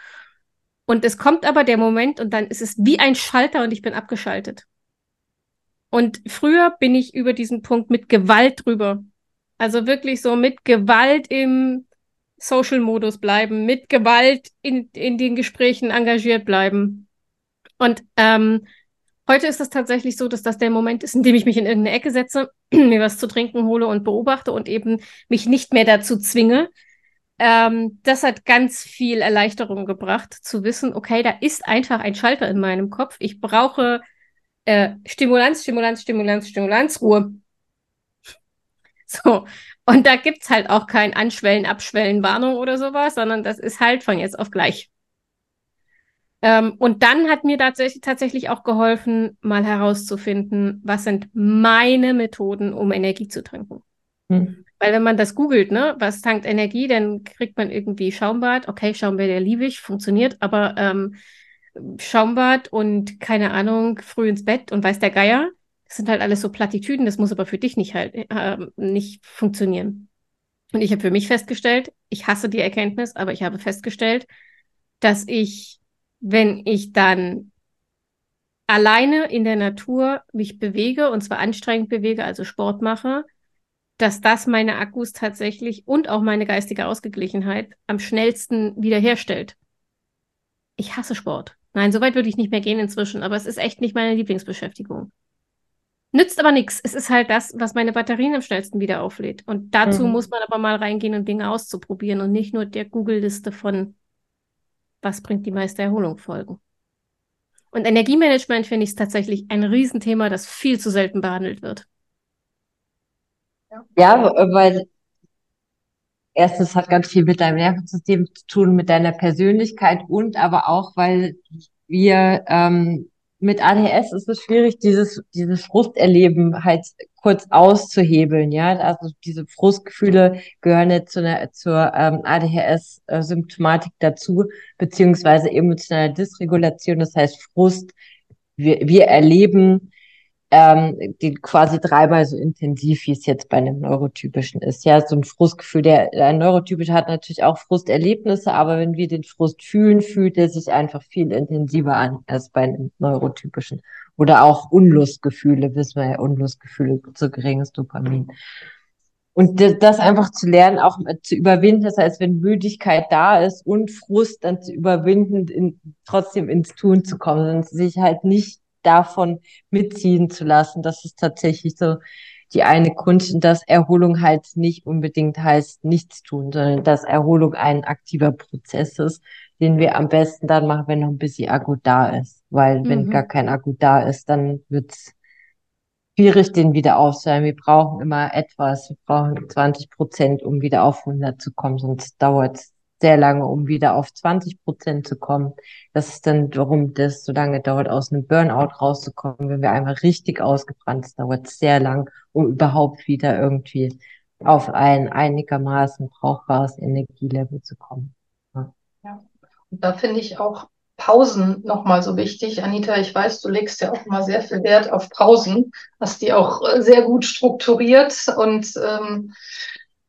Und es kommt aber der Moment und dann ist es wie ein Schalter und ich bin abgeschaltet. Und früher bin ich über diesen Punkt mit Gewalt drüber. Also wirklich so mit Gewalt im Social-Modus bleiben, mit Gewalt in, in den Gesprächen engagiert bleiben. Und ähm, heute ist es tatsächlich so, dass das der Moment ist, in dem ich mich in irgendeine Ecke setze, mir was zu trinken hole und beobachte und eben mich nicht mehr dazu zwinge. Ähm, das hat ganz viel Erleichterung gebracht, zu wissen, okay, da ist einfach ein Schalter in meinem Kopf. Ich brauche äh, Stimulanz, Stimulanz, Stimulanz, Stimulanz, Ruhe. So, und da gibt's halt auch kein Anschwellen, Abschwellen, Warnung oder sowas, sondern das ist halt von jetzt auf gleich. Ähm, und dann hat mir tatsächlich, tatsächlich auch geholfen, mal herauszufinden, was sind meine Methoden, um Energie zu trinken. Hm. Weil wenn man das googelt, ne, was tankt Energie, dann kriegt man irgendwie Schaumbad. Okay, Schaumbad, der liebe ich, funktioniert, aber ähm, Schaumbad und keine Ahnung, früh ins Bett und weiß der Geier, das sind halt alles so Plattitüden, das muss aber für dich nicht halt äh, nicht funktionieren. Und ich habe für mich festgestellt, ich hasse die Erkenntnis, aber ich habe festgestellt, dass ich wenn ich dann alleine in der Natur mich bewege und zwar anstrengend bewege, also Sport mache, dass das meine Akkus tatsächlich und auch meine geistige Ausgeglichenheit am schnellsten wiederherstellt. Ich hasse Sport. Nein, so weit würde ich nicht mehr gehen inzwischen, aber es ist echt nicht meine Lieblingsbeschäftigung. Nützt aber nichts. Es ist halt das, was meine Batterien am schnellsten wieder auflädt. Und dazu mhm. muss man aber mal reingehen und Dinge auszuprobieren und nicht nur der Google-Liste von was bringt die meiste Erholung folgen. Und Energiemanagement finde ich tatsächlich ein Riesenthema, das viel zu selten behandelt wird. Ja, weil erstens hat ganz viel mit deinem Nervensystem zu tun, mit deiner Persönlichkeit und aber auch, weil wir ähm, mit ADS ist es schwierig, dieses, dieses Frusterleben halt kurz auszuhebeln, ja. Also diese Frustgefühle gehören jetzt zu einer, zur ähm, ADHS-Symptomatik dazu, beziehungsweise emotionale Dysregulation, das heißt Frust. Wir, wir erleben ähm, die quasi dreimal so intensiv, wie es jetzt bei einem Neurotypischen ist. Ja, so ein Frustgefühl, der ein Neurotypischer hat natürlich auch Frusterlebnisse, aber wenn wir den Frust fühlen, fühlt er sich einfach viel intensiver an als bei einem Neurotypischen. Oder auch Unlustgefühle, wissen wir ja, Unlustgefühle, zu geringes Dopamin. Und das einfach zu lernen, auch zu überwinden, das heißt, wenn Müdigkeit da ist und Frust, dann zu überwinden, in, trotzdem ins Tun zu kommen, und sich halt nicht davon mitziehen zu lassen. Das ist tatsächlich so die eine Kunst, dass Erholung halt nicht unbedingt heißt nichts tun, sondern dass Erholung ein aktiver Prozess ist, den wir am besten dann machen, wenn noch ein bisschen Akku da ist. Weil mhm. wenn gar kein Akku da ist, dann wird's schwierig, den wieder aufzuhören. Wir brauchen immer etwas. Wir brauchen 20 Prozent, um wieder auf 100 zu kommen, sonst dauert es sehr lange, um wieder auf 20 Prozent zu kommen. Das ist dann, warum das so lange dauert, aus einem Burnout rauszukommen, wenn wir einmal richtig ausgebrannt sind, dauert sehr lang, um überhaupt wieder irgendwie auf ein einigermaßen brauchbares Energielevel zu kommen. Ja. ja. Und da finde ich auch Pausen nochmal so wichtig. Anita, ich weiß, du legst ja auch immer sehr viel Wert auf Pausen, hast die auch äh, sehr gut strukturiert und ähm,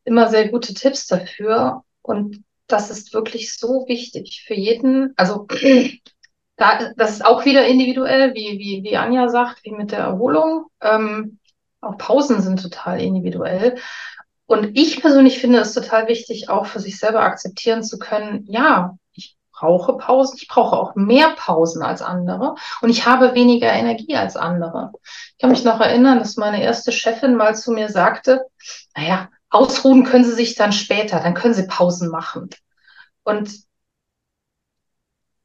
immer sehr gute Tipps dafür. Und das ist wirklich so wichtig für jeden. Also da, das ist auch wieder individuell, wie, wie, wie Anja sagt, wie mit der Erholung. Ähm, auch Pausen sind total individuell. Und ich persönlich finde es total wichtig, auch für sich selber akzeptieren zu können, ja, ich brauche Pausen, ich brauche auch mehr Pausen als andere und ich habe weniger Energie als andere. Ich kann mich noch erinnern, dass meine erste Chefin mal zu mir sagte, naja, ausruhen können sie sich dann später, dann können sie Pausen machen. Und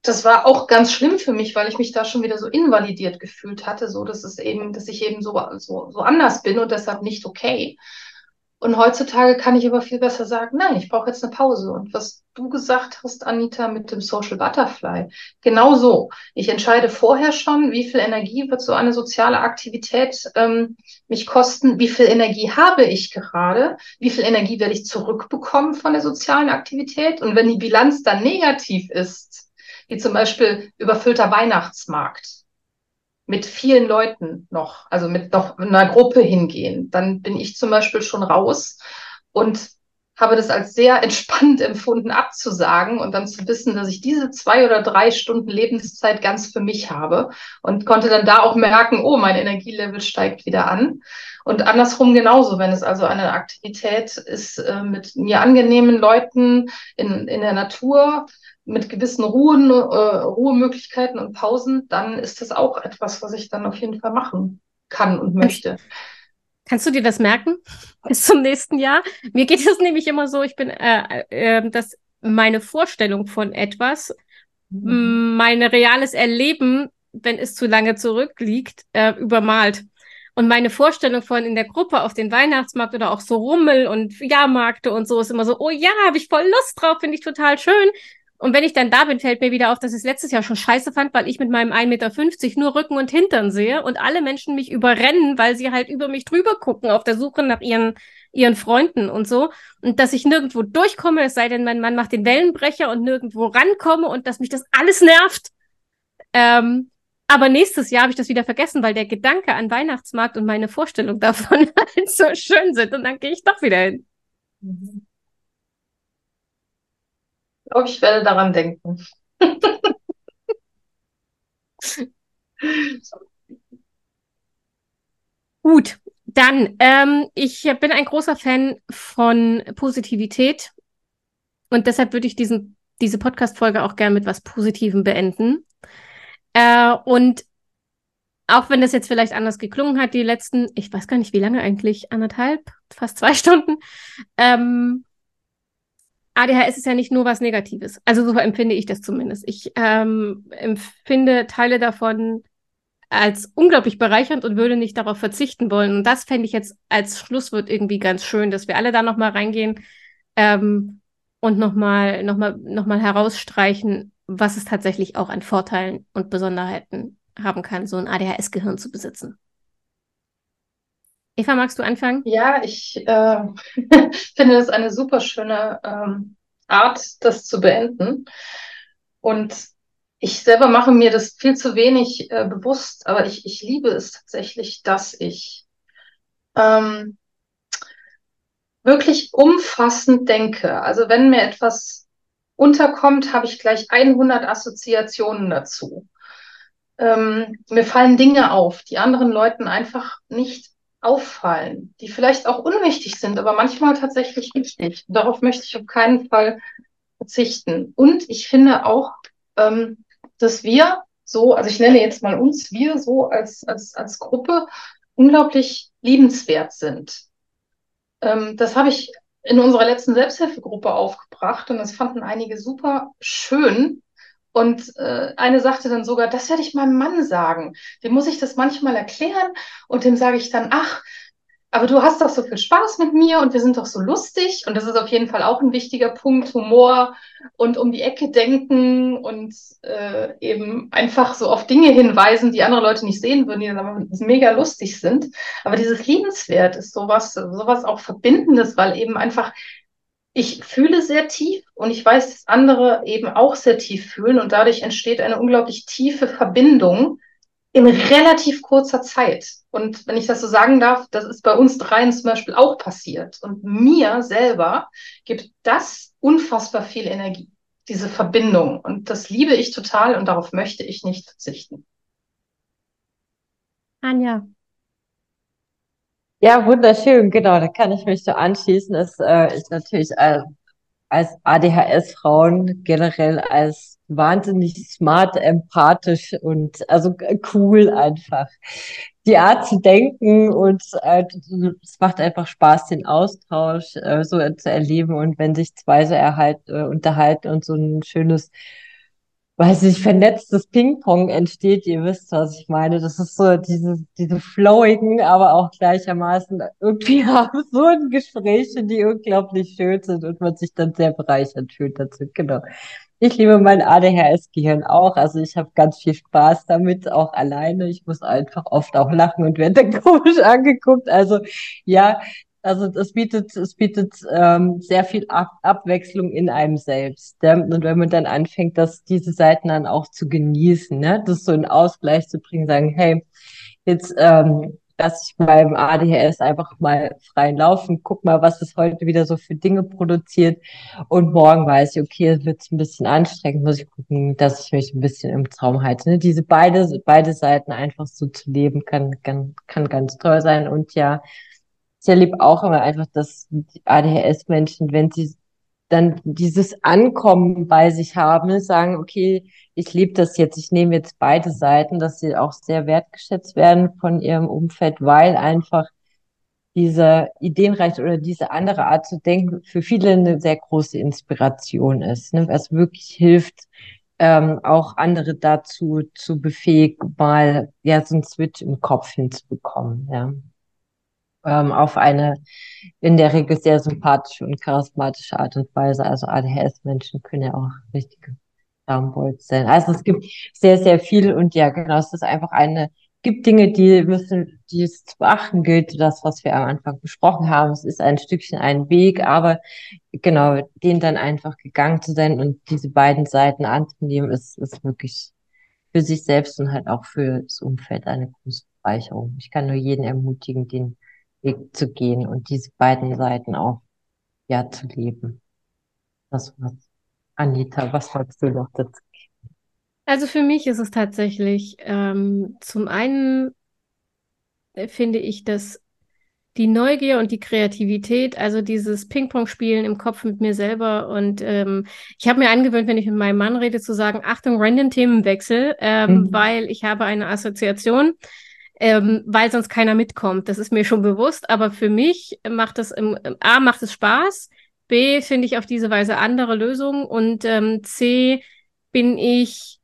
das war auch ganz schlimm für mich, weil ich mich da schon wieder so invalidiert gefühlt hatte, so dass es eben, dass ich eben so, so, so anders bin und deshalb nicht okay. Und heutzutage kann ich aber viel besser sagen, nein, ich brauche jetzt eine Pause. Und was du gesagt hast, Anita, mit dem Social Butterfly, genau so. Ich entscheide vorher schon, wie viel Energie wird so eine soziale Aktivität ähm, mich kosten, wie viel Energie habe ich gerade, wie viel Energie werde ich zurückbekommen von der sozialen Aktivität. Und wenn die Bilanz dann negativ ist, wie zum Beispiel überfüllter Weihnachtsmarkt, mit vielen Leuten noch, also mit noch einer Gruppe hingehen, dann bin ich zum Beispiel schon raus und habe das als sehr entspannt empfunden, abzusagen und dann zu wissen, dass ich diese zwei oder drei Stunden Lebenszeit ganz für mich habe und konnte dann da auch merken, oh, mein Energielevel steigt wieder an. Und andersrum genauso, wenn es also eine Aktivität ist äh, mit mir angenehmen Leuten in, in der Natur, mit gewissen Ruhen, äh, Ruhemöglichkeiten und Pausen, dann ist das auch etwas, was ich dann auf jeden Fall machen kann und möchte. Kannst du dir das merken bis zum nächsten Jahr? Mir geht es nämlich immer so, ich bin, äh, äh, dass meine Vorstellung von etwas, mhm. mein reales Erleben, wenn es zu lange zurückliegt, äh, übermalt. Und meine Vorstellung von in der Gruppe auf den Weihnachtsmarkt oder auch so Rummel und Jahrmärkte und so ist immer so, oh ja, habe ich voll Lust drauf, finde ich total schön. Und wenn ich dann da bin, fällt mir wieder auf, dass ich es letztes Jahr schon scheiße fand, weil ich mit meinem 1,50 Meter nur Rücken und Hintern sehe und alle Menschen mich überrennen, weil sie halt über mich drüber gucken auf der Suche nach ihren, ihren Freunden und so. Und dass ich nirgendwo durchkomme, es sei denn, mein Mann macht den Wellenbrecher und nirgendwo rankomme und dass mich das alles nervt. Ähm, aber nächstes Jahr habe ich das wieder vergessen, weil der Gedanke an Weihnachtsmarkt und meine Vorstellung davon halt so schön sind. Und dann gehe ich doch wieder hin. Mhm. Glaube, ich werde daran denken. Gut, dann, ähm, ich bin ein großer Fan von Positivität und deshalb würde ich diesen, diese Podcast-Folge auch gerne mit was Positivem beenden. Äh, und auch wenn das jetzt vielleicht anders geklungen hat, die letzten, ich weiß gar nicht, wie lange eigentlich, anderthalb, fast zwei Stunden, ähm, ADHS ist ja nicht nur was Negatives. Also so empfinde ich das zumindest. Ich ähm, empfinde Teile davon als unglaublich bereichernd und würde nicht darauf verzichten wollen. Und das fände ich jetzt als Schlusswort irgendwie ganz schön, dass wir alle da nochmal reingehen ähm, und nochmal noch mal, noch mal herausstreichen, was es tatsächlich auch an Vorteilen und Besonderheiten haben kann, so ein ADHS-Gehirn zu besitzen. Eva, magst du anfangen? Ja, ich äh, finde das eine super schöne ähm, Art, das zu beenden. Und ich selber mache mir das viel zu wenig äh, bewusst, aber ich, ich liebe es tatsächlich, dass ich ähm, wirklich umfassend denke. Also wenn mir etwas unterkommt, habe ich gleich 100 Assoziationen dazu. Ähm, mir fallen Dinge auf, die anderen Leuten einfach nicht auffallen, die vielleicht auch unwichtig sind, aber manchmal tatsächlich wichtig. Darauf möchte ich auf keinen Fall verzichten. Und ich finde auch, ähm, dass wir so, also ich nenne jetzt mal uns, wir so als, als, als Gruppe unglaublich liebenswert sind. Ähm, das habe ich in unserer letzten Selbsthilfegruppe aufgebracht und das fanden einige super schön, und äh, eine sagte dann sogar, das werde ich meinem Mann sagen. Dem muss ich das manchmal erklären und dem sage ich dann, ach, aber du hast doch so viel Spaß mit mir und wir sind doch so lustig. Und das ist auf jeden Fall auch ein wichtiger Punkt, Humor und um die Ecke denken und äh, eben einfach so auf Dinge hinweisen, die andere Leute nicht sehen würden, die dann aber mega lustig sind. Aber dieses Liebenswert ist sowas, sowas auch Verbindendes, weil eben einfach ich fühle sehr tief und ich weiß, dass andere eben auch sehr tief fühlen und dadurch entsteht eine unglaublich tiefe Verbindung in relativ kurzer Zeit. Und wenn ich das so sagen darf, das ist bei uns dreien zum Beispiel auch passiert. Und mir selber gibt das unfassbar viel Energie, diese Verbindung. Und das liebe ich total und darauf möchte ich nicht verzichten. Anja, ja, wunderschön, genau, da kann ich mich so anschließen. Das äh, ist natürlich als, als ADHS-Frauen generell als wahnsinnig smart, empathisch und also cool einfach. Die Art zu denken und äh, es macht einfach Spaß, den Austausch äh, so zu erleben und wenn sich zwei so erhalten, äh, unterhalten und so ein schönes weiß ich, vernetztes Ping-Pong entsteht. Ihr wisst, was ich meine. Das ist so diese, diese flowigen, aber auch gleichermaßen irgendwie absurden Gespräche, die unglaublich schön sind und man sich dann sehr bereichert fühlt dazu. Genau. Ich liebe mein ADHS-Gehirn auch. Also ich habe ganz viel Spaß damit, auch alleine. Ich muss einfach oft auch lachen und werde dann komisch angeguckt. Also ja, also es bietet, es bietet ähm, sehr viel Ab Abwechslung in einem selbst. Ja? Und wenn man dann anfängt, dass diese Seiten dann auch zu genießen, ne? das so in Ausgleich zu bringen, sagen, hey, jetzt ähm, lass ich beim ADHS einfach mal freien Laufen, guck mal, was es heute wieder so für Dinge produziert. Und morgen weiß ich, okay, es wird ein bisschen anstrengend, muss ich gucken, dass ich mich ein bisschen im Traum halte. Ne? Diese beide, beide Seiten einfach so zu leben, kann, kann, kann ganz toll sein. Und ja, ich erlebe auch immer einfach, dass ADHS-Menschen, wenn sie dann dieses Ankommen bei sich haben, sagen, okay, ich lebe das jetzt, ich nehme jetzt beide Seiten, dass sie auch sehr wertgeschätzt werden von ihrem Umfeld, weil einfach diese Ideenreich oder diese andere Art zu denken für viele eine sehr große Inspiration ist, ne? was wirklich hilft, ähm, auch andere dazu zu befähigen, mal ja so einen Switch im Kopf hinzubekommen. Ja. Ähm, auf eine in der Regel sehr sympathische und charismatische Art und Weise. Also ADHS-Menschen können ja auch richtige Darmbolz sein. Also es gibt sehr, sehr viel und ja, genau, es ist einfach eine, gibt Dinge, die müssen, die es zu beachten gilt, das, was wir am Anfang besprochen haben. Es ist ein Stückchen ein Weg, aber genau, den dann einfach gegangen zu sein und diese beiden Seiten anzunehmen, ist, ist wirklich für sich selbst und halt auch für das Umfeld eine große Bereicherung. Ich kann nur jeden ermutigen, den Weg zu gehen und diese beiden Seiten auch ja zu leben. Das war's. Anita, was sagst du noch dazu? Also für mich ist es tatsächlich ähm, zum einen äh, finde ich, dass die Neugier und die Kreativität, also dieses Ping-Pong-Spielen im Kopf mit mir selber. Und ähm, ich habe mir angewöhnt, wenn ich mit meinem Mann rede, zu sagen, Achtung, random Themenwechsel, ähm, mhm. weil ich habe eine Assoziation ähm, weil sonst keiner mitkommt. Das ist mir schon bewusst, aber für mich macht es im, A macht es Spaß, B finde ich auf diese Weise andere Lösungen und ähm, C bin ich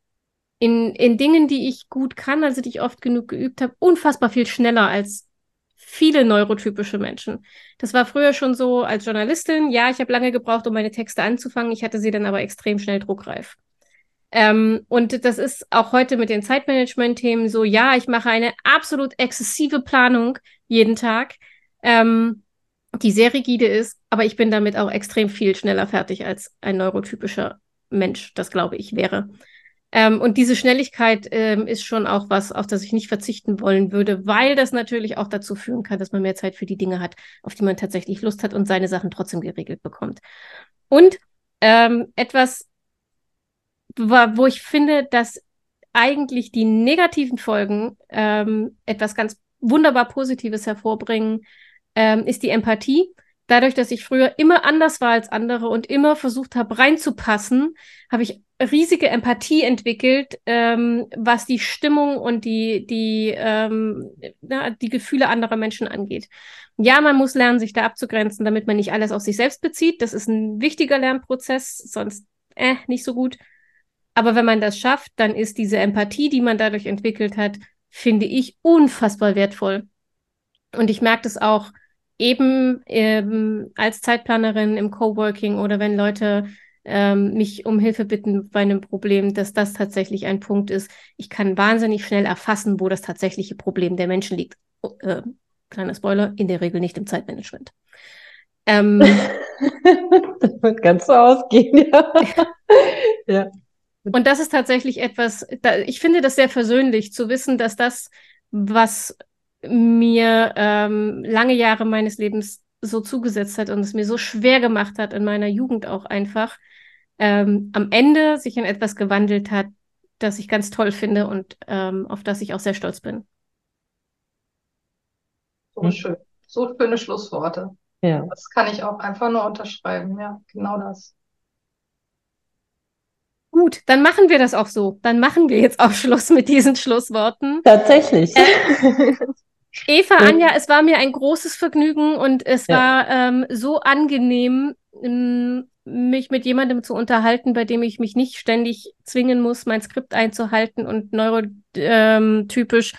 in, in Dingen, die ich gut kann, also die ich oft genug geübt habe, unfassbar viel schneller als viele neurotypische Menschen. Das war früher schon so als Journalistin. Ja, ich habe lange gebraucht, um meine Texte anzufangen. Ich hatte sie dann aber extrem schnell druckreif. Ähm, und das ist auch heute mit den Zeitmanagement-Themen so, ja, ich mache eine absolut exzessive Planung jeden Tag, ähm, die sehr rigide ist, aber ich bin damit auch extrem viel schneller fertig als ein neurotypischer Mensch, das glaube ich wäre. Ähm, und diese Schnelligkeit ähm, ist schon auch was, auf das ich nicht verzichten wollen würde, weil das natürlich auch dazu führen kann, dass man mehr Zeit für die Dinge hat, auf die man tatsächlich Lust hat und seine Sachen trotzdem geregelt bekommt. Und ähm, etwas, wo ich finde, dass eigentlich die negativen Folgen ähm, etwas ganz wunderbar Positives hervorbringen, ähm, ist die Empathie. Dadurch, dass ich früher immer anders war als andere und immer versucht habe, reinzupassen, habe ich riesige Empathie entwickelt, ähm, was die Stimmung und die, die, ähm, na, die Gefühle anderer Menschen angeht. Ja, man muss lernen, sich da abzugrenzen, damit man nicht alles auf sich selbst bezieht. Das ist ein wichtiger Lernprozess, sonst äh, nicht so gut. Aber wenn man das schafft, dann ist diese Empathie, die man dadurch entwickelt hat, finde ich unfassbar wertvoll. Und ich merke das auch eben ähm, als Zeitplanerin im Coworking oder wenn Leute ähm, mich um Hilfe bitten bei einem Problem, dass das tatsächlich ein Punkt ist. Ich kann wahnsinnig schnell erfassen, wo das tatsächliche Problem der Menschen liegt. Oh, äh, kleiner Spoiler, in der Regel nicht im Zeitmanagement. Ähm, das wird ganz so ausgehen, ja. ja. Und das ist tatsächlich etwas, da, ich finde das sehr versöhnlich zu wissen, dass das, was mir ähm, lange Jahre meines Lebens so zugesetzt hat und es mir so schwer gemacht hat in meiner Jugend auch einfach, ähm, am Ende sich in etwas gewandelt hat, das ich ganz toll finde und ähm, auf das ich auch sehr stolz bin. So schön. So schöne Schlussworte. Ja. Das kann ich auch einfach nur unterschreiben. Ja, genau das. Gut, dann machen wir das auch so. Dann machen wir jetzt auch Schluss mit diesen Schlussworten. Tatsächlich. Äh, Eva, Anja, es war mir ein großes Vergnügen und es ja. war ähm, so angenehm, ähm, mich mit jemandem zu unterhalten, bei dem ich mich nicht ständig zwingen muss, mein Skript einzuhalten und neurotypisch ähm,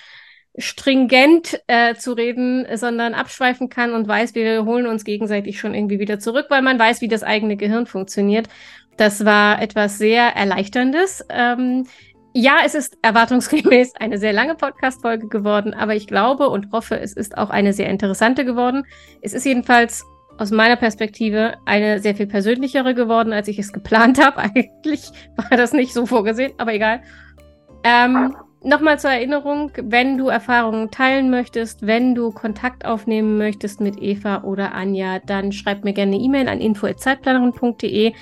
stringent äh, zu reden, sondern abschweifen kann und weiß, wir holen uns gegenseitig schon irgendwie wieder zurück, weil man weiß, wie das eigene Gehirn funktioniert. Das war etwas sehr Erleichterndes. Ähm, ja, es ist erwartungsgemäß eine sehr lange Podcast-Folge geworden, aber ich glaube und hoffe, es ist auch eine sehr interessante geworden. Es ist jedenfalls aus meiner Perspektive eine sehr viel persönlichere geworden, als ich es geplant habe. Eigentlich war das nicht so vorgesehen, aber egal. Ähm, Nochmal zur Erinnerung, wenn du Erfahrungen teilen möchtest, wenn du Kontakt aufnehmen möchtest mit Eva oder Anja, dann schreib mir gerne eine E-Mail an info.zeitplanerin.de.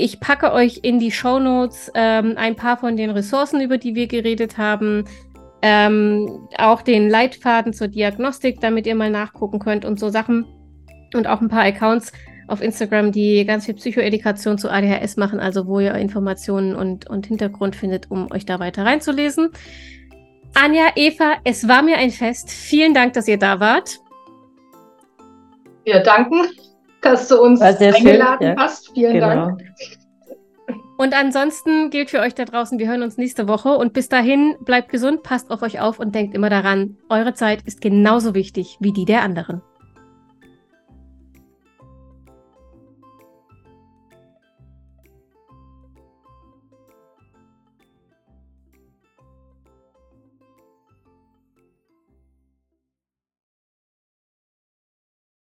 Ich packe euch in die Show Notes ähm, ein paar von den Ressourcen, über die wir geredet haben. Ähm, auch den Leitfaden zur Diagnostik, damit ihr mal nachgucken könnt und so Sachen. Und auch ein paar Accounts auf Instagram, die ganz viel Psychoedukation zu ADHS machen, also wo ihr Informationen und, und Hintergrund findet, um euch da weiter reinzulesen. Anja, Eva, es war mir ein Fest. Vielen Dank, dass ihr da wart. Wir danken dass du uns eingeladen schön, ja. hast. Vielen genau. Dank. Und ansonsten gilt für euch da draußen, wir hören uns nächste Woche und bis dahin bleibt gesund, passt auf euch auf und denkt immer daran, eure Zeit ist genauso wichtig wie die der anderen.